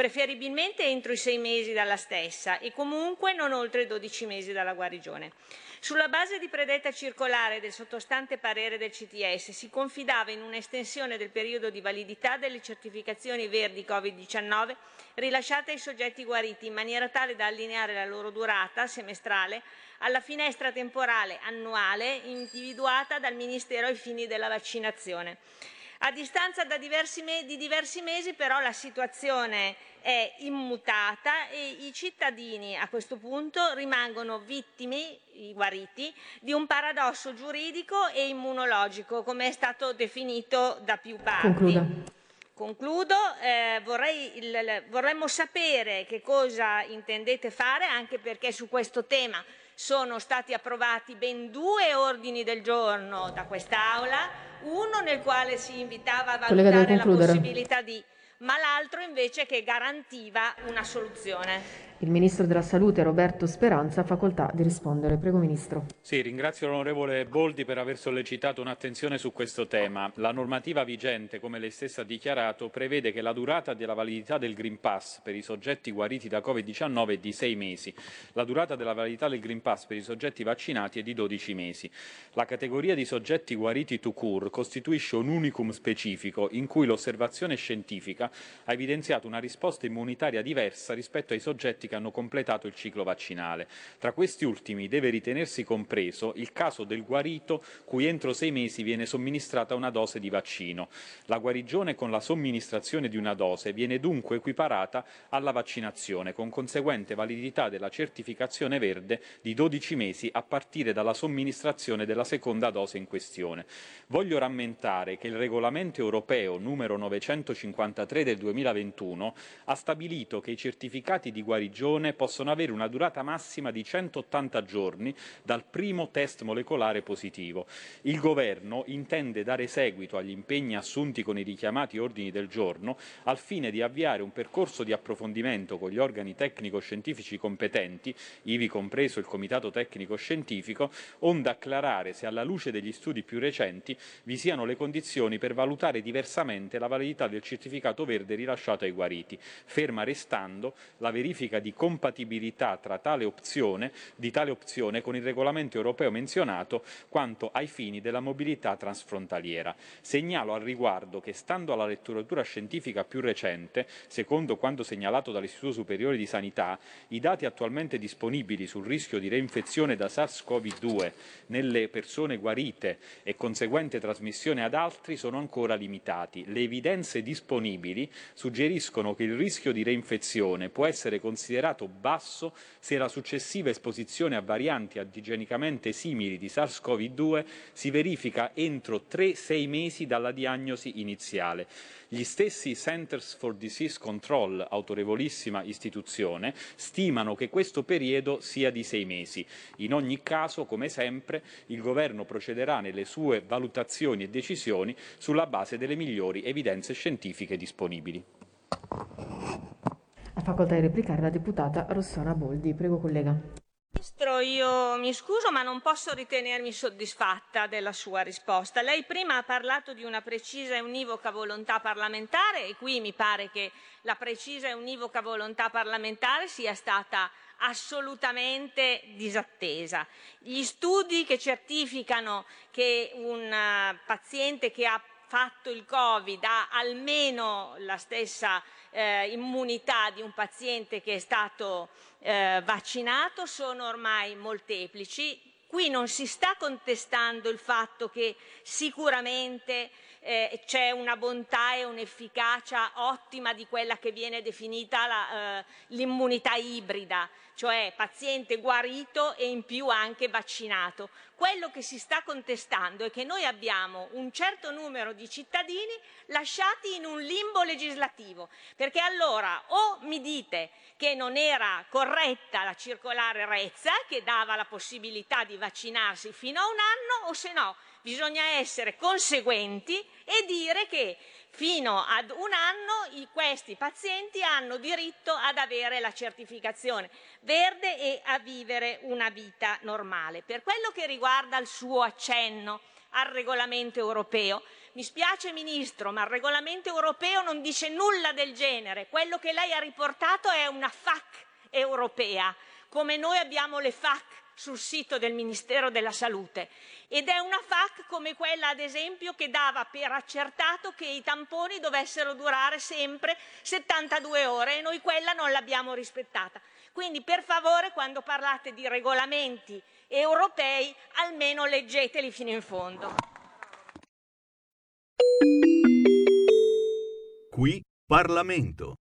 preferibilmente entro i sei mesi dalla stessa e comunque non oltre i 12 mesi dalla guarigione. Sulla base di predetta circolare del sottostante parere del CTS si confidava in un'estensione del periodo di validità delle certificazioni verdi Covid-19 rilasciate ai soggetti guariti in maniera tale da allineare la loro durata semestrale alla finestra temporale annuale individuata dal Ministero ai fini della vaccinazione. A distanza diversi di diversi mesi però la situazione è immutata e i cittadini a questo punto rimangono vittime, i guariti, di un paradosso giuridico e immunologico, come è stato definito da più parti. Concluda. Concludo, eh, vorrei, il, vorremmo sapere che cosa intendete fare, anche perché su questo tema sono stati approvati ben due ordini del giorno da quest'Aula, uno nel quale si invitava a valutare la possibilità di ma l'altro invece che garantiva una soluzione. Il Ministro della Salute Roberto Speranza ha facoltà di rispondere. Prego Ministro. Sì, ringrazio l'onorevole Boldi per aver sollecitato un'attenzione su questo tema. La normativa vigente, come lei stessa ha dichiarato, prevede che la durata della validità del Green Pass per i soggetti guariti da Covid-19 è di sei mesi. La durata della validità del Green Pass per i soggetti vaccinati è di 12 mesi. La categoria di soggetti guariti to cure costituisce un unicum specifico in cui l'osservazione scientifica ha evidenziato una risposta immunitaria diversa rispetto ai soggetti che hanno completato il ciclo vaccinale. Tra questi ultimi deve ritenersi compreso il caso del guarito cui entro sei mesi viene somministrata una dose di vaccino. La guarigione con la somministrazione di una dose viene dunque equiparata alla vaccinazione, con conseguente validità della certificazione verde di 12 mesi a partire dalla somministrazione della seconda dose in questione. Voglio rammentare che il regolamento europeo numero 953 del 2021 ha stabilito che i certificati di guarigione guarigione possono avere una durata massima di 180 giorni dal primo test molecolare positivo. Il Governo intende dare seguito agli impegni assunti con i richiamati ordini del giorno al fine di avviare un percorso di approfondimento con gli organi tecnico-scientifici competenti, ivi compreso il Comitato Tecnico Scientifico, onde acclarare se alla luce degli studi più recenti vi siano le condizioni per valutare diversamente la validità del certificato verde rilasciato ai guariti, ferma restando la verifica di di compatibilità tra tale opzione, di tale opzione con il regolamento europeo menzionato quanto ai fini della mobilità transfrontaliera. Segnalo al riguardo che, stando alla letteratura scientifica più recente, secondo quanto segnalato dall'Istituto Superiore di Sanità, i dati attualmente disponibili sul rischio di reinfezione da SARS-CoV-2 nelle persone guarite e conseguente trasmissione ad altri sono ancora limitati. Le evidenze disponibili suggeriscono che il rischio di reinfezione può essere considerato considerato basso se la successiva esposizione a varianti antigenicamente simili di SARS-CoV-2 si verifica entro 3-6 mesi dalla diagnosi iniziale. Gli stessi Centers for Disease Control, autorevolissima istituzione, stimano che questo periodo sia di sei mesi. In ogni caso, come sempre, il Governo procederà nelle sue valutazioni e decisioni sulla base delle migliori evidenze scientifiche disponibili. Ha facoltà di replicare la deputata Rossana Boldi. Prego, collega. Ministro, io mi scuso ma non posso ritenermi soddisfatta della sua risposta. Lei prima ha parlato di una precisa e univoca volontà parlamentare e qui mi pare che la precisa e univoca volontà parlamentare sia stata assolutamente disattesa. Gli studi che certificano che un eh, paziente che ha fatto il Covid ha almeno la stessa eh, immunità di un paziente che è stato eh, vaccinato sono ormai molteplici. Qui non si sta contestando il fatto che sicuramente eh, c'è una bontà e un'efficacia ottima di quella che viene definita eh, l'immunità ibrida, cioè paziente guarito e in più anche vaccinato. Quello che si sta contestando è che noi abbiamo un certo numero di cittadini lasciati in un limbo legislativo, perché allora o mi dite che non era corretta la circolare Rezza che dava la possibilità di vaccinarsi fino a un anno o se no bisogna essere conseguenti e dire che fino ad un anno questi pazienti hanno diritto ad avere la certificazione verde e a vivere una vita normale. Per quello che riguarda il suo accenno al regolamento europeo, mi spiace Ministro, ma il regolamento europeo non dice nulla del genere. Quello che lei ha riportato è una FAC europea, come noi abbiamo le FAC sul sito del Ministero della Salute ed è una FAC come quella ad esempio che dava per accertato che i tamponi dovessero durare sempre 72 ore e noi quella non l'abbiamo rispettata. Quindi per favore quando parlate di regolamenti europei almeno leggeteli fino in fondo. Qui Parlamento.